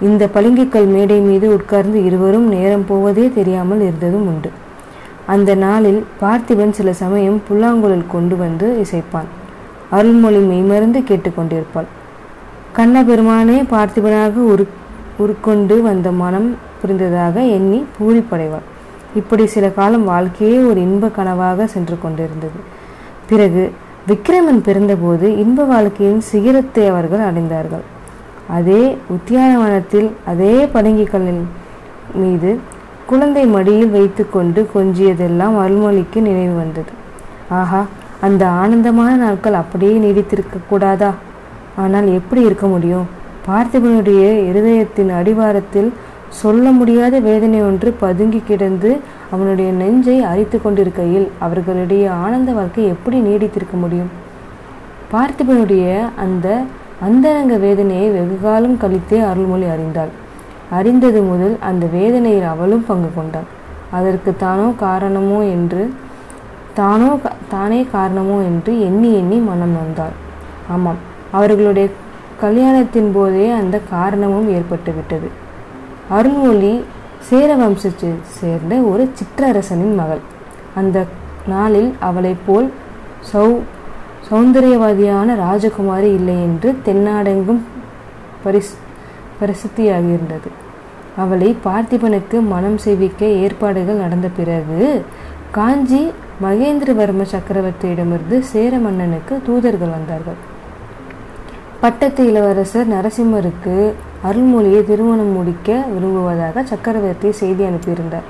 இந்த பளிங்குக்கல் மேடை மீது உட்கார்ந்து இருவரும் நேரம் போவதே தெரியாமல் இருந்ததும் உண்டு. அந்த நாளில் பார்த்திபன் சில சமயம் புல்லாங்குழல் கொண்டு வந்து இசைப்பான். அருள்மொழி மெய்மறந்து கேட்டுக்கொண்டிருப்பாள். கண்ணபெருமானே பார்த்திபனாக உரு உருக்கொண்டு வந்த மனம் புரிந்ததாக எண்ணி பூரிப்படைவாள். இப்படி சில காலம் வாழ்க்கையே ஒரு இன்ப கனவாக சென்று கொண்டிருந்தது. பிறகு விக்ரமன் பிறந்தபோது இன்ப வாழ்க்கையின் சிகரத்தை அவர்கள் அடைந்தார்கள். அதே உத்தியானவனத்தில் அதே படுங்கிக்கல்லின் மீது குழந்தை மடியில் வைத்துக்கொண்டு கொஞ்சியதெல்லாம் அருள்மொழிக்கு நினைவு வந்தது. ஆஹா அந்த ஆனந்தமான நாட்கள் அப்படியே நீடித்திருக்க கூடாதா? ஆனால் எப்படி இருக்க முடியும்? பார்த்திபனுடைய இருதயத்தின் அடிவாரத்தில் சொல்ல முடியாத வேதனை ஒன்று பதுங்கி கிடந்து அவனுடைய நெஞ்சை அரித்து கொண்டிருக்கையில் அவர்களுடைய ஆனந்த வாழ்க்கை எப்படி நீடித்திருக்க முடியும்? பார்த்திபனுடைய அந்த அந்தரங்க வேதனையை வெகுகாலம் கழித்தே அருள்மொழி அறிந்தாள். அறிந்தது முதல் அந்த வேதனையில் அவளும் பங்கு கொண்டாள். அதற்கு தானோ காரணமோ என்று தானோ தானே காரணமோ என்று எண்ணி எண்ணி மனம் நொந்தாள். ஆமாம் அவர்களுடைய கல்யாணத்தின் போதே அந்த காரணமும் ஏற்பட்டுவிட்டது. அருள்மொழி சேர வம்சத்தை சேர்ந்த ஒரு சிற்றரசனின் மகள். அந்த நாளில் அவளைப் போல் சௌ சௌந்தரியவாதியான ராஜகுமாரி இல்லை என்று தென்னாடெங்கும் பரிஸ் பிரசித்தியாகியிருந்தது. அவளை பார்த்திபனுக்கு மனம் செய்விக்க ஏற்பாடுகள் நடந்த பிறகு காஞ்சி மகேந்திரவர்ம சக்கரவர்த்தியிடமிருந்து சேர மன்னனுக்கு தூதர்கள் வந்தார்கள். பட்டத்து இளவரசர் நரசிம்மருக்கு அருள்மொழியை திருமணம் முடிக்க விரும்புவதாக சக்கரவர்த்தி செய்தி அனுப்பியிருந்தார்.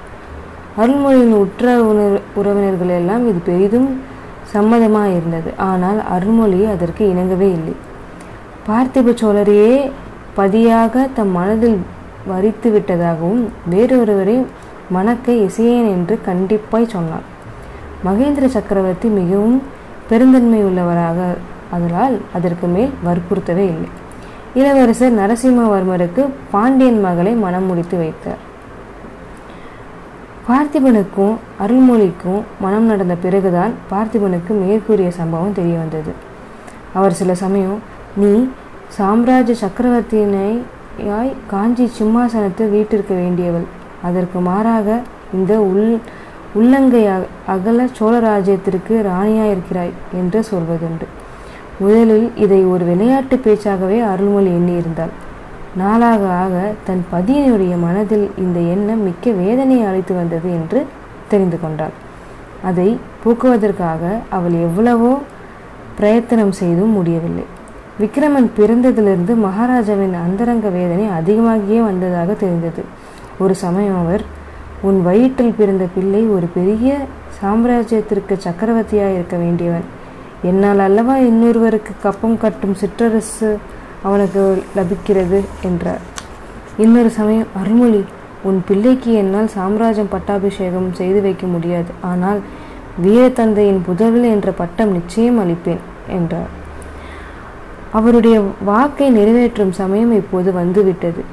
அருள்மொழியின் உற்ற உணர் உறவினர்கள் எல்லாம் இது பெரிதும் சம்மதமாக இருந்தது. ஆனால் அருள்மொழி அதற்கு இணங்கவே இல்லை. பார்த்திப சோழரையே பதியாக தம் மனதில் வரித்து விட்டதாகவும் வேறொருவரை மணக்க இசையேன் என்று கண்டிப்பாய் சொன்னார் மகேந்திர சக்கரவர்த்தி மிகவும் பெருந்தன்மை உள்ளவராக அதனால் அதற்கு மேல் வற்புறுத்தவே இல்லை. இளவரசர் நரசிம்மவர்மருக்கு பாண்டியன் மகளை மனம் முடித்து வைத்தார். பார்த்திபனுக்கும் அருள்மொழிக்கும் மனம் நடந்த பிறகுதான் பார்த்திபனுக்கு மேற்கூறிய சம்பவம் தெரிய வந்தது அவர் சில சமயம் நீ சாம்ராஜ்ய சக்கரவர்த்தியினாய் காஞ்சி சிம்மாசனத்தில் வீட்டிருக்க வேண்டியவள். அதற்கு மாறாக இந்த உள் உள்ளங்கை அகல சோழராஜ்யத்திற்கு ராணியாயிருக்கிறாய் என்று சொல்வதுண்டு. முதலில் இதை ஒரு விளையாட்டு பேச்சாகவே அருள்மொழி எண்ணியிருந்தாள். நாளாக ஆக தன் பதியனுடைய மனதில் இந்த எண்ணம் மிக்க வேதனையை அழைத்து வந்தது என்று தெரிந்து கொண்டாள். அதை போக்குவதற்காக அவள் எவ்வளவோ பிரயத்தனம் செய்தும் முடியவில்லை. விக்ரமன் பிறந்ததிலிருந்து மகாராஜாவின் அந்தரங்க வேதனை அதிகமாகியே வந்ததாக தெரிந்தது. ஒரு சமயம் அவர் உன் வயிற்றில் பிறந்த பிள்ளை ஒரு பெரிய சாம்ராஜ்யத்திற்கு சக்கரவர்த்தியாக இருக்க வேண்டியவன். என்னால் அல்லவா இன்னொருவருக்கு கப்பம் கட்டும் சிற்றரசு அவனுக்கு லபிக்கிறது என்றார் இன்னொரு சமயம் அருள்மொழி உன் பிள்ளைக்கு என்னால் சாம்ராஜ்யம் பட்டாபிஷேகம் செய்து வைக்க முடியாது. ஆனால் வீரத்தந்தையின் புதல்வல் என்ற பட்டம் நிச்சயம் அளிப்பேன் என்றார். அவருடைய வாக்கை நிறைவேற்றும் சமயம் இப்போது வந்துவிட்டது.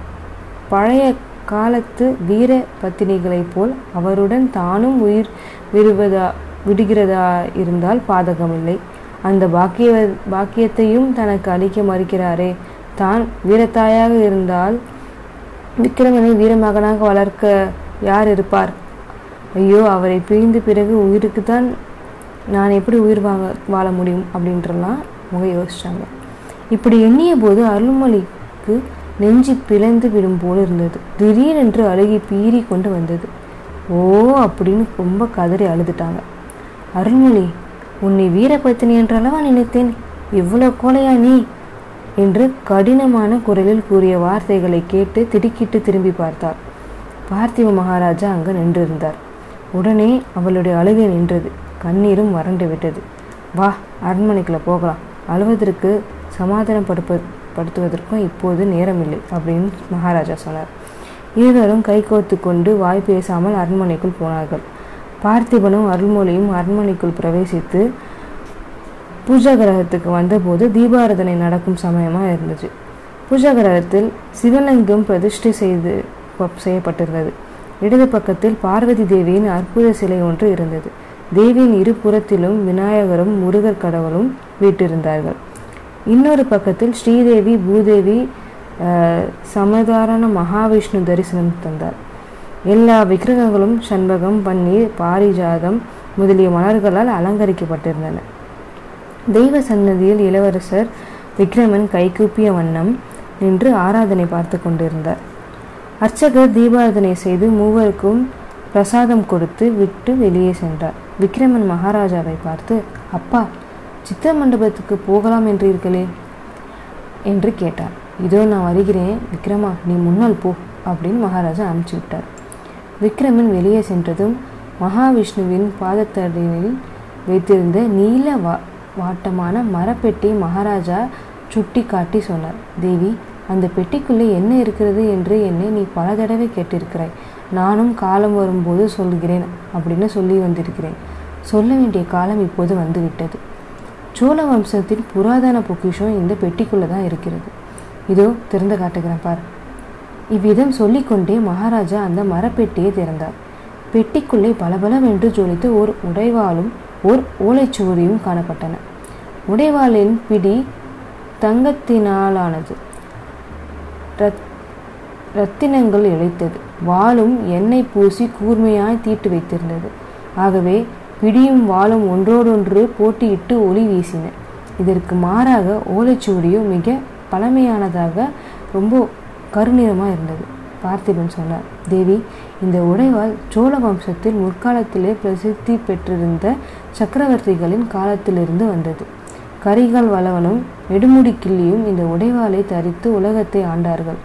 பழைய காலத்து வீர பத்தினிகளைப் போல் அவருடன் தானும் உயிர் விடுவதா விடுகிறதா இருந்தால் பாதகமில்லை. அந்த பாக்கிய பாக்கியத்தையும் தனக்கு அளிக்க மறுக்கிறாரே. தான் வீரத்தாயாக இருந்தால் விக்ரமனை வீரமகனாக வளர்க்க யார் இருப்பார்? ஐயோ அவரை பிரிந்த பிறகு உயிருக்கு தான் நான் எப்படி உயிர் வாங்க வாழ முடியும் அப்படின்றலாம் அவங்க யோசிச்சாங்க. இப்படி எண்ணிய போது அருள்மொழிக்கு நெஞ்சு பிளந்து விடும் போல இருந்தது. திடீரென்று அழுகி பீறி கொண்டு வந்தது. ஓ அப்படின்னு ரொம்ப கதறி அழுதுட்டாங்க. அருள்மொழி உன்னை வீரபத்தினி என்றளவா நினைத்தேன். இவ்வளோ கோலையா நீ? என்று கடினமான குரலில் கூறிய வார்த்தைகளை கேட்டு திடுக்கிட்டு திரும்பி பார்த்தார். பார்த்திவ மகாராஜா அங்கு நின்றிருந்தார். உடனே அவளுடைய அழுகை நின்றது. கண்ணீரும் வறண்டு விட்டது. வா அரண்மனைக்குள்ள போகலாம். அழுவதற்கு சமாதானப்படுப்ப படுத்துவதற்கும் இப்போது நேரமில்லை அப்படின்னு மகாராஜா சொன்னார். இருவரும் கைகோத்து கொண்டு வாய் பேசாமல் அரண்மனைக்குள் போனார்கள். பார்த்திபனும் அருள்மொழியும் அரண்மனைக்குள் பிரவேசித்து பூஜா கிரகத்துக்கு வந்தபோது தீபாராதனை நடக்கும் சமயமாக இருந்துச்சு. பூஜா கிரகத்தில் சிவலிங்கம் பிரதிஷ்டை செய்து செய்யப்பட்டிருந்தது. இடது பக்கத்தில் பார்வதி தேவியின் அற்புத சிலை ஒன்று இருந்தது. தேவியின் இரு புறத்திலும் விநாயகரும் முருகர் கடவுளும் வீட்டிருந்தார்கள். இன்னொரு பக்கத்தில் ஸ்ரீதேவி பூதேவி சமதாரண மகாவிஷ்ணு தரிசனம் தந்தார். எல்லா விக்கிரகங்களும் சண்பகம் பன்னீர் பாரிஜாதம் முதலிய மலர்களால் அலங்கரிக்கப்பட்டிருந்தன. தெய்வ சன்னதியில் இளவரசர் விக்ரமன் கைகூப்பிய வண்ணம் நின்று ஆராதனை பார்த்து கொண்டிருந்தார். அர்ச்சகர் தீபாராதனை செய்து மூவருக்கும் பிரசாதம் கொடுத்து விட்டு வெளியே சென்றார். விக்ரமன் மகாராஜாவை பார்த்து அப்பா சித்திர மண்டபத்துக்கு போகலாம் இருக்களே என்று கேட்டார். இதோ நான் வருகிறேன் விக்ரமா நீ முன்னால் போ அப்படின்னு மகாராஜா அனுப்பிச்சு விட்டார். விக்ரமன் வெளியே சென்றதும் மகாவிஷ்ணுவின் பாதத்தடியில் வைத்திருந்த நீல வா வாட்டமான மரப்பெட்டி மகாராஜா சுட்டி காட்டி சொன்னார். தேவி அந்த பெட்டிக்குள்ளே என்ன இருக்கிறது என்று என்னை நீ பல தடவை கேட்டிருக்கிறாய். நானும் காலம் வரும்போது சொல்கிறேன் அப்படின்னு சொல்லி வந்திருக்கிறேன். சொல்ல வேண்டிய காலம் இப்போது வந்துவிட்டது. சோழ வம்சத்தின் புராதன பொக்கிஷம் இந்த பெட்டிக்குள்ளே தான் இருக்கிறது. இதோ திறந்து காட்டுகிறேன் பார். இவ்விதம் சொல்லிக்கொண்டே மகாராஜா அந்த மரப்பெட்டியை திறந்தார். பெட்டிக்குள்ளே பலபலவென்று ஜொலித்து ஓர் உடைவாலும் ஓர் ஓலைச்சுவடியும் காணப்பட்டன. உடைவாளின் பிடி தங்கத்தினாலானது. ரத்தினங்கள் இழைத்தது. வாளும் எண்ணெய் பூசி கூர்மையாய் தீட்டு வைத்திருந்தது. ஆகவே பிடியும் வாளும் ஒன்றோடொன்று போட்டியிட்டு ஒளி வீசின. இதற்கு மாறாக ஓலைச்சுவடியும் மிக பழமையானதாக ரொம்ப கருநிறமாக இருந்தது. பார்த்திபன் சொன்னார் தேவி இந்த உடைவால் சோழ வம்சத்தில் முற்காலத்திலே பிரசித்தி பெற்றிருந்த சக்கரவர்த்திகளின் காலத்திலிருந்து வந்தது. கரிகால் வளவனும் நெடுமுடி கிள்ளியும் இந்த உடைவாளை தரித்து உலகத்தை ஆண்டார்கள்.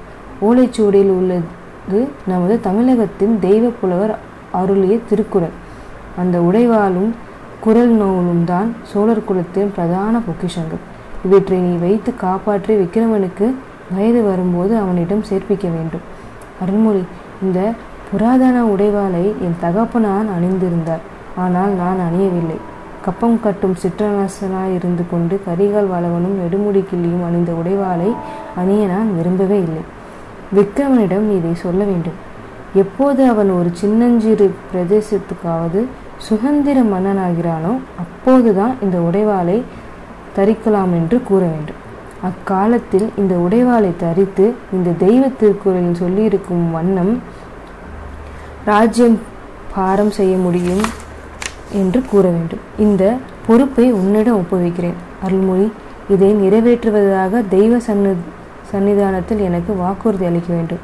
ஓலைச்சுவடியில் உள்ளது நமது தமிழகத்தின் தெய்வ புலவர் அருளிய திருக்குறள். அந்த உடைவாளும் குரல் நூலும் தான் சோழர் குலத்தின் பிரதான பொக்கிஷங்கள். இவற்றை நீ வைத்து காப்பாற்றி விக்கிரமனுக்கு வயது வரும்போது அவனிடம் சேர்ப்பிக்க வேண்டும். அருள்மொழி இந்த புராதன உடைவாளை என் தகப்பனான் அணிந்திருந்தார். ஆனால் நான் அணியவில்லை. கப்பம் கட்டும் சிற்றரசனாய் இருந்து கொண்டு கரிகால் வளவனும் நெடுமுடி கிள்ளியும் அணிந்த உடைவாளை அணிய நான் விரும்பவே இல்லை. விக்ரமனிடம் இதை சொல்ல வேண்டும். எப்போது அவன் ஒரு சின்னஞ்சிறு பிரதேசத்துக்காவது சுதந்திர மன்னனாகிறானோ அப்போதுதான் இந்த உடைவாளை தரிக்கலாம் என்று கூற வேண்டும். அக்காலத்தில் இந்த உடைவாளை தரித்து இந்த தெய்வ திருக்குறளில் சொல்லியிருக்கும் வண்ணம் ராஜ்யம் பாரம் செய்ய முடியும் என்று கூற வேண்டும். இந்த பொறுப்பை உன்னிடம் ஒப்புவிக்கிறேன். அருள்மொழி இதை நிறைவேற்றுவதாக தெய்வ சன்னு சன்னிதானத்தில் எனக்கு வாக்குறுதி அளிக்க வேண்டும்.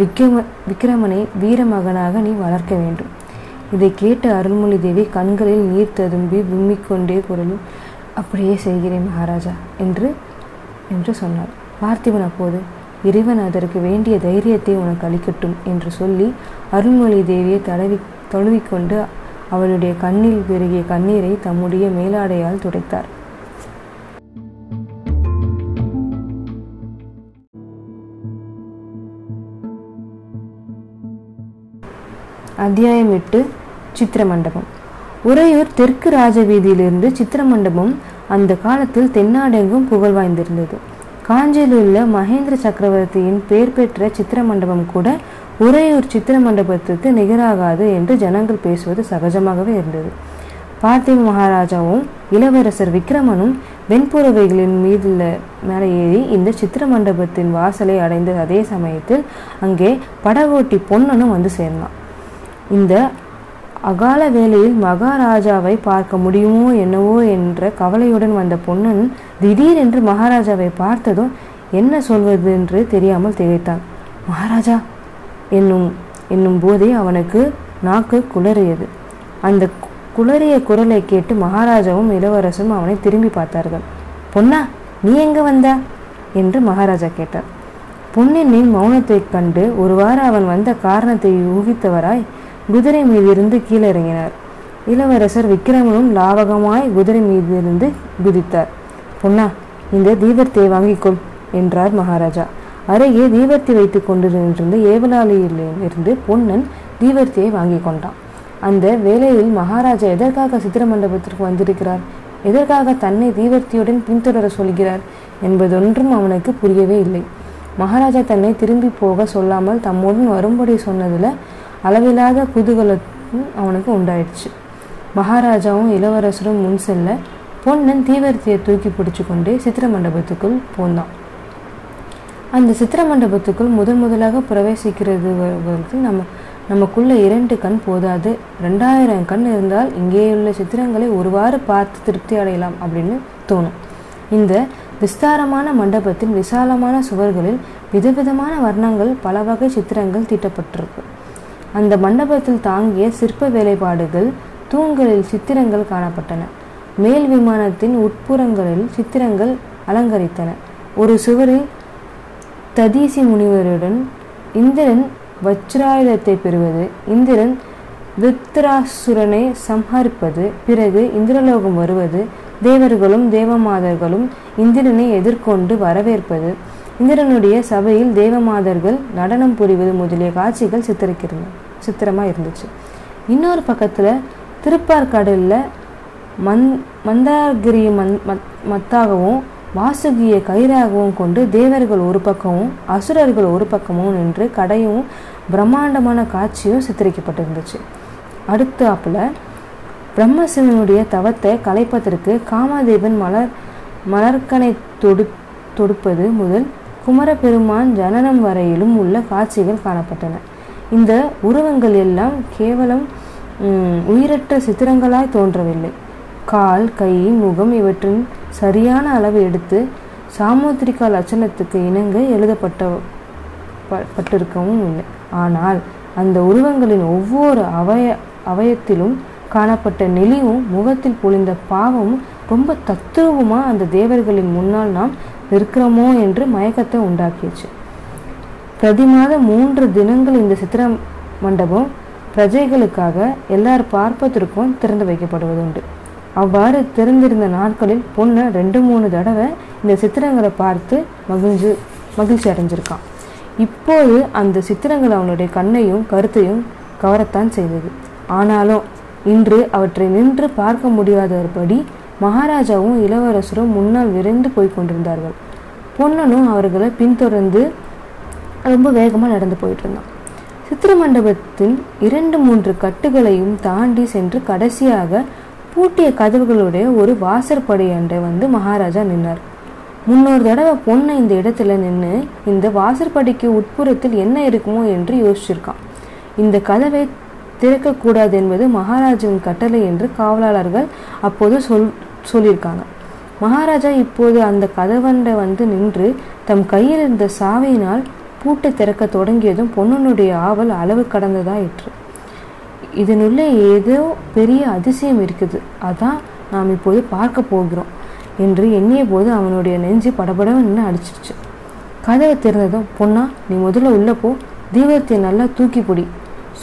விக்ரம விக்ரமனை வீரமகனாக நீ வளர்க்க வேண்டும். இதை கேட்ட அருள்மொழி தேவி கண்களில் நீர் ததும்பி கொண்டே குரலும் அப்படியே செய்கிறேன் மகாராஜா என்று என்று சொன்னார். பார்த்திபன் அப்போது இறைவன் அதற்கு வேண்டிய தைரியத்தை உனக்கு அளிக்கட்டும் என்று சொல்லி அருள்மொழி தேவியை தடவி தழுவிக்கொண்டு அவளுடைய கண்ணில் பெருகிய கண்ணீரை தம்முடைய மேலாடையால் துடைத்தார். அத்தியாயம் எட்டு சித்திரமண்டபம். உறையூர் தெற்கு ராஜவீதியிலிருந்து சித்திரமண்டபம் அந்த காலத்தில் தென்னாடெங்கும் புகழ் வாய்ந்திருந்தது. காஞ்சியில் உள்ள மகேந்திர சக்கரவர்த்தியின் பெயர் பெற்ற சித்திரமண்டபம் கூட உறையூர் சித்திரமண்டபத்துக்கு நிகராகாது என்று ஜனங்கள் பேசுவது சகஜமாகவே இருந்தது. பார்த்திவ மகாராஜாவும் இளவரசர் விக்ரமனும் வெண்புறவைகளின் மீதுள்ள மேலே ஏறி இந்த சித்திர மண்டபத்தின் வாசலை அடைந்த அதே சமயத்தில் அங்கே படகோட்டி பொன்னனும் வந்து சேர்ந்தான். இந்த அகால வேளையில் மகாராஜாவை பார்க்க முடியுமோ என்னவோ என்ற கவலையுடன் வந்த பொன்னன் திடீரென்று மகாராஜாவை பார்த்ததும் என்ன சொல்வது என்று தெரியாமல் திகைத்தான். மகாராஜா என்னும் என்னும் போதே அவனுக்கு நாக்கு குளறியது. அந்த குளறிய குரலை கேட்டு மகாராஜாவும் இளவரசும் அவனை திரும்பி பார்த்தார்கள். பொன்னா நீ எங்க வந்த? என்று மகாராஜா கேட்டார். பொன்னின் மௌனத்தைக் கண்டு ஒருவாறு அவன் வந்த காரணத்தை ஊகித்தவராய் குதிரை மீதிருந்து கீழே இறங்கினார் இளவரசர் விக்ரமனும் லாவகமாய் குதிரை மீதிருந்து குதித்தார். பொன்னா இந்த தீபத்தை வாங்கிக்கொள் என்றார் மகாராஜா. அருகே தீபத்தை வைத்துக் கொண்டிருந்த ஏவலாளியிலிருந்து பொன்னன் தீபர்த்தியை வாங்கி கொண்டான். அந்த வேளையில் மகாராஜா எதற்காக சித்திர மண்டபத்திற்கு வந்திருக்கிறார்? எதற்காக தன்னை தீவர்த்தியுடன் பின்தொடர சொல்கிறார் என்பதொன்றும் அவனுக்கு புரியவே இல்லை. மகாராஜா தன்னை திரும்பி போக சொல்லாமல் தம்முடன் வரும்படி சொன்னதுல அளவில்லாத குதூகலத்தும் அவனுக்கு உண்டாயிடுச்சு. மகாராஜாவும் இளவரசரும் முன் செல்ல பொன்னன் தீவர்த்தியை தூக்கி பிடிச்சு கொண்டே சித்திர மண்டபத்துக்குள் போந்தான். அந்த சித்திர மண்டபத்துக்குள் முதன் முதலாக பிரவேசிக்கிறது வ- நம்ம நமக்குள்ள இரண்டு கண் போதாது. ரெண்டாயிரம் கண் இருந்தால் இங்கேயுள்ள சித்திரங்களை ஒருவாறு பார்த்து திருப்தி அடையலாம் அப்படின்னு தோணும். இந்த விஸ்தாரமான மண்டபத்தின் விசாலமான சுவர்களில் விதவிதமான வர்ணங்கள் பல வகை சித்திரங்கள் தீட்டப்பட்டிருக்கு. அந்த மண்டபத்தில் தாங்கிய சிற்ப வேலைப்பாடுகள் தூண்களில் சித்திரங்கள் காணப்பட்டன. மேல் விமானத்தின் உட்புறங்களில் சித்திரங்கள் அலங்கரித்தன. ஒரு சுவரில் ததீசி முனிவருடன் இந்திரன் வஜ்ராயுதத்தை பெறுவது இந்திரன் விருத்தராசுரனை சம்ஹரிப்பது பிறகு இந்திரலோகம் வருவது தேவர்களும் தேவமாதர்களும் இந்திரனை எதிர்கொண்டு வரவேற்பது. இந்திரனுடைய சபையில் தேவமாதர்கள் நடனம் புரிவது முதலிய காட்சிகள் சித்தரிக்கிறது சித்திரமாக இருந்துச்சு. இன்னொரு பக்கத்தில் திருப்பார்கடலில் மந் மந்தாகிரி மந் மத்- மத்தாகவும் வாசுகியை கயிறாகவும் கொண்டு தேவர்கள் ஒரு பக்கமும் அசுரர்கள் ஒரு பக்கமும் நின்று கடையும் பிரம்மாண்டமான காட்சியும் சித்தரிக்கப்பட்டிருந்துச்சு. அடுத்தாப்புல பிரம்மசிவனுடைய தவத்தை கலைப்பதற்கு காமதேவன் மலர் மலர்கனை தொடு தொடுப்பது முதல் குமரபெருமான் ஜனனம் வரையிலும் உள்ள காட்சிகள் காணப்பட்டன. இந்த உருவங்கள் எல்லாம் கேவலம் உயிரற்ற சித்திரங்களாய் தோன்றவில்லை. கால் கை முகம் இவற்றின் சரியான அளவு எடுத்து சாமுத்திரிகா லட்சணத்துக்கு இணங்க எழுதப்பட்ட பட்டிருக்கவும் இல்லை. ஆனால் அந்த உருவங்களின் ஒவ்வொரு அவய அவயத்திலும் காணப்பட்ட நெளிவும் முகத்தில் பொழிந்த பாவமும் ரொம்ப தத்துவமாக அந்த தேவர்களின் முன்னால் நாம் நிற்கிறோமோ என்று மயக்கத்தை உண்டாக்கிடுச்சு பிரதி மாதம் மூன்று தினங்கள் இந்த சித்திர மண்டபம் பிரஜைகளுக்காக எல்லார் பார்ப்பதற்கும் திறந்து வைக்கப்படுவதுண்டு. அவ்வாறு திறந்திருந்த நாட்களில் பொண்ணு ரெண்டு மூணு தடவை இந்த சித்திரங்களை பார்த்து மகிழ்ந்து மகிழ்ச்சி அடைஞ்சிருக்கான். இப்போது அந்த சித்திரங்கள் அவனுடைய கண்ணையும் கருத்தையும் கவரத்தான் செய்தது. ஆனாலும் இன்று அவற்றை நின்று பார்க்க முடியாதபடி மகாராஜாவும் இளவரசரும் முன்னால் விரைந்து போய் கொண்டிருந்தார்கள். பொன்னனும் அவர்களை பின்தொடர்ந்து ரொம்ப வேகமாக நடந்து போயிட்டு இருந்தான். சித்திர மண்டபத்தின் இரண்டு மூன்று கட்டுகளையும் தாண்டி சென்று கடைசியாக பூட்டிய கதவுகளுடைய ஒரு வாசற்படி அண்டை வந்து மகாராஜா நின்னார். முன்னொரு தடவை பொண்ணை இந்த இடத்துல நின்று இந்த வாசற்படிக்கு உட்புறத்தில் என்ன இருக்குமோ என்று யோசிச்சிருக்கான். இந்த கதவை திறக்கக்கூடாது என்பது மகாராஜாவின் கட்டளை என்று காவலாளர்கள் அப்போது சொல் சொல்லியிருக்காங்க. மகாராஜா இப்போது அந்த கதவண்டை வந்து நின்று தம் கையில் இருந்த சாவியினால் பூட்டை திறக்க தொடங்கியதும் பொன்னனுடைய ஆவல் அளவு கடந்ததாயிற்று இதனுள்ளே ஏதோ பெரிய அதிசயம் இருக்குது. அதான் நாம் இப்போது பார்க்க போகிறோம் என்று எண்ணிய போது அவனுடைய நெஞ்சு படபடன்னு அடிச்சிருச்சு. கதவை திறந்ததும் பொண்ணா நீ முதல்ல உள்ள போ. தீபத்தை நல்லா தூக்கி பிடி.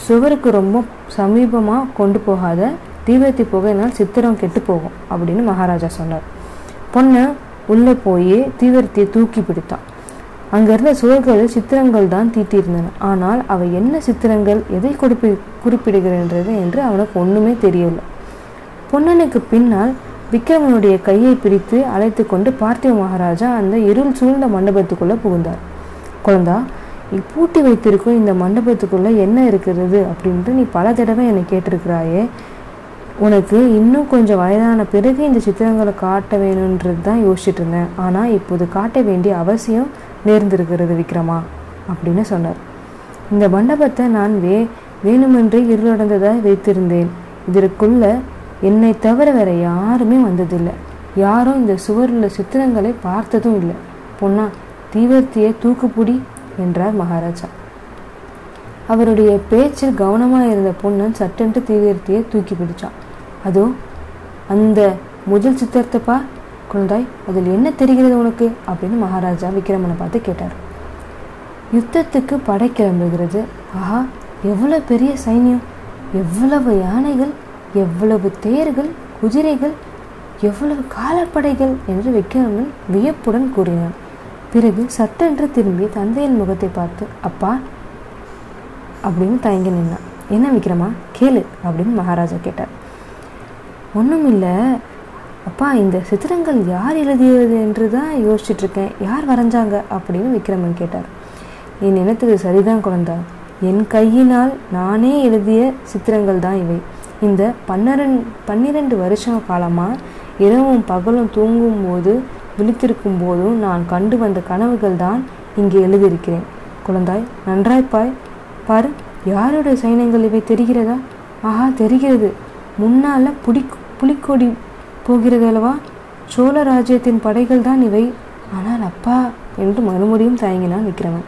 சுவருக்கு ரொம்ப சமீபமாக கொண்டு போகாத. தீபத்தை புகையினால் சித்திரம் கெட்டு போகும் அப்படின்னு மகாராஜா சொன்னார். பொண்ணு உள்ளே போய் தீவிரத்தையை தூக்கி பிடித்தான். அங்கிருந்த சுவர்களில் சித்திரங்கள் தான் தீட்டியிருந்தன. ஆனால் அவை என்ன சித்திரங்கள் எதை குறிப்பி குறிப்பிடுகின்றது என்று அவனுக்கு ஒண்ணுமே தெரியவில்லை. பொன்னனுக்கு பின்னால் விக்ரமனுடைய கையை பிடித்து அழைத்து கொண்டு பார்த்திவ மகாராஜா அந்த இருள் சூழ்ந்த மண்டபத்துக்குள்ள புகுந்தார். குழந்தா நீ பூட்டி வைத்திருக்கும் இந்த மண்டபத்துக்குள்ள என்ன இருக்கிறது? அப்படின்ட்டு நீ பல தடவை என்னை கேட்டிருக்கிறாயே. உனக்கு இன்னும் கொஞ்சம் வயதான பிறகு இந்த சித்திரங்களை காட்ட வேணுன்றது தான் யோசிச்சுட்டு இருந்தேன். ஆனால் இப்போது காட்ட வேண்டிய அவசியம் நேர்ந்திருக்கிறது விக்ரமா அப்படின்னு சொன்னார். இந்த மண்டபத்தை நான் வே வேணுமென்றே இருளடைந்ததாக வைத்திருந்தேன். இதற்குள்ள என்னை தவிர வேற யாருமே வந்ததில்லை. யாரும் இந்த சுவரில் சித்திரங்களை பார்த்ததும் இல்லை. பொன்னா தீவர்த்தியை தூக்குப்புடி என்றார் மகாராஜா. அவருடைய பேச்சில் கவனமாக இருந்த பொண்ணன் சட்டென்று தீவிரத்தையே தூக்கி பிடிச்சான். அதோ அந்த முதல் சித்திரத்தைப்பா குழந்தாய் அதில் என்ன தெரிகிறது உனக்கு? அப்படின்னு மகாராஜா விக்ரமனை பார்த்து கேட்டார். யுத்தத்துக்கு படை கிளம்புகிறது. ஆஹா எவ்வளவு பெரிய சைன்யம்? எவ்வளவு யானைகள்? எவ்வளவு தேர்கள்? குதிரைகள்? எவ்வளவு காலப்படைகள்? என்று விக்ரமன் வியப்புடன் கூறினான். பிறகு சட்டென்று திரும்பி தந்தையின் முகத்தை பார்த்து அப்பா அப்படின்னு தயங்கி நின்னான். என்ன விக்ரமா கேளு அப்படின்னு மகாராஜா கேட்டார். ஒன்றும் இல்லை அப்பா இந்த சித்திரங்கள் யார் எழுதியது என்று தான் யோசிச்சுட்டு இருக்கேன் யார் வரைஞ்சாங்க? அப்படின்னு விக்ரமன் கேட்டார். என் நினைத்தது சரிதான் குழந்தா. என் கையினால் நானே எழுதிய சித்திரங்கள் தான் இவை. இந்த பன்னிரண்டு பன்னிரெண்டு வருஷம் காலமாக இரவும் பகலும் தூங்கும் போது விழித்திருக்கும் போதும் நான் கண்டு வந்த கனவுகள் தான் இங்கே எழுதியிருக்கிறேன். குழந்தாய் நன்றாய்ப்பாய். பாரு யாருடைய சைனங்கள் இவை தெரிகிறதா? ஆஹா தெரிகிறது. முன்னால் புடி புலிக்கொடி போகிறது அல்லவா? சோழ ராஜ்யத்தின் படைகள் தான் இவை. ஆனால் அப்பா என்று மறுமுறையும் தயங்கினான் விக்ரமன்.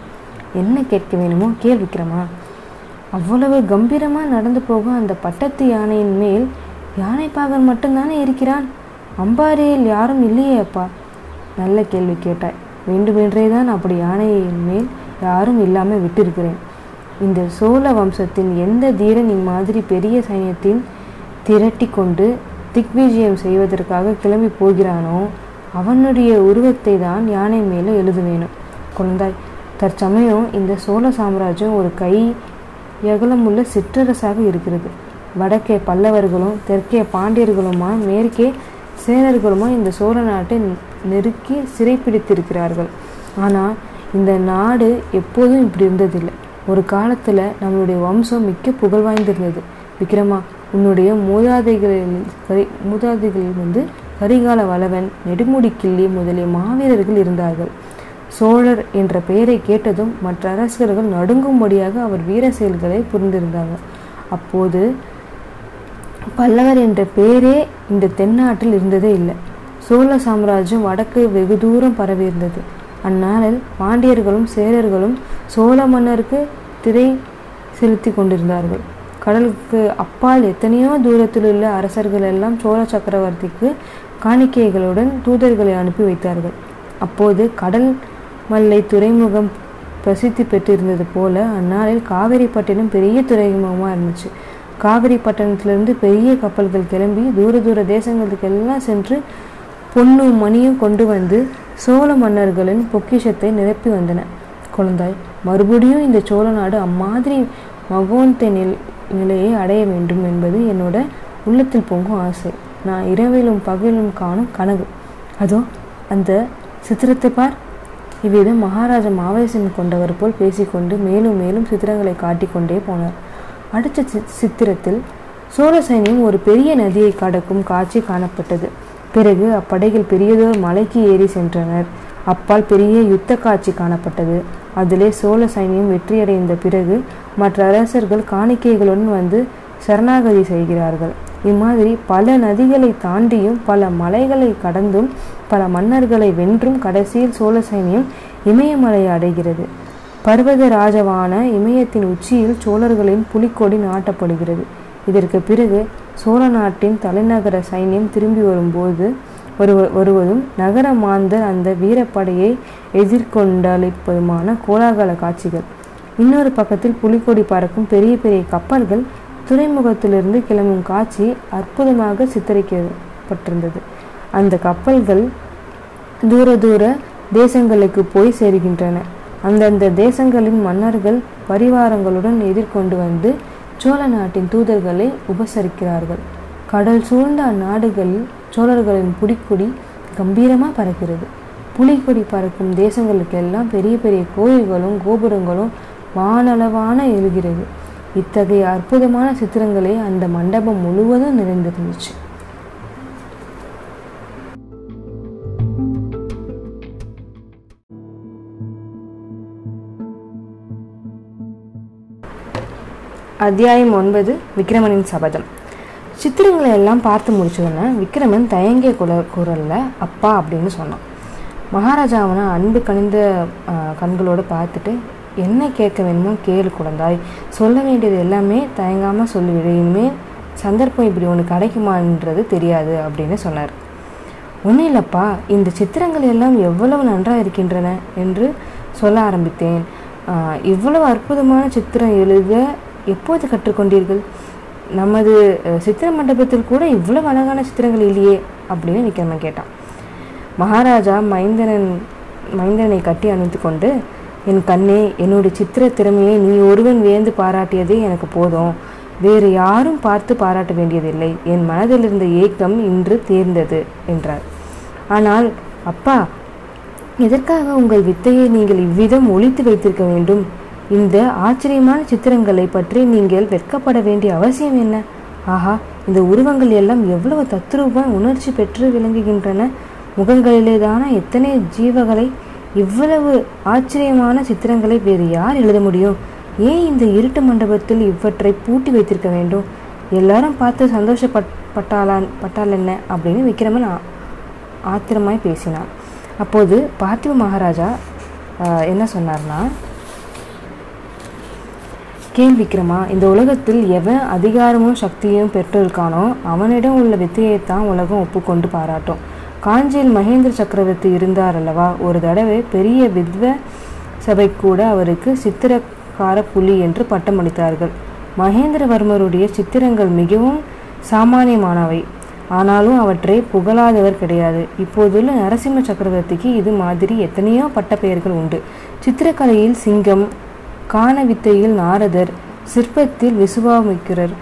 என்ன கேட்க வேணுமோ கேள் விக்ரமா. அவ்வளவு கம்பீரமாக நடந்து போகும் அந்த பட்டத்து யானையின் மேல் யானைப்பாகன் மட்டும்தானே இருக்கிறான்? அம்பாரியில் யாரும் இல்லையே அப்பா. நல்ல கேள்வி கேட்டாய். வேண்டுமென்றே தான் அப்படி யானையின் மேல் யாரும் இல்லாமல் விட்டிருக்கிறேன். இந்த சோழ வம்சத்தின் எந்த தீரன் இம்மாதிரி பெரிய சைன்யத்தின் திரட்டி கொண்டு திக்விஜயம் செய்வதற்காக கிளம்பி போகிறானோ அவனுடைய உருவத்தை தான் யானை மேலே எழுத வேணும் குழந்தாய் தற்சமயம் இந்த சோழ சாம்ராஜ்யம் ஒரு கை எகலமுள்ள சிற்றரசாக இருக்கிறது. வடக்கே பல்லவர்களும் தெற்கே பாண்டியர்களுமா மேற்கே சேரர்களுமா இந்த சோழ நாட்டை நெருக்கி சிறைப்பிடித்திருக்கிறார்கள். ஆனால் இந்த நாடு எப்போதும் இப்படி இருந்ததில்லை. ஒரு காலத்தில் நம்மளுடைய வம்சம் மிக்க புகழ் வாய்ந்திருந்தது. விக்ரமா உன்னுடைய மூதாதைகளில் கரி மூதாதைகளில் வந்து கரிகால வளவன் நெடுமுடி கிள்ளி முதலிய மாவீரர்கள் இருந்தார்கள். சோழர் என்ற பெயரை கேட்டதும் மற்ற அரசர்கள் நடுங்கும்படியாக அவர் வீர செயல்களை புரிந்திருந்தாங்க அப்போது பல்லவர் என்ற பெயரே இந்த தென்னாட்டில் இருந்ததே இல்லை. சோழ சாம்ராஜ்யம் வடக்கு வெகு தூரம் பரவியிருந்தது அந்நாளில் பாண்டியர்களும் சேரர்களும் சோழ மன்னருக்கு திரை செலுத்தி கொண்டிருந்தார்கள். கடலுக்கு அப்பால் எத்தனையோ தூரத்தில் உள்ள அரசர்கள் எல்லாம் சோழ சக்கரவர்த்திக்கு காணிக்கைகளுடன் தூதர்களை அனுப்பி வைத்தார்கள். அப்போது கடல் மல்லை துறைமுகம் பிரசித்தி பெற்றிருந்தது போல அந்நாளில் காவேரிப்பட்டினம் பெரிய துறைமுகமாக இருந்துச்சு. காவிரிப்பட்டினத்திலிருந்து பெரிய கப்பல்கள் கிளம்பி தூர தூர தேசங்களுக்கெல்லாம் சென்று பொண்ணும் மணியும் கொண்டு வந்து சோழ மன்னர்களின் பொக்கிஷத்தை நிரப்பி வந்தன. குழந்தாய் மறுபடியும் இந்த சோழ நாடு அம்மாதிரி மகோந்த நில் நிலையை அடைய வேண்டும் என்பது என்னோட உள்ளத்தில் பொங்கும் ஆசை. நான் இரவிலும் பகலிலும் காணும் கனவு. அதோ அந்த சித்திரத்தை பார். இவ்விதம் மகாராஜா ஆவேசம் கொண்டவர் போல் பேசிக்கொண்டு மேலும் மேலும் சித்திரங்களை காட்டிக்கொண்டே போனார். அடுத்த சித்திரத்தில் சோழ சைன்யம் ஒரு பெரிய நதியை கடக்கும் காட்சி காணப்பட்டது. பிறகு அப்படைகள் பெரியதோர் மலைக்கு ஏறி சென்றனர். அப்பால் பெரிய யுத்த காட்சி காணப்பட்டது. அதிலே சோழ சைன்யம் வெற்றியடைந்த பிறகு மற்ற அரசர்கள் காணிக்கைகளுடன் வந்து சரணாகதி செய்கிறார்கள். இம்மாதிரி பல நதிகளை தாண்டியும் பல மலைகளை கடந்தும் பல மன்னர்களை வென்றும் கடைசியில் சோழ சைன்யம் இமயமலையை அடைகிறது. பர்வத ராஜவான இமயத்தின் உச்சியில் சோழர்களின் புலிக்கொடி நாட்டப்படுகிறது. இதற்கு பிறகு சோழ நாட்டின் தலைநகர சைன்யம் திரும்பி வரும்போது ஒரு வருவதும் நகர மாந்தர் அந்த வீரப்படையை எதிர்கொண்டளிப்பதுமான கோலாகல காட்சிகள். இன்னொரு பக்கத்தில் புலிக்கொடி பறக்கும் பெரிய பெரிய கப்பல்கள் துறைமுகத்திலிருந்து கிளம்பும் காட்சி அற்புதமாக சித்தரிக்கப்பட்டிருந்தது. அந்த கப்பல்கள் தூர தூர தேசங்களுக்கு போய் சேருகின்றன. அந்தந்த தேசங்களின் மன்னர்கள் பரிவாரங்களுடன் எதிர்கொண்டு வந்து சோழ நாட்டின் தூதர்களை உபசரிக்கிறார்கள். கடல் சூழ்ந்த அந்நாடுகளில் சோழர்களின் புலிக்கொடி கம்பீரமாக பறக்கிறது. புலிக்கொடி பறக்கும் தேசங்களுக்கெல்லாம் பெரிய பெரிய கோயில்களும் கோபுரங்களும் வானளவான எழுகிறது. இத்தகைய அற்புதமான சித்திரங்களே அந்த மண்டபம் முழுவதும் நிறைந்திருந்துச்சு அத்தியாயம் ஒன்பது விக்ரமனின் சபதம். சித்திரங்களை எல்லாம் பார்த்து முடிச்சதுன்னு விக்ரமன் தயங்கிய குல குரலில் அப்பா அப்படின்னு சொன்னான். மகாராஜா அவனை அன்பு கனிந்த கண்களோடு பார்த்துட்டு என்ன கேட்க வேணுமோ கேளு குழந்தாய். சொல்ல வேண்டியது எல்லாமே தயங்காமல் சொல்லிவிடு. இனிமேல் சந்தர்ப்பம் இப்படி ஒன்று கிடைக்குமான்றது தெரியாது அப்படின்னு சொன்னார். ஒன்றும் இல்லைப்பா. இந்த சித்திரங்கள் எல்லாம் எவ்வளவு நன்றாக இருக்கின்றன என்று சொல்ல ஆரம்பித்தேன். இவ்வளவு அற்புதமான சித்திரம் எழுத எப்போது கற்றுக்கொண்டீர்கள்? நமது சித்திர மண்டபத்தில் கூட இவ்வளவு அழகான சித்திரங்கள் இல்லையே அப்படின்னு விக்ரமன் கேட்டான். மகாராஜா மைந்தனன் மைந்தனை கட்டி அணைத்து கொண்டு என் கண்ணே என்னுடைய சித்திர திறமையை நீ ஒருவன் வியந்து பாராட்டியதே எனக்கு போதும். வேறு யாரும் பார்த்து பாராட்ட வேண்டியதில்லை. என் மனதில் இருந்த ஏக்கம் இன்று தேர்ந்தது என்றார். ஆனால் அப்பா எதற்காக உங்கள் வித்தையை நீங்கள் இவ்விதம் ஒழித்து வைத்திருக்க வேண்டும்? இந்த ஆச்சரியமான சித்திரங்களை பற்றி நீங்கள் வெட்கப்பட வேண்டிய அவசியம் என்ன? ஆஹா இந்த உருவங்கள் எல்லாம் எவ்வளவு தத்ரூப உணர்ச்சி பெற்று விளங்குகின்றன. முகங்களிலே தான எத்தனை ஜீவகளை? இவ்வளவு ஆச்சரியமான சித்திரங்களை வேறு யார் எழுத முடியும்? ஏன் இந்த இருட்டு மண்டபத்தில் இவற்றை பூட்டி வைத்திருக்க வேண்டும்? எல்லாரும் பார்த்து சந்தோஷப்பட் பட்டாலான் பட்டால் என்ன? அப்படின்னு விக்ரமன் ஆத்திரமாய் பேசினான். அப்போது பார்த்திப மகாராஜா என்ன சொன்னார்னா கேள் விக்ரமா இந்த உலகத்தில் எவன் அதிகாரமும் சக்தியும் பெற்றிருக்கானோ அவனிடம் உள்ள வித்தையைத்தான் உலகம் ஒப்புக்கொண்டு பாராட்டும். காஞ்சியில் மகேந்திர சக்கரவர்த்தி இருந்தார் அல்லவா? ஒரு தடவை பெரிய வித்வ சபை கூட அவருக்கு சித்திரக்கார புலி என்று பட்டமளித்தார்கள். மகேந்திரவர்மருடைய சித்திரங்கள் மிகவும் சாமானியமானவை. ஆனாலும் அவற்றை புகழாதவர் கிடையாது. இப்போதுள்ள நரசிம்ம சக்கரவர்த்திக்கு இது மாதிரி எத்தனையோ பட்டப்பெயர்கள் உண்டு. சித்திரக்கலையில் சிங்கம் காண வித்தையில் நாரதர் சிற்பத்தில் விசுவாமிக்கிறர்.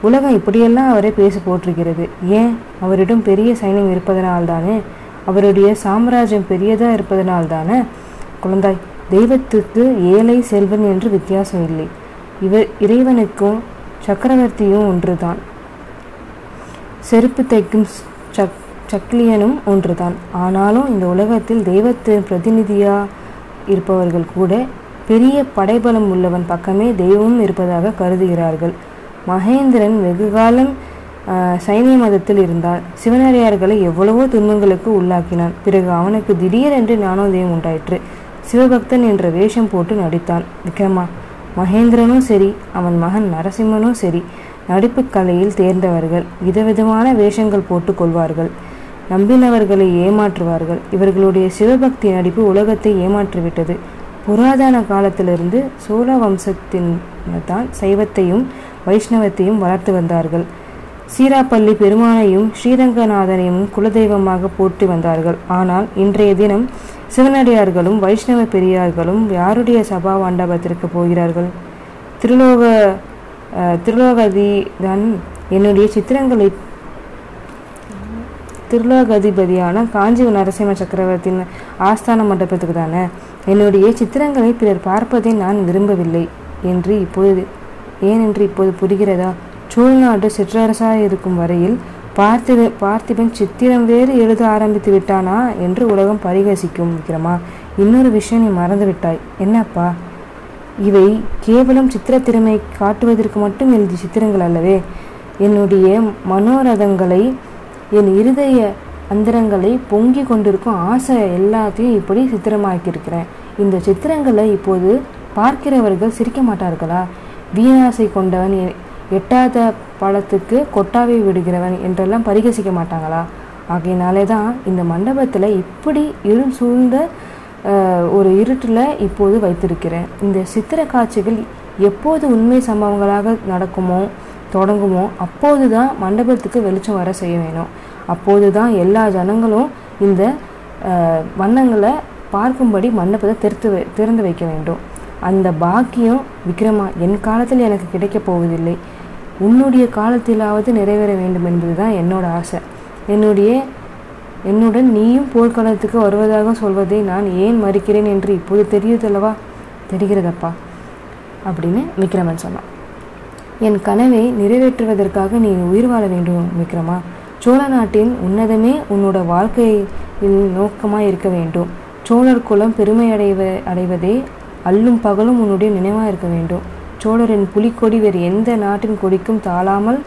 உலகம் இப்படியெல்லாம் அவரை பேசி போற்றுகிறது ஏன்? அவரிடம் பெரிய சைன்யம் இருப்பதனால்தானே? அவருடைய சாம்ராஜ்யம் பெரியதாக இருப்பதனால்தானே? குழந்தாய் தெய்வத்துக்கு ஏழை செல்வன் என்று வித்தியாசம் இல்லை. இவர் இறைவனுக்கும் சக்கரவர்த்தியும் ஒன்றுதான். செருப்பு தைக்கும் சக் சக்லியனும் ஒன்றுதான். ஆனாலும் இந்த உலகத்தில் தெய்வத்தின் பிரதிநிதியாக இருப்பவர்கள் கூட பெரிய படைபலம் உள்ளவன் பக்கமே தெய்வமும் இருப்பதாக கருதுகிறார்கள். மகேந்திரன் வெகுகாலம் ஆஹ், சைனிய மதத்தில் இருந்தான். சிவனடியார்களை எவ்வளவோ துன்பங்களுக்கு உள்ளாக்கினான். பிறகு அவனுக்கு திடீரென்று ஞானோதயம் உண்டாயிற்று. சிவபக்தன் என்ற வேஷம் போட்டு நடித்தான். விக்ரமா மகேந்திரனும் சரி அவன் மகன் நரசிம்மனும் சரி நடிப்பு கலையில் தேர்ந்தவர்கள் விதவிதமான வேஷங்கள் போட்டு கொள்வார்கள் நம்பினவர்களை ஏமாற்றுவார்கள். இவர்களுடைய சிவபக்தி நடிப்பு உலகத்தை ஏமாற்றிவிட்டது. புராதன காலத்திலிருந்து சோழ வம்சத்தின் தான் சைவத்தையும் வைஷ்ணவத்தையும் வளர்த்து வந்தார்கள். சீராப்பள்ளி பெருமானையும் ஸ்ரீரங்கநாதனையும் குலதெய்வமாக போற்றி வந்தார்கள். ஆனால் இன்றைய தினம் சிவனடியார்களும் வைஷ்ணவ பெரியார்களும் யாருடைய சபா மண்டபத்திற்கு போகிறார்கள்? திருலோக திருலோகதி தான் என்னுடைய சித்திரங்களை திருலோகதிபதியான காஞ்சி நரசிம்ம சக்கரவர்த்தியின் ஆஸ்தான மண்டபத்துக்கு தானே என்னுடைய சித்திரங்களை பிறர் பார்ப்பதை நான் விரும்பவில்லை என்று இப்போது ஏனென்று இப்போது புரிகிறதா? சோழநாடு சிற்றரசாக இருக்கும் வரையில் பார்த்திப பார்த்திபன் சித்திரம் வேறு எழுத ஆரம்பித்து விட்டானா என்று உலகம் பரிகசிக்கும் விக்ரமா இன்னொரு விஷயம் நீ மறந்து விட்டாய் என்னப்பா? இவை கேவலம் சித்திர திறமை காட்டுவதற்கு மட்டும் எழுதிய சித்திரங்கள் அல்லவே. என்னுடைய மனோரதங்களை என் இருதய அந்தரங்களை பொங்கி கொண்டிருக்கும் ஆசை எல்லாத்தையும் இப்படி சித்திரமாக்கியிருக்கிறேன். இந்த சித்திரங்களை இப்போது பார்க்கிறவர்கள் சிரிக்க மாட்டார்களா? வீணாசை கொண்டவன் எட்டாத பழத்துக்கு கொட்டாவை விடுகிறவன் என்றெல்லாம் பரிகசிக்க மாட்டாங்களா? ஆகையினாலே தான் இந்த மண்டபத்தில் இப்படி இருள் சூழ்ந்த ஒரு இருட்டில் இப்போது வைத்திருக்கிறேன். இந்த சித்திர காட்சிகள் எப்போது உண்மை சம்பவங்களாக நடக்குமோ தொடங்குமோ அப்போது தான் மண்டபத்துக்கு வெளிச்சம் வர செய்ய வேணும். அப்போது தான் எல்லா ஜனங்களும் இந்த வண்ணங்களை பார்க்கும்படி மண்டபத்தை திறத்து வை- திறந்து வைக்க வேண்டும். அந்த பாக்கியம் விக்ரமா என் காலத்தில் எனக்கு கிடைக்கப் போவதில்லை. உன்னுடைய காலத்திலாவது நிறைவேற வேண்டும் என்பதுதான் என்னோட ஆசை. என்னுடைய என்னுடன் நீயும் போர்க்காலத்துக்கு வருவதாக சொல்வதை நான் ஏன் மறுக்கிறேன் என்று இப்போது தெரியுதல்லவா தெரிகிறதப்பா? அப்படின்னு விக்ரமன் சொன்னான். என் கனவை நிறைவேற்றுவதற்காக நீ உயிர் வாழ வேண்டும் விக்ரமா. சோழ நாட்டின் உன்னதமே உன்னோட வாழ்க்கையில் நோக்கமாக இருக்க வேண்டும். சோழர் குலம் பெருமை அடைவ அடைவதே அல்லும் பகலும் உன்னுடைய நினைவாக இருக்க வேண்டும். சோழரின் புலிக்கொடி வேறு எந்த நாட்டின் கொடிக்கும் தாழாமல்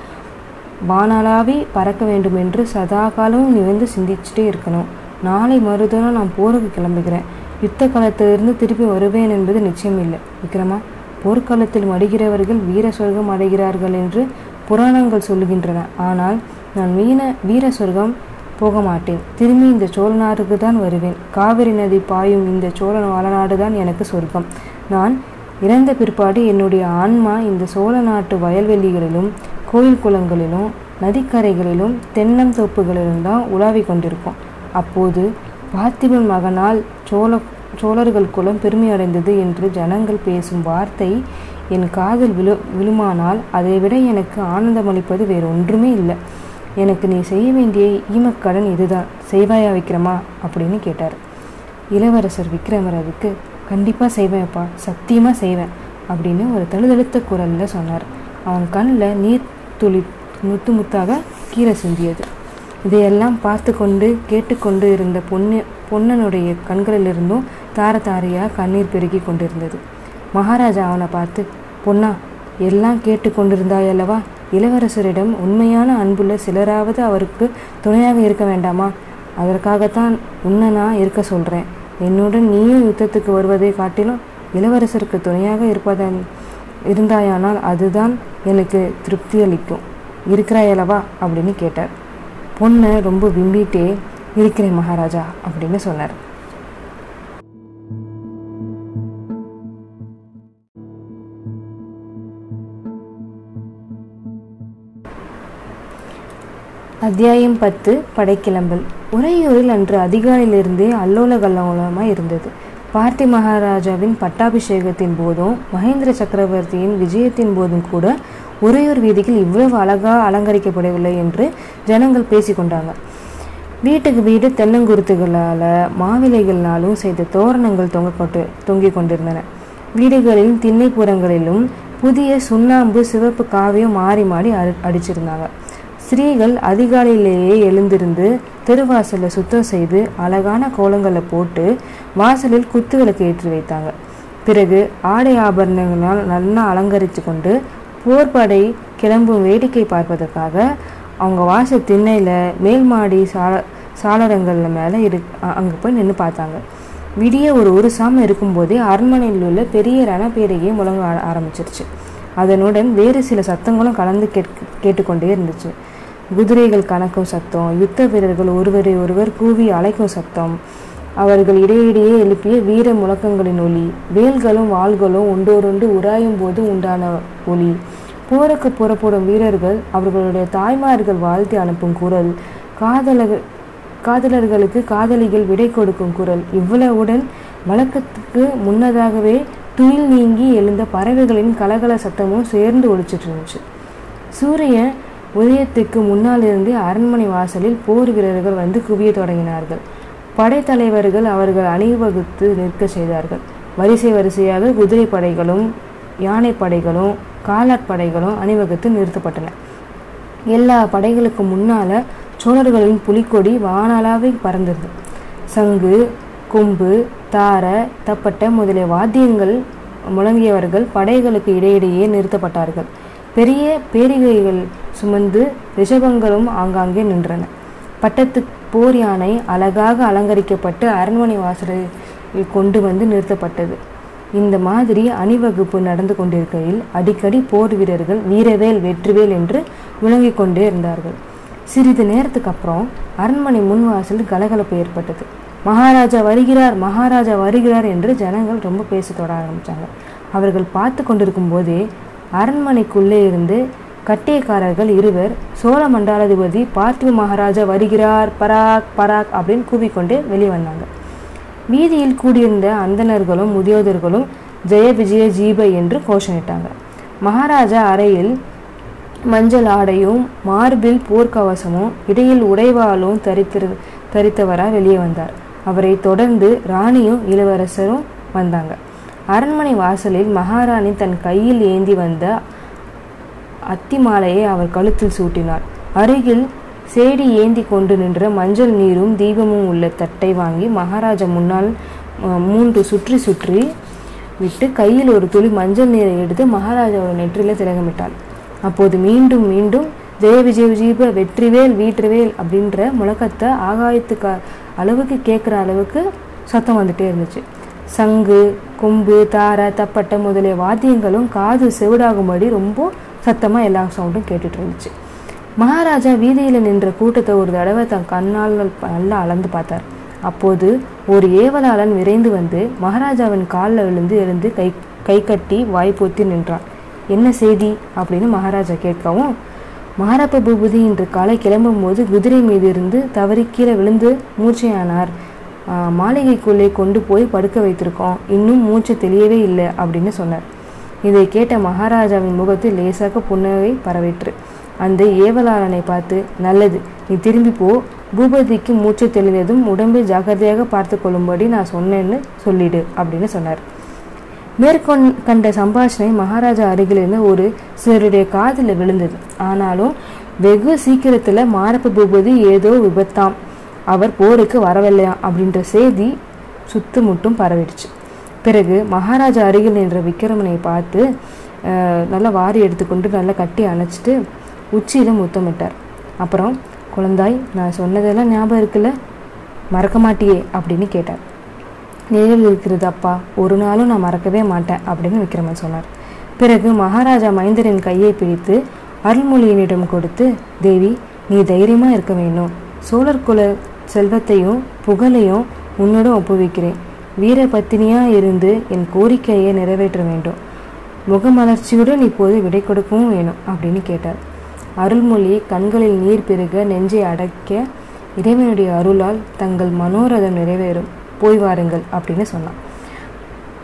வானளாவி பறக்க வேண்டும் என்று சதா காலமும் நீ வந்து சிந்திச்சுட்டே இருக்கணும். நாளை மறுதினம் நான் போருக்கு கிளம்புகிறேன். யுத்த காலத்திலிருந்து திருப்பி வருவேன் என்பது நிச்சயம் இல்லை. விக்ரமா போர்க்காலத்தில் மடிகிறவர்கள் வீர சொர்க்கம் அடைகிறார்கள் என்று புராணங்கள் சொல்லுகின்றன. ஆனால் நான் வீண வீர சொர்க்கம் போக மாட்டேன் திரும்பி இந்த சோழ நாடுக்கு தான் வருவேன். காவிரி நதி பாயும் இந்த சோழ வளநாடு தான் எனக்கு சொர்க்கம். நான் இறந்த பிற்பாடு என்னுடைய ஆன்மா இந்த சோழ நாட்டு வயல்வெளிகளிலும் கோயில் குளங்களிலும் நதிக்கரைகளிலும் தென்னந்தோப்புகளிலும் தான் உலாவிக் கொண்டிருக்கும். அப்போது பார்த்திபன் மகனால் சோழ சோழர்கள் குலம் பெருமையடைந்தது என்று ஜனங்கள் பேசும் வார்த்தை என் காதில் விழு விழுமானால் அதை விட எனக்கு ஆனந்தமளிப்பது வேறு ஒன்றுமே இல்லை. எனக்கு நீ செய்ய வேண்டிய ஈமக்கடன் இதுதான். செய்வாயா விக்ரமா? அப்படின்னு கேட்டார். இளவரசர் விக்ரமரவுக்கு கண்டிப்பாக செய்வேன்ப்பா சத்தியமாக செய்வேன் அப்படின்னு ஒரு தழுதழுத்த குரலில் சொன்னார். அவன் கண்ணில் நீர் துளி முத்து முத்தாக கீரை சிந்தியது. இதையெல்லாம் பார்த்து கொண்டு கேட்டுக்கொண்டு இருந்த பொன்னு பொன்னனுடைய கண்களிலிருந்தும் தார தாரையாக கண்ணீர் பெருகி கொண்டிருந்தது. மகாராஜா அவனை பார்த்து பொன்னா எல்லாம் கேட்டு கொண்டிருந்தாயல்லவா இளவரசரிடம் உண்மையான அன்புள்ள சிலராவது அவருக்கு துணையாக இருக்க வேண்டாமா? அதற்காகத்தான் உன்னை நான் இருக்க சொல்கிறேன் என்னுடன் நீயும் யுத்தத்துக்கு வருவதை காட்டிலும் இளவரசருக்கு துணையாக இருப்பதன் இருந்தாயானால் அதுதான் எனக்கு திருப்தி அளிக்கும். இருக்கிறாயலவா அப்படின்னு கேட்டார். பொண்ணை ரொம்ப விம்பிட்டே இருக்கிறேன் மகாராஜா அப்படின்னு சொன்னார். அத்தியாயம் பத்து படைக்கிளம்பல். உறையூரில் அன்று அதிகாலையிலிருந்தே அல்லோல கல்லோலமாக இருந்தது. பார்த்தி மகாராஜாவின் பட்டாபிஷேகத்தின் போதும் மகேந்திர சக்கரவர்த்தியின் விஜயத்தின் போதும் கூட உறையூர் வீதிகள் இவ்வளவு அழகாக அலங்கரிக்கப்படவில்லை என்று ஜனங்கள் பேசிக்கொண்டாங்க. வீட்டுக்கு வீடு தென்னங்குருத்துகளால் மாவிலைகளாலும் செய்த தோரணங்கள் தொங்க கொண்டு தொங்கிக் கொண்டிருந்தன. வீடுகளில் திண்ணைப்புறங்களிலும் புதிய சுண்ணாம்பு சிவப்பு காவியம் மாறி மாறி அடி அடிச்சிருந்தாங்க. ஸ்திரீகள் அதிகாலையிலேயே எழுந்திருந்து தெருவாசலை சுத்தம் செய்து அழகான கோலங்களை போட்டு வாசலில் குத்து விளக்கு ஏற்றி வைத்தாங்க. பிறகு ஆடை ஆபரணங்களால் நல்லா அலங்கரித்து கொண்டு போர்படை கிளம்பும் வேடிக்கை பார்ப்பதற்காக அவங்க வாசல் திண்ணையில் மேல்மாடி சால சாளரங்களில் மேலே இரு அங்கே போய் நின்று பார்த்தாங்க. விடிய ஒரு ஒரு சாமம் இருக்கும்போதே அரண்மனையில் உள்ள பெரிய ரணப்பேரையே முழங்க ஆரம்பிச்சிருச்சு. அதனுடன் வேறு சில சத்தங்களும் கலந்து கேட் கேட்டுக்கொண்டே இருந்துச்சு. குதிரைகள் கணக்கும் சத்தம் யுத்த வீரர்கள் ஒருவரை ஒருவர் கூவி அழைக்கும் சத்தம் அவர்கள் இடையிடையே எழுப்பிய வீர முழக்கங்களின் ஒலி வேல்களும் வாள்களும் ஒன்றோடொன்று உராயும் போது உண்டான ஒலி. போருக்கு புறப்படும் வீரர்கள் அவர்களுடைய தாய்மார்கள் வாழ்த்தி அனுப்பும் குரல் காதலர் காதலர்களுக்கு காதலிகள் விடை கொடுக்கும் குரல். இவ்வளவுடன் வழக்கத்துக்கு முன்னதாகவே துயில் நீங்கி எழுந்த பறவைகளின் கலகல சத்தமும் சேர்ந்து ஒழிச்சிட்டு இருந்துச்சு. சூரியன் உதயத்துக்கு முன்னால் இருந்தே அரண்மனை வாசலில் போர் வீரர்கள் வந்து குவிய தொடங்கினார்கள். படைத்தலைவர்கள் அவர்கள் அணிவகுத்து நிற்க செய்தார்கள். வரிசை வரிசையாக குதிரை படைகளும் யானை படைகளும் காலாட்படைகளும் அணிவகுத்து நிறுத்தப்பட்டன. எல்லா படைகளுக்கு முன்னால சோழர்களின் புலிக்கொடி வானாலாவை பறந்தது சங்கு கொம்பு தார தப்பட்ட முதலிய வாத்தியங்கள் முழங்கியவர்கள் படைகளுக்கு இடையிடையே நிறுத்தப்பட்டார்கள். பெரிய பேரிகைகள் சுமந்து ரிஷபங்களும் ஆங்காங்கே நின்றன. பட்டத்து போர் யானை அழகாக அலங்கரிக்கப்பட்டு அரண்மனை வாசலில் கொண்டு வந்து நிறுத்தப்பட்டது. இந்த மாதிரி அணிவகுப்பு நடந்து கொண்டிருக்கையில் அடிக்கடி போர் வீரர்கள் வீரவேல் வெற்றிவேல் என்று முழங்கிக் கொண்டே இருந்தார்கள். சிறிது நேரத்துக்கு அப்புறம் அரண்மனை முன்வாசல் கலகலப்பு ஏற்பட்டது. மகாராஜா வருகிறார் மகாராஜா வருகிறார் என்று ஜனங்கள் ரொம்ப பேச தொட ஆரம்பித்தாங்க அவர்கள் பார்த்து கொண்டிருக்கும் போதே அரண்மனைக்குள்ளே இருந்து கட்டியக்காரர்கள் இருவர் சோழ மண்டாலாதிபதி பார்த்திவ மகாராஜா வருகிறார் பராக் பராக் அப்படின்னு கூவிக்கொண்டு வெளியே வந்தாங்க. வீதியில் கூடியிருந்த அந்தணர்களும் முதியோதர்களும் ஜெய விஜய ஜீப என்று கோஷமிட்டாங்க. மகாராஜா அறையில் மஞ்சள் ஆடையும் மார்பில் போர்க்கவசமும் இடையில் உடைவாளும் தரித்திரு தரித்தவராக வெளியே வந்தார். அவரை தொடர்ந்து ராணியும் இளவரசரும் வந்தாங்க. அரண்மனை வாசலில் மகாராணி தன் கையில் ஏந்தி வந்த அத்தி மாலையை அவர் கழுத்தில் சூட்டினார். அருகில் சேடி ஏந்தி கொண்டு நின்ற மஞ்சள் நீரும் தீபமும் உள்ள தட்டை வாங்கி மகாராஜா முன்னால் மூன்று சுற்றி சுற்றி விட்டு கையில் ஒரு துளி மஞ்சள் நீரை எடுத்து மகாராஜாவோட நெற்றில திலகமிட்டாள் அப்போது மீண்டும் மீண்டும் ஜெய விஜய விஜீப வெற்றிவேல் வீற்றுவேல் அப்படின்ற முழக்கத்தை ஆகாயத்துக்கு அளவுக்கு கேட்குற அளவுக்கு சத்தம் வந்துட்டே இருந்துச்சு. சங்கு கொம்பு தாரை தப்பட்டை முதலிய வாத்தியங்களும் காது செவிடாகும்படி ரொம்ப சத்தமாக எல்லா சவுண்டும் கேட்டுட்டு இருந்துச்சு. மகாராஜா வீதியில் நின்ற கூட்டத்தை ஒரு தடவை தன் கண்ணால் நல்லா அளந்து பார்த்தார். அப்போது ஒரு ஏவலாளன் விரைந்து வந்து மகாராஜாவின் காலில் விழுந்து எழுந்து கை கை கட்டி வாய் பொத்தி நின்றான். என்ன செய்தி? அப்படின்னு மகாராஜா கேட்கவும் மகாராப்ப பூபதி இன்று காலை கிளம்பும் போது குதிரை மீது இருந்து தவறி கீழே விழுந்து மூச்சையானார் மாளிகைக்குள்ளே கொண்டு போய் படுக்க வைத்திருக்கோம். இன்னும் மூச்சு தெளியவே இல்லை அப்படின்னு சொன்னார். இதை கேட்ட மகாராஜாவின் முகத்தில் லேசாக புன்னகை பரவிற்று. அந்த ஏவலாளனை பார்த்து நல்லது நீ திரும்பி போ. பூபதிக்கு மூச்சு தெளிந்ததும் உடம்பை ஜாக்கிரதையாக பார்த்து கொள்ளும்படி நான் சொன்னேன்னு சொல்லிடு அப்படின்னு சொன்னார். மேற்கொண் கண்ட சம்பாஷணை மகாராஜா அருகில் ஒரு சிலருடைய காதில் விழுந்தது. ஆனாலும் வெகு சீக்கிரத்தில் மாரப்ப பூபதி ஏதோ விபத்தாம். அவர் போருக்கு வரவில்லையா அப்படின்ற செய்தி சுத்துமுட்டும் பரவிடுச்சு. பிறகு மகாராஜா அருகில் நின்ற விக்ரமனை பார்த்து நல்லா வாரி எடுத்துக்கொண்டு நல்லா கட்டி அணைச்சிட்டு உச்சியில முத்தமிட்டார் அப்புறம் குழந்தாய் நான் சொன்னதெல்லாம் ஞாபகம் இருக்குல்ல? மறக்க மாட்டியே அப்படின்னு கேட்டார். நினைவில் இருக்கிறது அப்பா ஒரு நாளும் நான் மறக்கவே மாட்டேன் அப்படின்னு விக்ரமன் சொன்னார். பிறகு மகாராஜா மைந்தரின் கையை பிடித்து அருள்மொழியினிடம் கொடுத்து தேவி நீ தைரியமாக இருக்க வேணும் சோழர் குல செல்வத்தையும் புகழையும் உன்னிடம் ஒப்புவிக்கிறேன். வீர பத்தினியாக இருந்து என் கோரிக்கையை நிறைவேற்ற வேண்டும். முகமலர்ச்சியுடன் இப்போது விடை கொடுக்கவும் வேணும் அப்படின்னு கேட்டார். அருள்மொழி கண்களில் நீர் பெருக நெஞ்சை அடைக்க இறைவனுடைய அருளால் தங்கள் மனோரதம் நிறைவேறும். போய் வாருங்கள் அப்படின்னு சொன்னான்.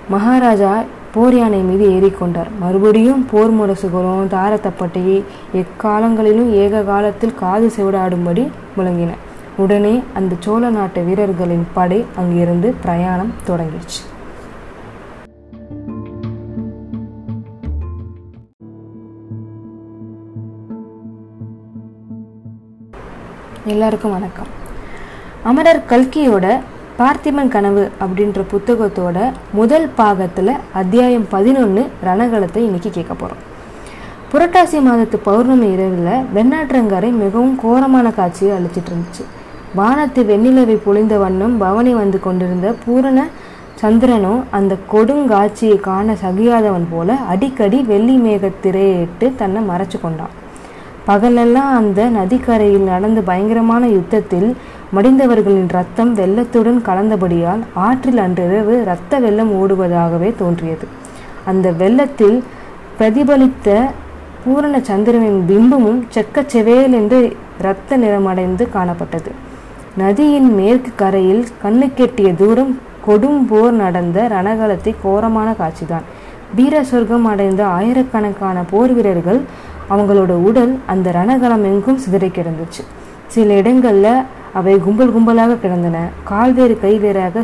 மகாராஜா போர் யானை மீது ஏறிக்கொண்டார் மறுபடியும் போர் முரசுகளும் தாரத்தப்பட்டையை எக்காலங்களிலும் ஏக காலத்தில் காது செவிடாடும்படி முழங்கின. உடனே அந்த சோழ நாட்டு வீரர்களின் படை அங்கிருந்து பிரயாணம் தொடங்கிடுச்சு. எல்லாருக்கும் வணக்கம். அமரர் கல்கியோட பார்த்திபன் கனவு அப்படின்ற புத்தகத்தோட முதல் பாகத்தில் அத்தியாயம் பதினொன்று ரணகலத்தை இன்னைக்கு கேட்க போகிறோம் புரட்டாசி மாதத்து பௌர்ணமி இரவில் வெண்ணாற்றங்கரை மிகவும் கோரமான காட்சியை அளிச்சிட்டு இருந்துச்சு. வானத்து வெண்ணிலவை பொழிந்த வண்ணம் பவனி வந்து கொண்டிருந்த பூரண சந்திரனும் அந்த கொடுங்காட்சியை காண சகியாதவன் போல அடிக்கடி வெள்ளி மேகத்திரையிட்டு தன்னை மறைச்சு கொண்டான். பகலெல்லாம் அந்த நதிக்கரையில் நடந்த பயங்கரமான யுத்தத்தில் மடிந்தவர்களின் ரத்தம் வெள்ளத்துடன் கலந்தபடியால் ஆற்றில் அன்றிரவு இரத்த வெள்ளம் ஓடுவதாகவே தோன்றியது. அந்த வெள்ளத்தில் பிரதிபலித்த பூரண சந்திரனின் பிம்பமும் செக்கச்செவேல் என்று இரத்த நிறமடைந்து காணப்பட்டது. நதியின் மேற்கு கரையில் கண்ணுக்கெட்டிய தூரம் கொடும் போர் நடந்த ரணகலத்தை கோரமான காட்சிதான். வீர சொர்க்கம் அடைந்த ஆயிரக்கணக்கான போர் வீரர்கள் அவங்களோட உடல் அந்த ரணகலம் எங்கும் சிதறி கிடந்துச்சு. சில இடங்களில் அவை கும்பல் கும்பலாக கிடந்தன. கால் வேறு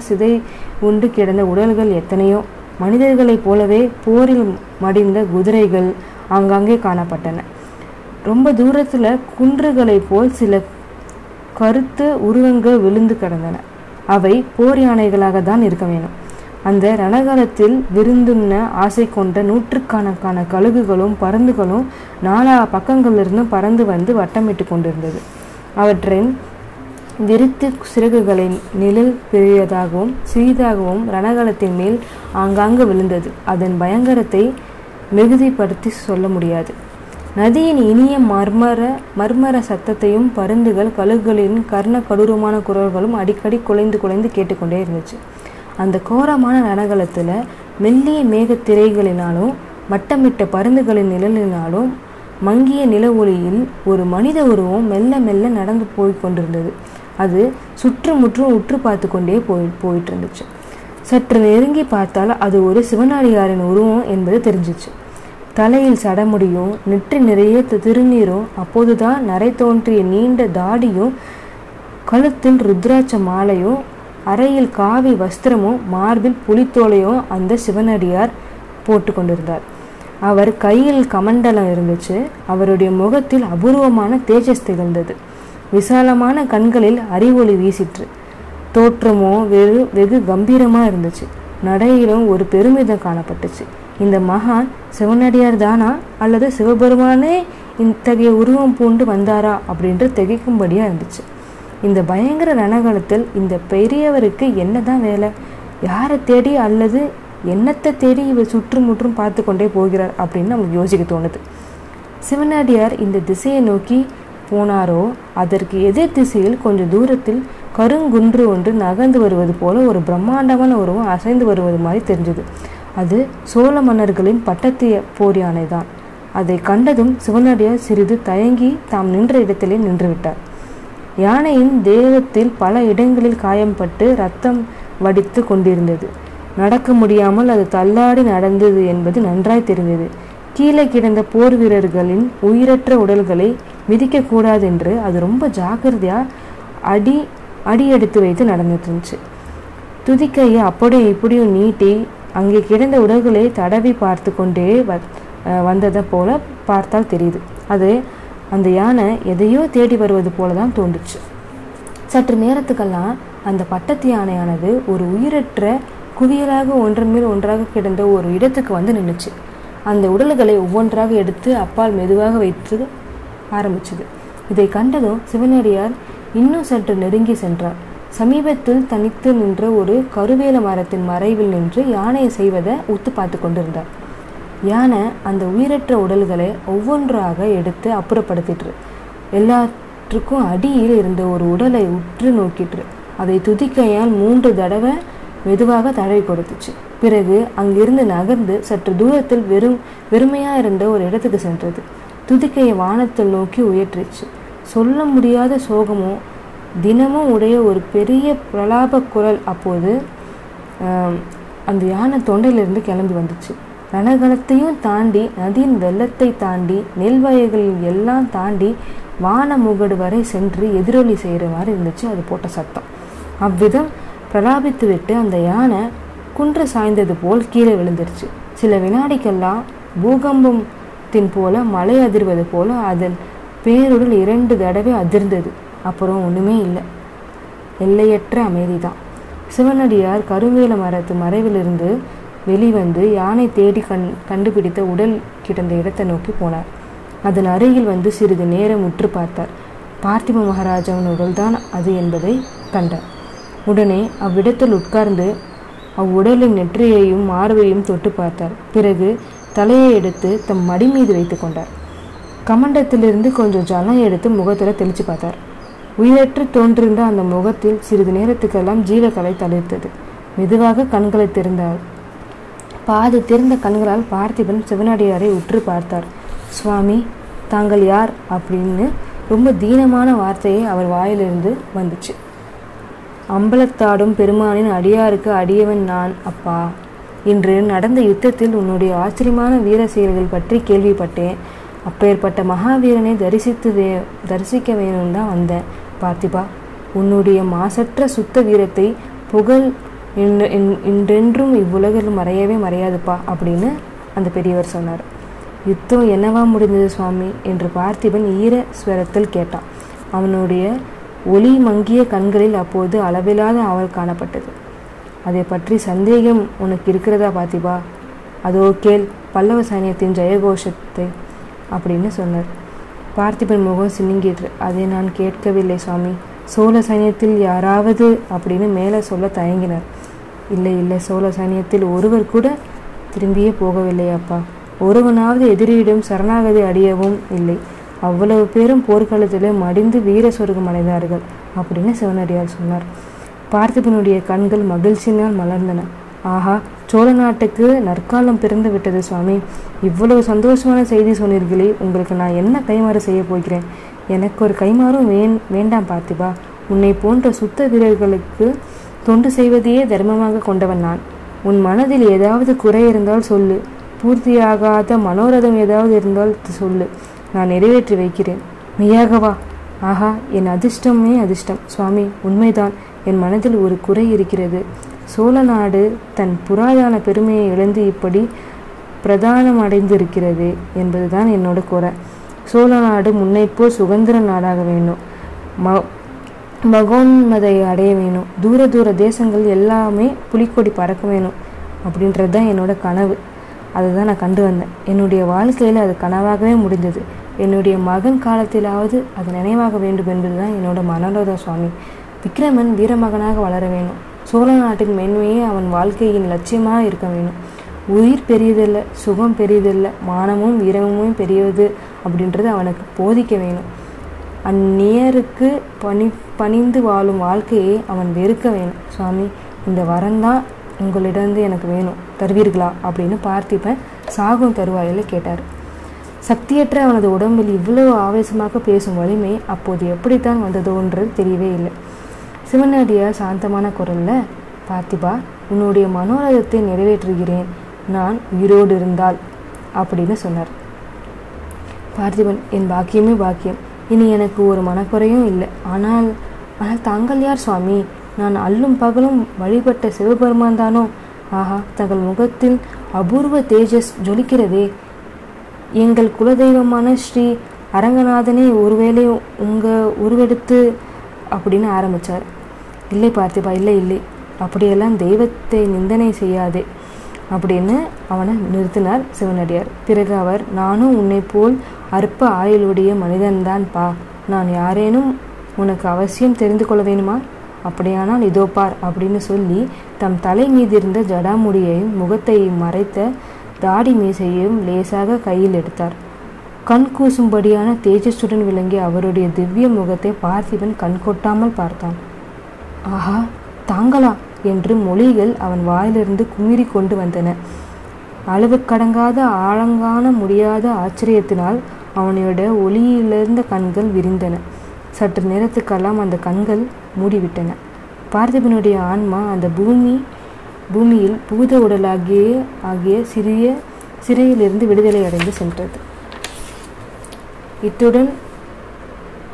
சிதை உண்டு கிடந்த உடல்கள் எத்தனையோ. மனிதர்களைப் போலவே போரில் மடிந்த குதிரைகள் ஆங்காங்கே காணப்பட்டன. ரொம்ப தூரத்தில் குன்றுகளைப் போல் சில கருத்த உருவங்கள் விழுந்து கிடந்தன. அவை போர் யானைகளாக தான் இருக்க வேணும் அந்த ரணகலத்தில் விருந்துண்ண ஆசை கொண்ட நூற்றுக்கணக்கான கழுகுகளும் பருந்துகளும் நாலா பக்கங்களிலிருந்தும் பறந்து வந்து வட்டமிட்டு கொண்டிருந்தது. அவற்றின் விருத்து சிறகுகளின் நிழல் பெரியதாகவும் சிறிதாகவும் ரணகலத்தின் மேல் ஆங்காங்கு விழுந்தது. அதன் பயங்கரத்தை மிகுதிப்படுத்தி சொல்ல முடியாது. நதியின் இனிய மர்மர மர்மர சத்தத்தையும் பருந்துகள் கழுகுகளின் கர்ண கடூரமான குரல்களும் அடிக்கடி குலைந்து குலைந்து கேட்டுக்கொண்டே இருந்துச்சு. அந்த கோரமான ரணகலத்துல மெல்லிய மேகத்திரைகளினாலும் மட்டமிட்ட வட்டமிட்ட பருந்துகளின் நிழலினாலும் மங்கிய நில ஒளியில் ஒரு மனித உருவம் மெல்ல மெல்ல நடந்து போய் கொண்டிருந்தது. அது சுற்றுமுற்றும் உற்று பார்த்து கொண்டே போய் போயிட்டு இருந்துச்சு. சற்று நெருங்கி பார்த்தால் அது ஒரு சிவனாடியாரின் உருவம் என்பது தெரிஞ்சிச்சு. தலையில் சடமுடியும் நெற்றி நிறைய திருநீரும் அப்போதுதான் நரை தோன்றிய நீண்ட தாடியும் கழுத்தில் ருத்ராட்ச மாலையும் அறையில் காவி வஸ்திரமும் மார்பில் புலித்தோலையும் அந்த சிவனடியார் போட்டு கொண்டிருந்தார். அவர் கையில் கமண்டலம் இருந்துச்சு. அவருடைய முகத்தில் அபூர்வமான தேஜஸ் திகழ்ந்தது. விசாலமான கண்களில் அறிவொளி வீசிற்று. தோற்றமோ வெகு வெகு கம்பீரமா இருந்துச்சு. நடையிலும் ஒரு பெருமிதம் காணப்பட்டுச்சு. இந்த மகான் சிவனடியார் தானா? அல்லது சிவபெருமானே இத்தகைய உருவம் பூண்டு வந்தாரா? அப்படின்ட்டு திகைக்கும்படியாக இருந்துச்சு. இந்த பயங்கர ரணகலத்தில் இந்த பெரியவருக்கு என்னதான் வேலை? யாரை தேடி அல்லது என்னத்தை தேடி இவர் சுற்றுமுற்றும் பார்த்து கொண்டே போகிறார் அப்படின்னு நமக்கு யோசிக்க தோணுது. சிவனடியார் இந்த திசையை நோக்கி போனாரோ அதற்கு எதிர் திசையில் கொஞ்சம் தூரத்தில் கருங்குன்று ஒன்று நகர்ந்து வருவது போல ஒரு பிரம்மாண்டமான உருவம் அசைந்து வருவது மாதிரி தெரிஞ்சது. அது சோழ மன்னர்களின் பட்டத்திய போர் யானை தான் அதை கண்டதும் சிவனடியார் சிறிது தயங்கி தாம் நின்ற இடத்திலே நின்றுவிட்டார். யானையின் தேகத்தில் பல இடங்களில் காயம்பட்டு ரத்தம் வடித்து கொண்டிருந்தது. நடக்க முடியாமல் அது தள்ளாடி நடந்தது என்பது நன்றாய் தெரிந்தது. கீழே கிடந்த போர் வீரர்களின் உயிரற்ற உடல்களை மிதிக்கக்கூடாது என்று அது ரொம்ப ஜாக்கிரதையா அடி அடி எடுத்து வைத்து நடந்துட்டு இருந்துச்சு துதிக்கையை அப்படியும் இப்படியும் நீட்டி அங்கே கிடந்த உடல்களை தடவி பார்த்து கொண்டே வ வந்ததை போல பார்த்தால் தெரியுது. அது அந்த யானை எதையோ தேடி வருவது போல தான் தோன்றுச்சு. சற்று நேரத்துக்கெல்லாம் அந்த பட்டத்து யானையானது ஒரு உயிரற்ற குவியலாக ஒன்றன் மேல் ஒன்றாக கிடந்த ஒரு இடத்துக்கு வந்து நின்றுச்சு அந்த உடல்களை ஒவ்வொன்றாக எடுத்து அப்பால் மெதுவாக வைத்து ஆரம்பிச்சது. இதை கண்டதும் சிவனடியார் இன்னும் சற்று நெருங்கி சென்றார். சமீபத்தில் தனித்து நின்ற ஒரு கருவேல மரத்தின் மறைவில் நின்று யானையை செய்வதை உத்து பார்த்து கொண்டிருந்தார். யானை அந்த உயிரற்ற உடல்களை ஒவ்வொன்றாக எடுத்து அப்புறப்படுத்திட்டு எல்லாற்றுக்கும் அடியில் இருந்த ஒரு உடலை உற்று நோக்கிட்டு அதை துதிக்கையால் மூன்று தடவை மெதுவாக தடவி கொடுத்துச்சு. பிறகு அங்கிருந்து நகர்ந்து சற்று தூரத்தில் வெறும் வெறுமையா இருந்த ஒரு இடத்துக்கு சென்றது. துதிக்கையை வானத்தில் நோக்கி உயர்ற்றிச்சு சொல்ல முடியாத சோகமும் தினமும் உடைய ஒரு பெரிய பிரலாப குரல் அப்போது அந்த யானை தொண்டையிலிருந்து கிளம்பி வந்துச்சு. ரணகலத்தையும் தாண்டி நதியின் வெள்ளத்தை தாண்டி நெல் வயல்கள் எல்லாம் தாண்டி வான முகடு வரை சென்று எதிரொலி செய்கிற மாதிரி இருந்துச்சு. அது போட்ட சத்தம். அவ்விதம் பிரலாபித்து விட்டு அந்த யானை குன்று சாய்ந்தது போல் கீழே விழுந்துருச்சு. சில வினாடிக்கெல்லாம் பூகம்பத்தின் போல மலை அதிர்வது போல அதன் பேருடல் இரண்டு தடவை அதிர்ந்தது. அப்புறம் ஒன்றுமே இல்லை. எல்லையற்ற அமைதி தான் சிவனடியார் கருவேல மரத்து மறைவிலிருந்து வெளிவந்து யானை தேடி கண் கண்டுபிடித்த உடல் கிடந்த இடத்தை நோக்கி போனார். அதன் அருகில் வந்து சிறிது நேரம் உற்று பார்த்தார். பார்த்திப மகாராஜாவின் உடல்தான் அது என்பதை கண்டார். உடனே அவ்விடத்தில் உட்கார்ந்து அவ்வுடலின் நெற்றியையும் மார்பையும் தொட்டு பார்த்தார். பிறகு தலையை எடுத்து தம் மடி மீது வைத்து கொண்டார். கமண்டத்திலிருந்து கொஞ்சம் ஜலம் எடுத்து முகத்தில் தெளிச்சு பார்த்தார். உயிரற்று தோன்றிருந்த அந்த முகத்தில் சிறிது நேரத்துக்கெல்லாம் ஜீவக்கலை தளிர்த்தது. மெதுவாக கண்களை திறந்தார் பாதி திறந்த கண்களால் பார்த்திபன் சிவனடியாரை உற்று பார்த்தார். சுவாமி தாங்கள் யார்? அப்படின்னு ரொம்ப தீனமான வார்த்தையை அவர் வாயிலிருந்து வந்துச்சு. அம்பலத்தாடும் பெருமானின் அடியாருக்கு அடியவன் நான் அப்பா. இன்று நடந்த யுத்தத்தில் உன்னுடைய ஆச்சரியமான வீர செயல்கள் பற்றி கேள்விப்பட்டேன். அப்பேற்பட்ட மகாவீரனை தரிசித்து வே தரிசிக்க வேணும்னு தான் வந்தேன். பார்த்திபா உன்னுடைய மாசற்ற சுத்த வீரத்தை புகழ் இன்றென்றும் இவ்வுலகில் மறையவே மறையாதுப்பா அப்படின்னு அந்த பெரியவர் சொன்னார். யுத்தம் என்னவா முடிந்தது சுவாமி? என்று பார்த்திபன் ஈர ஸ்வரத்தில் கேட்டான். அவனுடைய ஒளி மங்கிய கண்களில் அப்போது அளவில்லாத ஆவல் காணப்பட்டது. அதை பற்றி சந்தேகம் உனக்கு இருக்கிறதா பார்த்திபா? அதோ கேள் பல்லவ சைனியத்தின் ஜெயகோஷத்தை அப்படின்னு சொன்னார். பார்த்திபன் முகம் சின்னிங்கிட்டு அதை நான் கேட்கவில்லை சுவாமி. சோழ சைன்யத்தில் யாராவது அப்படின்னு மேலே சொல்ல தயங்கினார். இல்லை இல்லை சோழ சைன்யத்தில் ஒருவர் கூட திரும்பியே போகவில்லை அப்பா. ஒருவனாவது எதிரியிடம் சரணாகதி அடையவும் இல்லை. அவ்வளவு பேரும் போர்க்களத்தில் மடிந்து வீர சொர்க்கம் அடைந்தார்கள் அப்படின்னு சிவனடியார் சொன்னார். பார்த்திபனுடைய கண்கள் மகிழ்ச்சியினால் மலர்ந்தன. ஆஹா சோழ நாட்டுக்கு நற்காலம் பிறந்து விட்டது சுவாமி. இவ்வளவு சந்தோஷமான செய்தி சொன்னீர்களே உங்களுக்கு நான் என்ன கைமாறு செய்ய போகிறேன்? எனக்கு ஒரு கைமாறும் வேண் வேண்டாம் பார்த்திபா. உன்னை போன்ற சுத்த வீரர்களுக்கு தொண்டு செய்வதையே தர்மமாக கொண்டவன் நான். உன் மனதில் ஏதாவது குறை இருந்தால் சொல்லு. பூர்த்தியாகாத மனோரதம் ஏதாவது இருந்தால் சொல்லு. நான் நிறைவேற்றி வைக்கிறேன். மெய்யாகவா ஆஹா என் அதிர்ஷ்டமே அதிர்ஷ்டம். சுவாமி உண்மைதான். என் மனதில் ஒரு குறை இருக்கிறது. சோழ நாடு தன் புராதான பெருமையை இழந்து இப்படி பிரதானம் அடைந்திருக்கிறது என்பதுதான் என்னோட குறை சோழ நாடு முன்னைப்போல் சுதந்திர நாடாக வேணும் ம மகோன்மதையை அடைய வேணும் தூர தூர தேசங்கள் எல்லாமே புலிக்கொடி பறக்க வேணும் அப்படின்றது தான் என்னோட கனவு. அதை தான் நான் கண்டு வந்தேன். என்னுடைய வாழ்க்கையில் அது கனவாகவே முடிந்தது. என்னுடைய மகன் காலத்திலாவது அது நினைவாக வேண்டும் என்பது தான் என்னோட மனோரதா சுவாமி. விக்ரமன் வீரமகனாக வளர வேணும் சோழ நாட்டின் மென்மையே அவன் வாழ்க்கையின் லட்சியமாக இருக்க வேணும் உயிர் பெரியதில்லை சுகம் பெரியதில்லை மானமும் வீரமும் பெரியது அப்படின்றது அவனுக்கு போதிக்க வேணும். அந்நியருக்கு பணி பணிந்து வாழும் வாழ்க்கையை அவன் வெறுக்க வேணும். சுவாமி இந்த வரந்தான் உங்களிடந்து எனக்கு வேணும். தருவீர்களா? அப்படின்னு பார்த்திபன் சாகும் தருவாயில் கேட்டார். சக்தியற்ற அவனது உடம்பில் இவ்வளவு ஆவேசமாக பேசும் வலிமை அப்போது எப்படித்தான் வந்ததோன்றது தெரியவே இல்லை. சிவனடியார் சாந்தமான குரல்ல பார்த்திபா உன்னுடைய மனோரதத்தை நிறைவேற்றுகிறேன். நான் உயிரோடு இருந்தால் அப்படின்னு சொன்னார். பார்த்திபன் என் பாக்கியமே பாக்கியம். இனி எனக்கு ஒரு மனக்குறையும் இல்லை. ஆனால் ஆனால் தாங்கள் யார் சுவாமி? நான் அல்லும் பகலும் வழிபட்ட சிவபெருமான் தானோ? ஆஹா தங்கள் முகத்தில் அபூர்வ தேஜஸ் ஜொலிக்கிறதே. எங்கள் குலதெய்வமான ஸ்ரீ அரங்கநாதனே ஒருவேளை உங்க உருவெடுத்து அப்படின்னு ஆரம்பிச்சார். இல்லை பார்த்திபா இல்லை இல்லை. அப்படியெல்லாம் தெய்வத்தை நிந்தனை செய்யாதே அப்படின்னு அவனை நிறுத்தினார் சிவனடியார். பிறகு அவர் நானும் உன்னை போல் அற்ப ஆயுளுடைய மனிதன்தான் பா. நான் யாரேனும் உனக்கு அவசியம் தெரிந்து கொள்ள வேணுமா? அப்படியானால் இதோ பார் அப்படின்னு சொல்லி தம் தலை மீதிருந்த ஜடாமுடியையும் முகத்தையும் மறைத்த தாடி மீசையையும் லேசாக கையில் எடுத்தார். கண் கூசும்படியான தேஜஸுடன் விளங்கிய அவருடைய திவ்ய முகத்தை பார்த்திபன் கண் கொட்டாமல் பார்த்தான். ஆஹா தாங்களா? என்று மொழிகள் அவன் வாயிலிருந்து குமிரி கொண்டு வந்தன. அளவு கடங்காத ஆழங்காண முடியாத ஆச்சரியத்தினால் அவனோட ஒளியிலிருந்த கண்கள் விரிந்தன. சற்று நேரத்துக்கெல்லாம் அந்த கண்கள் மூடிவிட்டன. பார்த்திபனுடைய ஆன்மா அந்த பூமி பூமியில் பூத உடலாகிய ஆகிய சிறிய சிறையிலிருந்து விடுதலை அடைந்து சென்றது. இத்துடன்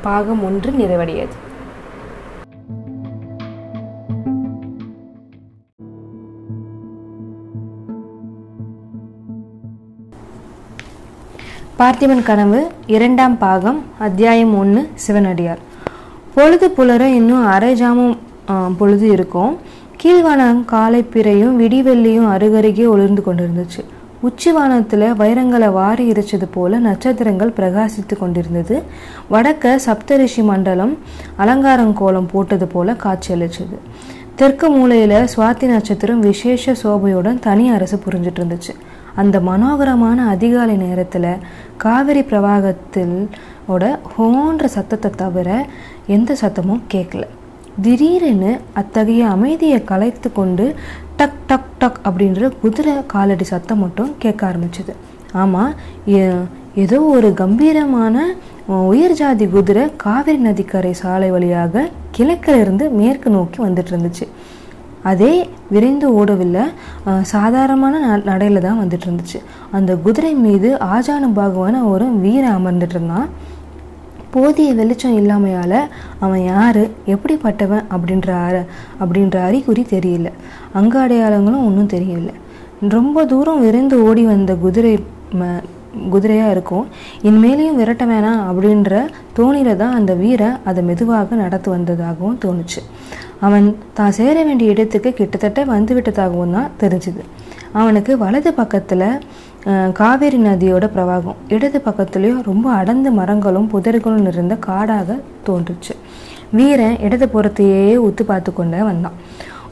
பாகம் ஒன்று நிறைவடையது பார்த்திபன் கனவு இரண்டாம் பாகம் அத்தியாயம் ஒன்று சிவனடியார் பொழுது புலர இன்னும் அரை ஜாமம் பொழுது இருக்கும். கீழ்வானம் காலை பிறையும் விடிவெள்ளியும் அருகருகே ஒளிர்ந்து கொண்டிருந்துச்சு. உச்சிவானத்தில் வைரங்களை வாரி இறைச்சது போல நட்சத்திரங்கள் பிரகாசித்து கொண்டிருந்தது. வடக்க சப்தரிஷி மண்டலம் அலங்காரம் கோலம் போட்டது போல காட்சியளிச்சது தெற்கு மூலையில் சுவாதி நட்சத்திரம் விசேஷ சோபையுடன் தனி அரசு புரிஞ்சிட்டு இருந்துச்சு. அந்த மனோகரமான அதிகாலை நேரத்தில் காவிரி பிரவாகத்தில் ஓட ஹோன்ற சத்தத்தை தவிர எந்த சத்தமும் கேட்கல திடீரென்னு அத்தகைய அமைதியை கலைத்து கொண்டு டக் டக் டக் அப்படின்ற குதிரை காலடி சத்தம் மட்டும் கேட்க ஆரம்பிச்சது. ஆமாம் ஏதோ ஒரு கம்பீரமான உயர் ஜாதி குதிரை காவிரி நதிக்கரை சாலை வழியாக கிழக்கிலிருந்து மேற்கு நோக்கி வந்துட்டு இருந்துச்சு. அதே விரைந்து ஓடவில்லை சாதாரணமான ந- தான் வந்துட்டு இருந்துச்சு அந்த குதிரை மீது ஆஜானு பாகுவான ஒரு வீரன் அமர்ந்துட்டு இருந்தான் போதிய வெளிச்சம் இல்லாமையால் அவன் யாரு எப்படிப்பட்டவன் அப்படின்ற அப்படின்ற அறிகுறி தெரியல. அங்க அடையாளங்களும் ஒன்றும் தெரியல ரொம்ப தூரம் விரைந்து ஓடி வந்த குதிரை ம- இருக்கும். இனிமேலையும் விரட்ட வேணாம் அப்படின்ற தோணியில் தான் அந்த வீரை அதை மெதுவாக நடத்து வந்ததாகவும் தோணுச்சு. அவன் தான் சேர வேண்டிய இடத்துக்கு கிட்டத்தட்ட வந்து விட்டதாகவும் தான் தெரிஞ்சுது. அவனுக்கு வலது பக்கத்தில் காவேரி நதியோட பிரவாகம். இடது பக்கத்துலேயும் ரொம்ப அடர்ந்த மரங்களும் புதர்களும் இருந்த காடாக தோன்றுச்சு. வீரன் இடது புறத்தையே ஒத்து பார்த்து கொண்டே வந்தான்.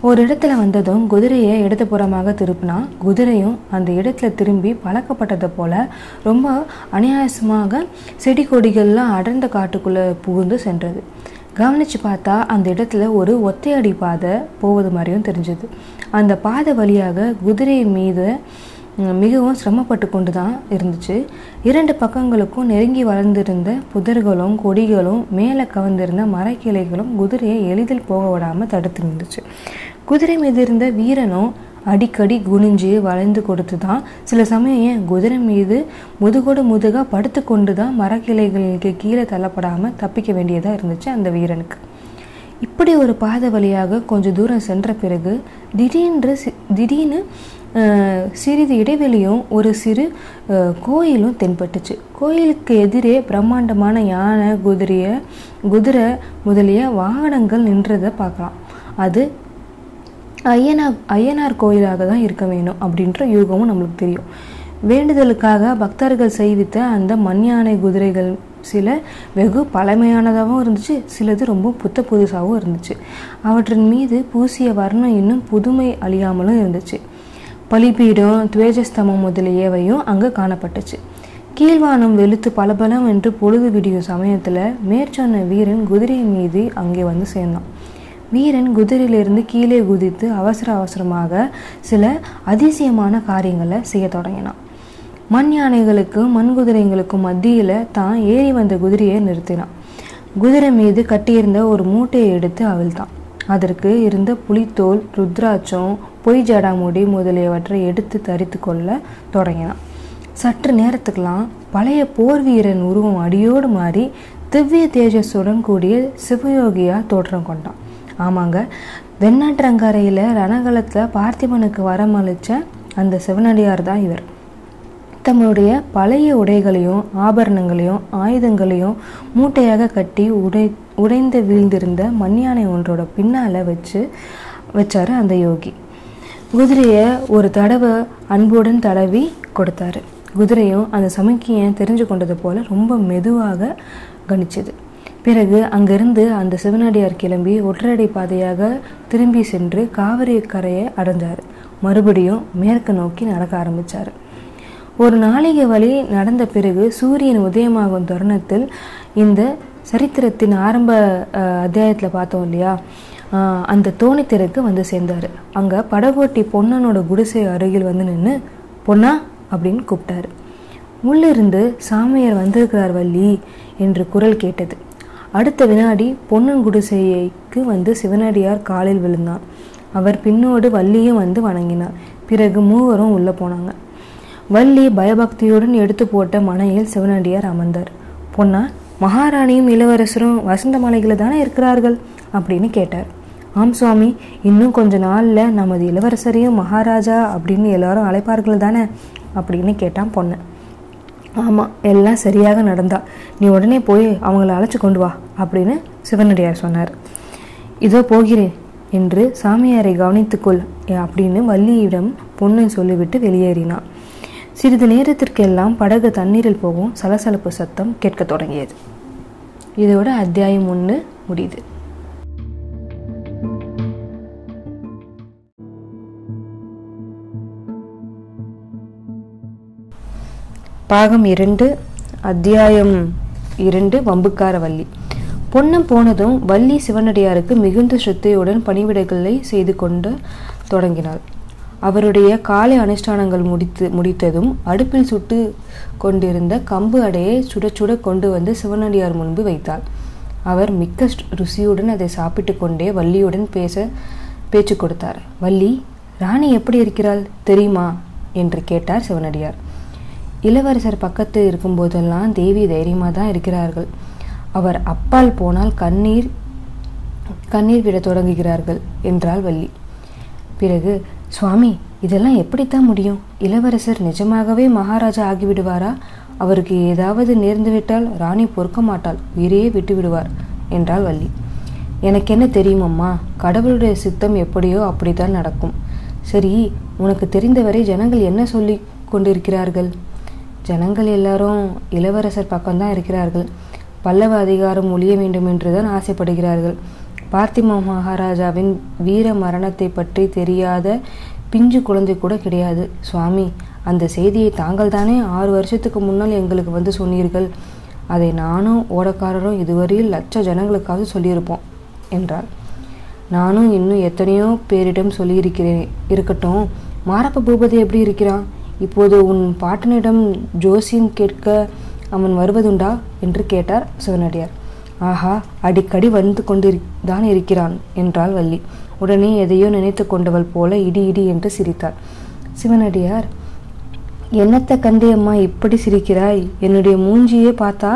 ஒரு இடத்துல வந்ததும் குதிரையை இடது புறமாக திருப்பினா குதிரையும் அந்த இடத்துல திரும்பி பழக்கப்பட்டதை போல ரொம்ப அநியாயசமாக செடி கொடிகள்லாம் அடர்ந்த காட்டுக்குள்ளே புகுந்து சென்றது. கவனிச்சு பார்த்தா அந்த இடத்துல ஒரு ஒத்தையடி பாதை போவது மாதிரியும் தெரிஞ்சது. அந்த பாதை வழியாக குதிரை மீது மிகவும் சிரமப்பட்டு கொண்டு தான் இருந்துச்சு. இரண்டு பக்கங்களுக்கும் நெருங்கி வளர்ந்திருந்த புதர்களும் கொடிகளும் மேலே கவர்ந்திருந்த மரக்கிளைகளும் குதிரையை எளிதில் போக விடாமல் தடுத்து நின்றுச்சு. குதிரை மீது இருந்த வீரனும் அடிக்கடி குனிஞ்சு வளைந்து கொடுத்து தான் சில சமயம் ஏன் குதிரை மீது முதுகோடு முதுகாக படுத்து கொண்டு தான் மரக்கிளைகளுக்கு கீழே தள்ளப்படாமல் தப்பிக்க வேண்டியதாக இருந்துச்சு அந்த வீரனுக்கு. இப்படி ஒரு பாதை வழியாக கொஞ்சம் தூரம் சென்ற பிறகு திடீர்னு திடீர்னு சிறிது இடைவெளியும் ஒரு சிறு கோயிலும் தென்பட்டுச்சு. கோயிலுக்கு எதிரே பிரம்மாண்டமான யானை குதிரைய குதிரை முதலிய வாகனங்கள் நின்றதை பார்க்கலாம். அது ஐயனார் ஐயனார் கோயிலாக தான் இருக்க வேணும் அப்படின்ற யூகமும் நம்மளுக்கு தெரியும். வேண்டுதலுக்காக பக்தர்கள் செய்வித்த அந்த மண் யானை குதிரைகள் சில வெகு பழமையானதாகவும் இருந்துச்சு சிலது ரொம்ப புத்த புதுசாகவும் இருந்துச்சு. அவற்றின் மீது பூசிய வர்ணம் இன்னும் புதுமை அழியாமலும் இருந்துச்சு. பலிபீடம் துவேஜஸ்தமம் முதலியவையும் அங்கே காணப்பட்டுச்சு. கீழ்வானம் வெளுத்து பலபலம் என்று பொழுது விடியும் சமயத்தில் மேற்சொன்ன வீரன் குதிரை மீது அங்கே வந்து சேர்ந்தான். வீரன் குதிரையிலிருந்து கீழே குதித்து அவசர அவசரமாக சில அதிசயமான காரியங்களை செய்ய தொடங்கினான். மண் யானைகளுக்கும் மண் குதிரைங்களுக்கும் மத்தியில் தான் ஏறி வந்த குதிரையை நிறுத்தினான். குதிரை மீது கட்டியிருந்த ஒரு மூட்டையை எடுத்து அவிழ்த்தான். அதற்கு இருந்த புலித்தோல் ருத்ராட்சம் பொய் ஜடாமுடி முதலியவற்றை எடுத்து தரித்து கொள்ள தொடங்கினான். சற்று நேரத்துக்கெல்லாம் பழைய போர் வீரன் உருவம் அடியோடு மாறி திவ்ய தேஜஸுடன் கூடிய சிவயோகியா தோற்றம் கொண்டான். ஆமாங்க. வெண்ணாற்றங்கரையில் ரணகலத்தில் பார்த்திபனுக்கு வரமளித்த அந்த சிவனடியார் தான் இவர். தம்முடைய பழைய உடைகளையும் ஆபரணங்களையும் ஆயுதங்களையும் மூட்டையாக கட்டி உடை உடைந்து வீழ்ந்திருந்த மண்யானை ஒன்றோட பின்னால் வச்சு வச்சார் அந்த யோகி. குதிரையை ஒரு தடவை அன்புடன் தடவி கொடுத்தாரு. குதிரையும் அந்த சமிக்கையை தெரிஞ்சு கொண்டது போல ரொம்ப மெதுவாக கணிச்சது. பிறகு அங்கிருந்து அந்த சிவனடியார் கிளம்பி ஒற்றடை பாதையாக திரும்பி சென்று காவிரி கரையை அடைஞ்சார் மறுபடியும் மேற்கு நோக்கி நடக்க ஆரம்பித்தார் ஒரு நாளிகை வழி நடந்த பிறகு சூரியன் உதயமாகும் தருணத்தில் இந்த சரித்திரத்தின் ஆரம்ப அத்தியாயத்தில் பார்த்தோம் இல்லையா? அந்த தோணித்திற்கு வந்து சேர்ந்தார். அங்கே படகோட்டி பொன்னனோட குடிசை அருகில் வந்து நின்று பொன்னா அப்படின்னு கூப்பிட்டாரு. உள்ளிருந்து சாமியார் வந்திருக்கிறார் வள்ளி என்று குரல் கேட்டது. அடுத்த வினாடி பொன்னன் குடிசையைக்கு வந்து சிவனடியார் காலில் விழுந்தான். அவர் பின்னோடு வள்ளியும் வந்து வணங்கினார். பிறகு மூவரும் உள்ளே போனாங்க. வள்ளி பயபக்தியுடன் எடுத்து போட்ட மனையில் சிவனடியார் அமர்ந்தார். பொன்னா மகாராணியும் இளவரசரும் வசந்த மாலைகளில் தானே இருக்கிறார்கள்? அப்படின்னு கேட்டார். ஆம் சுவாமி இன்னும் கொஞ்ச நாளில் நமது இளவரசரையும் மகாராஜா அப்படின்னு எல்லாரும் அழைப்பார்கள் தானே? அப்படின்னு கேட்டான் பொண்ணு ஆமாம் எல்லாம் சரியாக நடந்தா. நீ உடனே போய் அவங்கள அழைச்சி கொண்டு வா அப்படின்னு சிவனடியார் சொன்னார். இதோ போகிறேன் என்று சாமியாரை கவனித்துக்கொள் அப்படின்னு வள்ளியிடம் பொண்ணை சொல்லிவிட்டு வெளியேறினான். சிறிது நேரத்திற்கெல்லாம் படகு தண்ணீரில் போகும் சலசலப்பு சத்தம் கேட்கத் தொடங்கியது. இதோட அத்தியாயம் ஒன்று முடியுது. பாகம் இரண்டு அத்தியாயம் இரண்டு வம்புக்கார வள்ளி பொன்னம் போனதும் வள்ளி சிவனடியாருக்கு மிகுந்த ஸ்ரத்தையுடன் பணிவிடைகளை செய்து கொண்டு தொடங்கினாள். அவருடைய காலை அனுஷ்டானங்கள் முடித்து முடித்ததும் அடுப்பில் சுட்டு கொண்டிருந்த கம்பு அடையை சுட சுட கொண்டு வந்து சிவனடியார் முன்பு வைத்தாள். அவர் மிக்க ருசியுடன் அதை சாப்பிட்டு கொண்டே வள்ளியுடன் பேச பேச்சு கொடுத்தார். வள்ளி ராணி எப்படி இருக்கிறாள் தெரியுமா? என்று கேட்டார் சிவனடியார். இளவரசர் பக்கத்து இருக்கும்போதெல்லாம் தேவி தைரியமாக தான் இருக்கிறார்கள். அவர் அப்பால் போனால் கண்ணீர் கண்ணீர் விட தொடங்குகிறார்கள் என்றாள் வள்ளி. பிறகு சுவாமி இதெல்லாம் எப்படித்தான் முடியும்? இளவரசர் நிஜமாகவே மகாராஜா ஆகிவிடுவாரா? அவருக்கு ஏதாவது நேர்ந்துவிட்டால் ராணி பொறுக்க மாட்டாள் உயிரையே விட்டு விடுவார் என்றாள் வள்ளி. எனக்கு என்ன தெரியுமம்மா? கடவுளுடைய சித்தம் எப்படியோ அப்படித்தான் நடக்கும். சரி உனக்கு தெரிந்தவரை ஜனங்கள் என்ன சொல்லி கொண்டிருக்கிறார்கள்? ஜனங்கள் எல்லாரும் இளவரசர் பக்கம்தான் இருக்கிறார்கள். பல்லவ அதிகாரம் ஒழிய வேண்டும் என்றுதான் ஆசைப்படுகிறார்கள். பார்த்திம மகாராஜாவின் வீர மரணத்தை பற்றி தெரியாத பிஞ்சு குழந்தை கூட கிடையாது. சுவாமி அந்த செய்தியை தாங்கள் தானே ஆறு வருஷத்துக்கு முன்னால் எங்களுக்கு வந்து சொன்னீர்கள். அதை நானும் ஓடக்காரரும் இதுவரையில் லட்ச ஜனங்களுக்காவது சொல்லியிருப்போம் என்றார் நானும் இன்னும் எத்தனையோ பேரிடம் சொல்லியிருக்கிறேன். இருக்கட்டும் மாரப்ப பூபதி எப்படி இருக்கிறான்? இப்போது உன் பாட்டனிடம் ஜோசியம் கேட்க அவன் வருவதுண்டா? என்று கேட்டார் சிவனடியார். ஆஹா அடிக்கடி வந்து கொண்டு தான் இருக்கிறான் என்றாள் வள்ளி. உடனே எதையோ நினைத்து கொண்டவள் போல இடி இடி என்று சிரித்தாள். சிவனடியார் என்னத்த கந்தையம்மா இப்படி சிரிக்கிறாய்? என்னுடைய மூஞ்சியே பார்த்தா?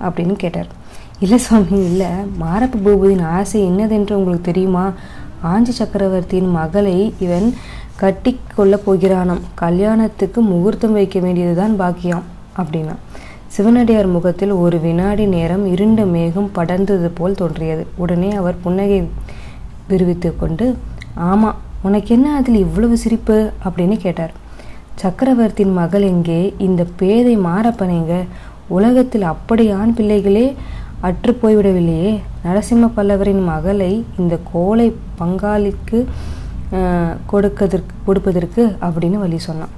அப்படின்னு கேட்டார். இல்லை சுவாமி இல்லை. மாரப்ப பூபதியின் ஆசை என்னதென்று உங்களுக்கு தெரியுமா? ஆஞ்சி சக்கரவர்த்தியின் மகளை இவன் கட்டி கொள்ள போகிறானாம். கல்யாணத்துக்கு முகூர்த்தம் வைக்க வேண்டியதுதான் பாக்கியம் அப்படின்னா. சிவனடியார் முகத்தில் ஒரு வினாடி நேரம் இருண்ட மேகம் படர்ந்தது போல் தோன்றியது. உடனே அவர் புன்னகை விரிவித்து கொண்டு ஆமாம் உனக்கு என்ன அதில் இவ்வளவு சிரிப்பு? அப்படின்னு கேட்டார். சக்கரவர்த்தியின் மகள் எங்கே? இந்த பேதை மாறப்பனைங்க உலகத்தில் அப்படி ஆண் பிள்ளைகளே அற்று போய்விடவில்லையே. நரசிம்ம பல்லவரின் மகளை இந்த கோலை பங்காளிக்கு கொடுக்கதற்கு கொடுப்பதற்கு அப்படின்னு வழி சொன்னான்.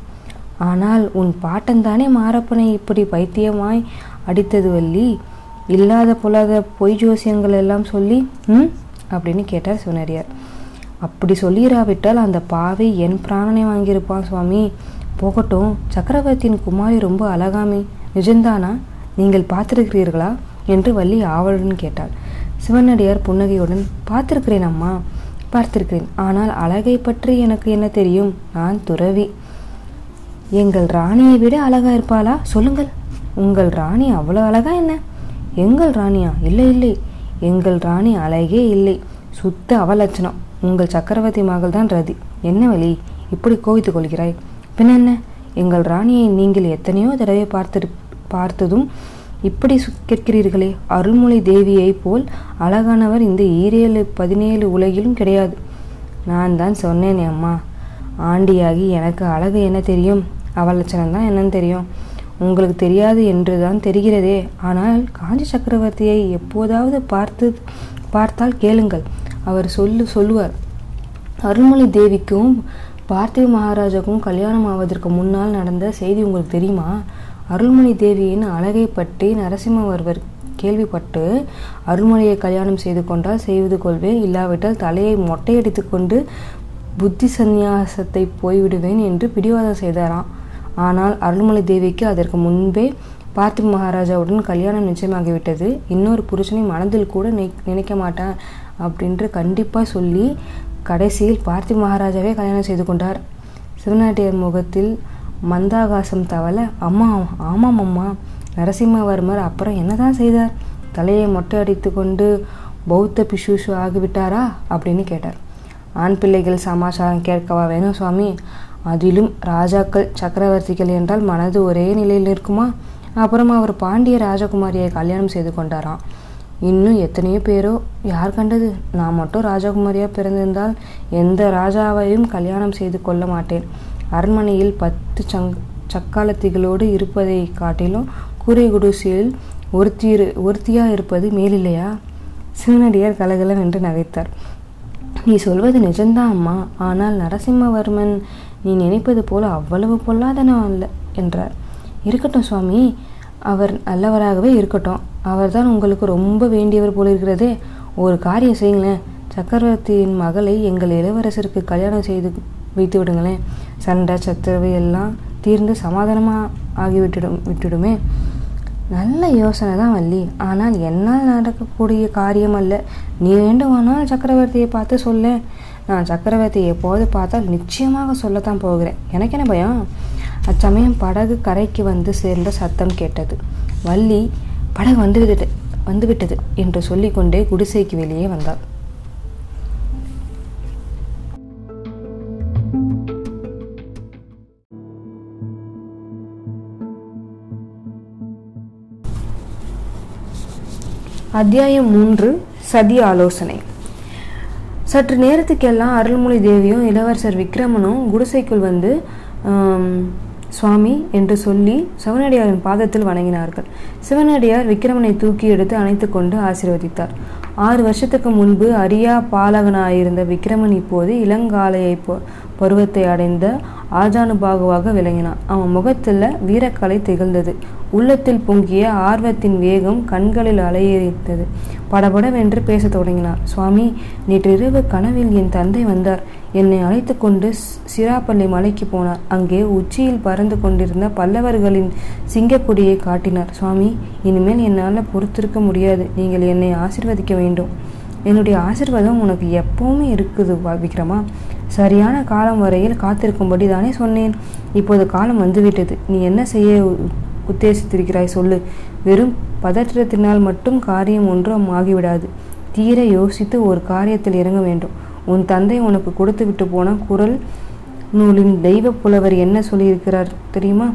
ஆனால் உன் பாட்டன்தானே மாரப்பனை இப்படி பைத்தியமாய் அடித்தது வள்ளி? இல்லாத பொல்லாத பொய் ஜோசியங்கள் எல்லாம் சொல்லி ம்? அப்படின்னு கேட்டார் சிவனடியார். அப்படி சொல்லிராவிட்டால் அந்த பாவை என் பிராணனை வாங்கியிருப்பான் சுவாமி. போகட்டும் சக்கரவர்த்தியின் குமாரி ரொம்ப அழகாமி. நிஜந்தானா நீங்கள் பார்த்திருக்கிறீர்களா? என்று வள்ளி ஆவலுடன் கேட்டாள். சிவனடியார் புன்னகையுடன் பார்த்திருக்கிறேன் அம்மா. பார்த்திருக்கிறேன். ஆனால் அழகை பற்றி எனக்கு என்ன தெரியும்? நான் துறவி. எங்கள் ராணியை விட அழகா இருப்பாளா? சொல்லுங்கள். உங்கள் ராணி அவ்வளோ அழகா என்ன? எங்கள் ராணியா? இல்லை இல்லை. எங்கள் ராணி அழகே இல்லை. சுத்த அவலட்சணம். உங்கள் சக்கரவர்த்தி மகள் தான் ரதி. என்ன வழி? இப்படி கோவித்துக் கொள்கிறாய். பின்ன என்ன? எங்கள் ராணியை நீங்கள் எத்தனையோ தடவை பார்த்து பார்த்ததும் இப்படி கேட்கிறீர்களே அருள்மொழி தேவியைப் போல் அழகானவர் இந்த ஈரேழு பதினேழு உலகிலும் கிடையாது. நான் தான் சொன்னேனே அம்மா. ஆண்டியாகி எனக்கு அழகு என்ன தெரியும்? அவலட்சணம் தான் என்னன்னு தெரியும். உங்களுக்கு தெரியாது என்று தான் தெரிகிறதே. ஆனால் காஞ்சி சக்கரவர்த்தியை எப்போதாவது பார்த்து பார்த்தால் கேளுங்கள். அவர் சொல்லு சொல்லுவார். அருள்மொழி தேவிக்கும் பார்த்திவ மகாராஜாக்கும் கல்யாணம் ஆவதற்கு முன்னால் நடந்த செய்தி உங்களுக்கு தெரியுமா? அருள்மொழி தேவியின் அழகை பற்றி நரசிம்மவர்வர் கேள்விப்பட்டு அருள்மொழியை கல்யாணம் செய்து கொண்டால் செய்து கொள்வேன் இல்லாவிட்டால் தலையை மொட்டையடித்து கொண்டு புத்தி சந்நியாசத்தை போய்விடுவேன் என்று பிடிவாதம் செய்தாராம். ஆனால் அருள்மொழி தேவிக்கு அதற்கு முன்பே பார்த்திப மகாராஜாவுடன் கல்யாணம் நிச்சயமாகிவிட்டது. இன்னொரு புருஷனை மனதில் கூட நினைக்க மாட்டேன் அப்படின்று கண்டிப்பாக சொல்லி கடைசியில் பார்த்திப மகாராஜாவே கல்யாணம் செய்து கொண்டார். சிவநாட்டியர் முகத்தில் மந்தாகாசம் தவள அம்மா ஆமாம் அம்மா நரசிம்மவர்மர் அப்புறம் என்னதான் செய்தார்? தலையை மொட்டை அடித்து கொண்டு பௌத்த பிஷுஷு ஆகிவிட்டாரா? அப்படின்னு கேட்டார். ஆண் பிள்ளைகள் சமாச்சாரம் கேட்கவா வேணும் சுவாமி? அதிலும் ராஜாக்கள் சக்கரவர்த்திகள் என்றால் மனது ஒரே நிலையில் இருக்குமா? அப்புறம் அவர் பாண்டிய ராஜகுமாரியை கல்யாணம் செய்து கொண்டாராம். இன்னும் எத்தனையோ பேரோ யார் கண்டது? நான் மட்டும் ராஜகுமாரியாக பிறந்திருந்தால் எந்த ராஜாவையும் கல்யாணம் செய்து கொள்ள மாட்டேன். அரண்மனையில் பத்து சங் சக்காலத்திகளோடு இருப்பதை காட்டிலும் கூரை குடிசையில் ஒருத்தி ஒருத்தியா இருப்பது மேலில்லையா? சிவனடியார் கலகலம் என்று நகைத்தார். நீ சொல்வது நிஜம்தான் அம்மா. ஆனால் நரசிம்மவர்மன் நீ நினைப்பது போல அவ்வளவு பொல்லாதனம் அல்ல? என்றார். இருக்கட்டும் சுவாமி. அவர் நல்லவராகவே இருக்கட்டும். அவர்தான் உங்களுக்கு ரொம்ப வேண்டியவர் போல இருக்கிறதே. ஒரு காரியம் செய்யுங்களேன். சக்கரவர்த்தியின் மகளை எங்கள் இளவரசருக்கு கல்யாணம் செய்து வைத்து விடுங்களேன். சண்டை சத்துரவு எல்லாம் தீர்ந்து சமாதானமாக ஆகிவிட்டுடும் விட்டுடுமே. நல்ல யோசனை தான் வள்ளி. ஆனால் என்னால் நடக்கக்கூடிய காரியம் அல்ல. நீ வேண்டுமானால் சக்கரவர்த்தியை பார்த்து சொல்ல. நான் சக்கரவர்த்தியை எப்போது பார்த்தால் நிச்சயமாக சொல்லத்தான் போகிறேன். எனக்கு என்ன பயம்? அச்சமயம் படகு கரைக்கு வந்து சேர்ந்த சத்தம் கேட்டது. வள்ளி படகு வந்து வந்துவிட்டது வந்துவிட்டது என்று சொல்லிக்கொண்டே குடிசைக்கு வெளியே வந்தாள். அத்தியாயம் மூன்று சதி ஆலோசனை. சற்று நேரத்துக்கெல்லாம் அருள்மொழி தேவியும் இளவரசர் விக்ரமனும் குடிசைக்குள் வந்து சுவாமி என்று சொல்லி சிவனடியாரின் பாதத்தில் வணங்கினார்கள். சிவனடியார் விக்ரமனை தூக்கி எடுத்து அணைத்து கொண்டு ஆசீர்வதித்தார். ஆறு வருஷத்துக்கு முன்பு அரியா பாலகனாயிருந்த விக்ரமன் இப்போது இளங்காலையை போ பருவத்தை அடைந்த ஆஜானுபாகுவாக விளங்கினான். அவன் முகத்தில் வீரக்கலை திகழ்ந்தது. உள்ளத்தில் பொங்கிய ஆர்வத்தின் வேகம் கண்களில் அலையெறித்தது படபடவென்று பேசத் தொடங்கினார் சுவாமி நேற்றிரவு கனவில் என் தந்தை வந்தார். என்னை அழைத்து கொண்டு சிராப்பள்ளி மலைக்கு போனார். அங்கே உச்சியில் பறந்து கொண்டிருந்த பல்லவர்களின் சிங்கக்கொடியை காட்டினார். சுவாமி இனிமேல் என்னால் பொறுத்திருக்க முடியாது. நீங்கள் என்னை ஆசிர்வதிக்க வேண்டும். என்னுடைய ஆசீர்வாதம் உனக்கு எப்பவுமே இருக்குது விக்ரமா. சரியான காலம் வரையில் காத்திருக்கும்படி தானே சொன்னேன். இப்போது காலம் வந்துவிட்டது. நீ என்ன செய்ய உத்தேசித்திருக்கிறாய் சொல்லு. வெறும் பதற்றத்தினால் மட்டும் காரியம் ஒன்றும் ஆகிவிடாது. தீர யோசித்து ஒரு காரியத்தில் இறங்க வேண்டும். உன் தந்தை உனக்கு கொடுத்து விட்டு போன குரல் நூலின் தெய்வ புலவர் என்ன சொல்லியிருக்கிறார் தெரியுமா?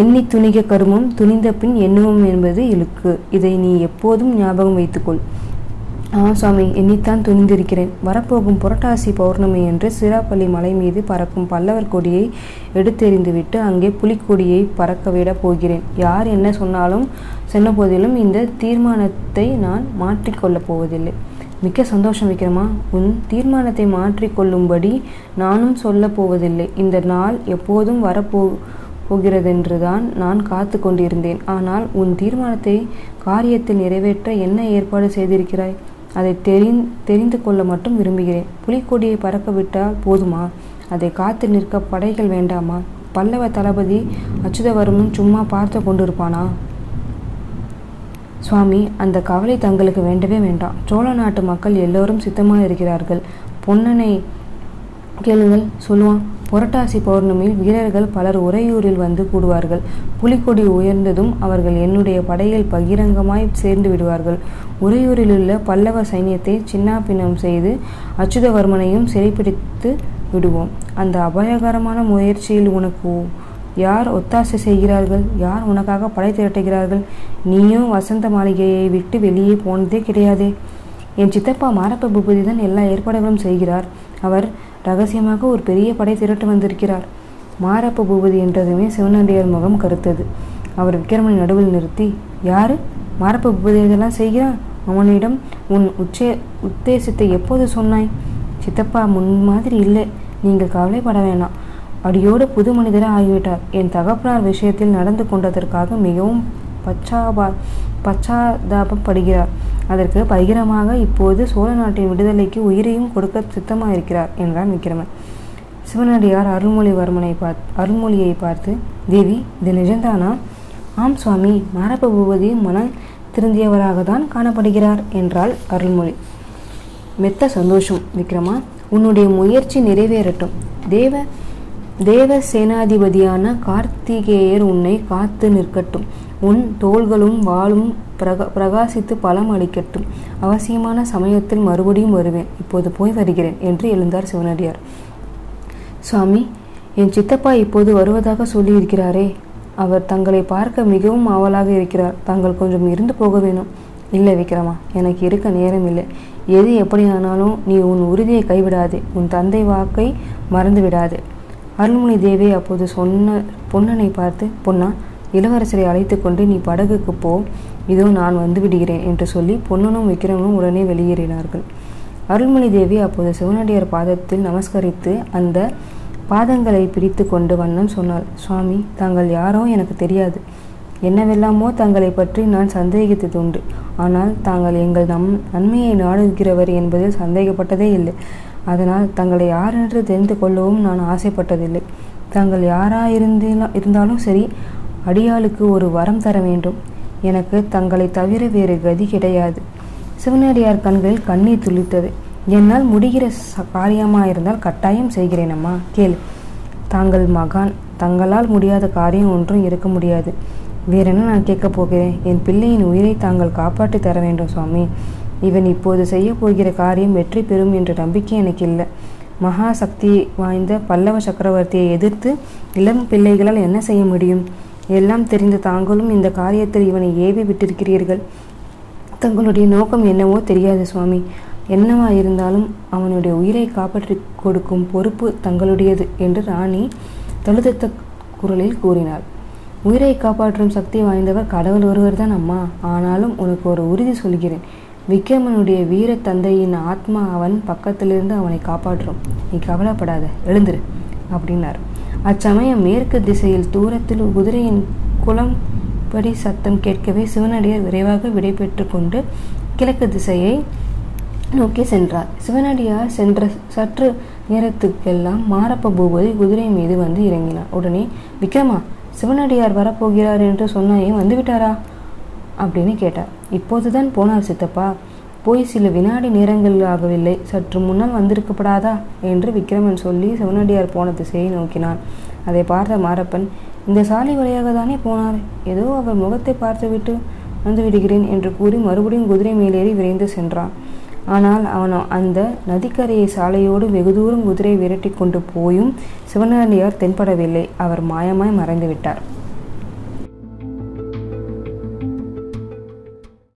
எண்ணி துணிக கருமம் துணிந்த பின் எண்ணுவோம் என்பது இழுக்கு. இதை நீ எப்போதும் ஞாபகம் வைத்துக்கொள். ஆ சுவாமி எண்ணித்தான் துணிந்திருக்கிறேன். வரப்போகும் புரட்டாசி பௌர்ணமி என்று சிராப்பள்ளி மலை மீது பறக்கும் பல்லவர் கொடியை எடுத்தெறிந்துவிட்டு அங்கே புலிக்கொடியை பறக்கவிடப் போகிறேன். யார் என்ன சொன்னாலும் சொன்ன போதிலும் இந்த தீர்மானத்தை நான் மாற்றிக்கொள்ளப் போவதில்லை. மிக்க சந்தோஷம் விக்ரமா. உன் தீர்மானத்தை மாற்றிக்கொள்ளும்படி நானும் சொல்லப் போவதில்லை. இந்த நாள் எப்போதும் வரப்போ போகிறதென்றுதான் நான் காத்து கொண்டிருந்தேன். ஆனால் உன் தீர்மானத்தை காரியத்தில் நிறைவேற்ற என்ன ஏற்பாடு செய்திருக்கிறாய்? அதை தெரிந் தெரிந்து கொள்ள மட்டும் விரும்புகிறேன். புலிக்கொடியை பறக்க விட்டால் போதுமா? அதை காத்து நிற்க படைகள் வேண்டாமா? பல்லவ தளபதி அச்சுதவர்மன் சும்மா பார்த்து கொண்டிருப்பானா? சுவாமி அந்த கவலை தங்களுக்கு வேண்டவே வேண்டாம். சோழ நாட்டு மக்கள் எல்லோரும் சித்தமாக இருக்கிறார்கள். பொன்னனை கேளுங்கள் சொல்லுவான். புரட்டாசி பௌர்ணமியில் வீரர்கள் பலர் உறையூரில் வந்து கூடுவார்கள். புலிக்கொடி உயர்ந்ததும் அவர்கள் என்னுடைய படையில் பகிரங்கமாய் சேர்ந்து விடுவார்கள். உறையூரிலுள்ள பல்லவ சைன்யத்தை சின்னாபின்னம் செய்து அச்சுதவர்மனையும் சிறைப்பிடித்து விடுவோம். அந்த அபாயகரமான முயற்சியில் உனக்கு யார் ஒத்தாசை செய்கிறார்கள்? யார் உனக்காக படை திரட்டுகிறார்கள்? நீயும் வசந்த மாளிகையை விட்டு வெளியே போனதே கிடையாதே. என் சித்தப்பா மாரப்ப பூபதி தான் எல்லா ஏற்பாடுகளும் செய்கிறார். அவர் ரகசியமாக ஒரு பெரிய படை திரட்டு வந்திருக்கிறார். மாரப்ப பூபதி என்றதுமே சிவனடியார் முகம் கருத்தது. அவர் விக்ரமனை நடுவில் நிறுத்தி யாரு? மாரப்ப பூபதி இதெல்லாம் செய்கிறான் அவனிடம் உன் உச்சே உத்தேசத்தை எப்போது சொன்னாய்? சித்தப்பா முன் மாதிரி இல்லை. நீங்கள் கவலைப்பட வேணாம். அடியோடு புது மனிதராக ஆகிவிட்டார். என் தகப்பனார் விஷயத்தில் நடந்து கொண்டதற்காக மிகவும் பச்சாபா பச்சாதாபப்படுகிறார். அதற்கு பகிரமாக இப்போது சோழ நாட்டின் விடுதலைக்கு உயிரையும் கொடுக்க சித்தமாக இருக்கிறார் என்றான் விக்ரமன் சிவனடியார் அருள்மொழிவர்மனை பார்த்து அருள்மொழியை பார்த்து தேவி இது நிஜந்தானா ஆம் சுவாமி. மாரப்ப பூபதி மனம் திருந்தியவராக தான் காணப்படுகிறார் என்றாள் அருள்மொழி. மெத்த சந்தோஷம் விக்ரமா உன்னுடைய முயற்சி நிறைவேறட்டும். தேவ தேவ சேனாதிபதியான கார்த்திகேயர் உன்னை காத்து நிற்கட்டும். உன் தோள்களும் வாளும் பிரகா பிரகாசித்து பலம் அளிக்கட்டும் அவசியமான சமயத்தில் மறுபடியும் வருவேன். இப்போது போய் வருகிறேன் என்று எழுந்தார் சிவனடியார். சுவாமி என் சித்தப்பா இப்போது வருவதாக சொல்லியிருக்கிறாரே. அவர் தங்களை பார்க்க மிகவும் ஆவலாக இருக்கிறார். தாங்கள் கொஞ்சம் இருந்து போக வேணும். இல்லை விக்ரமா எனக்கு இருக்க நேரம் இல்லை. எது எப்படியானாலும் நீ உன் உறுதியை கைவிடாதே. உன் தந்தை வாக்கை மறந்து விடாதே அருள்மொழி தேவி அப்போது சொன்ன பொன்னனை பார்த்து பொன்னா இளவரசரை அழைத்து கொண்டு நீ படகுக்கு போ. இதோ நான் வந்து விடுகிறேன் என்று சொல்லி பொன்னனும் விக்கிரமனும் உடனே வெளியேறினார்கள். அருள்மொழி தேவி அப்போது சிவனடியார் பாதத்தில் நமஸ்கரித்து அந்த பாதங்களை பிடித்து கொண்டு வண்ணம் சொன்னாள். சுவாமி தாங்கள் யாரோ எனக்கு தெரியாது. என்னவெல்லாமோ தங்களை பற்றி நான் சந்தேகித்ததுண்டு ஆனால் தாங்கள் எங்கள் நம் நன்மையை நாடுகிறவர் என்பதில் சந்தேகப்பட்டதே இல்லை. அதனால் தங்களை யார் என்று தெரிந்து கொள்ளவும் நான் ஆசைப்பட்டதில்லை. தாங்கள் யாராயிருந்தா இருந்தாலும் சரி அடியாளுக்கு ஒரு வரம் தர வேண்டும். எனக்கு தங்களை தவிர வேறு கதி கிடையாது. சிவனடியார் கண்களில் கண்ணீர் துளித்தது. என்னால் முடிகிற ச காரியமாயிருந்தால் கட்டாயம் செய்கிறேன் அம்மா. கேள். தாங்கள் மகான். தங்களால் முடியாத காரியம் ஒன்றும் இருக்க முடியாது. வேறென்ன நான் கேட்கப் போகிறேன்? என் பிள்ளையின் உயிரை தாங்கள் காப்பாற்றி தர வேண்டும் சுவாமி. இவன் இப்போது செய்ய போகிற காரியம் வெற்றி பெறும் என்ற நம்பிக்கை எனக்கு இல்லை. மகா சக்தி வாய்ந்த பல்லவ சக்கரவர்த்தியை எதிர்த்து இளம் பிள்ளைகளால் என்ன செய்ய முடியும்? எல்லாம் தெரிந்த தாங்களும் இந்த காரியத்தில் இவனை ஏவி விட்டிருக்கிறீர்கள். தங்களுடைய நோக்கம் என்னவோ தெரியாது சுவாமி. என்னவா இருந்தாலும் அவனுடைய உயிரை காப்பாற்றி கொடுக்கும் பொறுப்பு தங்களுடையது என்று ராணி தழுதத்த குரலில் கூறினாள். உயிரை காப்பாற்றும் சக்தி வாய்ந்தவர் கடவுள் ஒருவர் தான் அம்மா. ஆனாலும் உனக்கு ஒரு உறுதி சொல்கிறேன். விக்ரமனுடைய வீர தந்தையின் ஆத்மா அவன் பக்கத்திலிருந்து அவனை காப்பாற்றும். நீ கவலைப்படாத எழுந்துரு அப்படின்னார். அச்சமயம் மேற்கு திசையில் தூரத்தில் குதிரையின் குளம் படி சத்தம் கேட்கவே சிவனடியார் விரைவாக விடைபெற்று கொண்டு கிழக்கு திசையை நோக்கி சென்றார். சிவனடியார் சென்ற சற்று நேரத்துக்கெல்லாம் மாரப்ப பூபதி குதிரை மீது வந்து இறங்கினார். உடனே விக்ரமா சிவனடியார் வரப்போகிறார் என்று சொன்னாயே வந்துவிட்டாரா? அப்படின்னு கேட்டார். இப்போதுதான் போனார் சித்தப்பா. போய் சில வினாடி நேரங்கள் ஆகவில்லை சற்று முன்னால் வந்திருக்கப்படாதா? என்று விக்ரமன் சொல்லி சிவனடியார் போன திசையை நோக்கினான். அதை பார்த்த மாரப்பன் இந்த சாலை வழியாக தானே போனார்? ஏதோ அவர் முகத்தை பார்த்துவிட்டு வந்து விடுகிறேன் என்று கூறி மறுபடியும் குதிரை மேலேறி விரைந்து சென்றான். ஆனால் அவன் அந்த நதிக்கரையை சாலையோடு வெகு தூரம் குதிரை விரட்டி கொண்டு போயும் சிவனடியார் தென்படவில்லை. அவர் மாயமாய் மறைந்து விட்டார்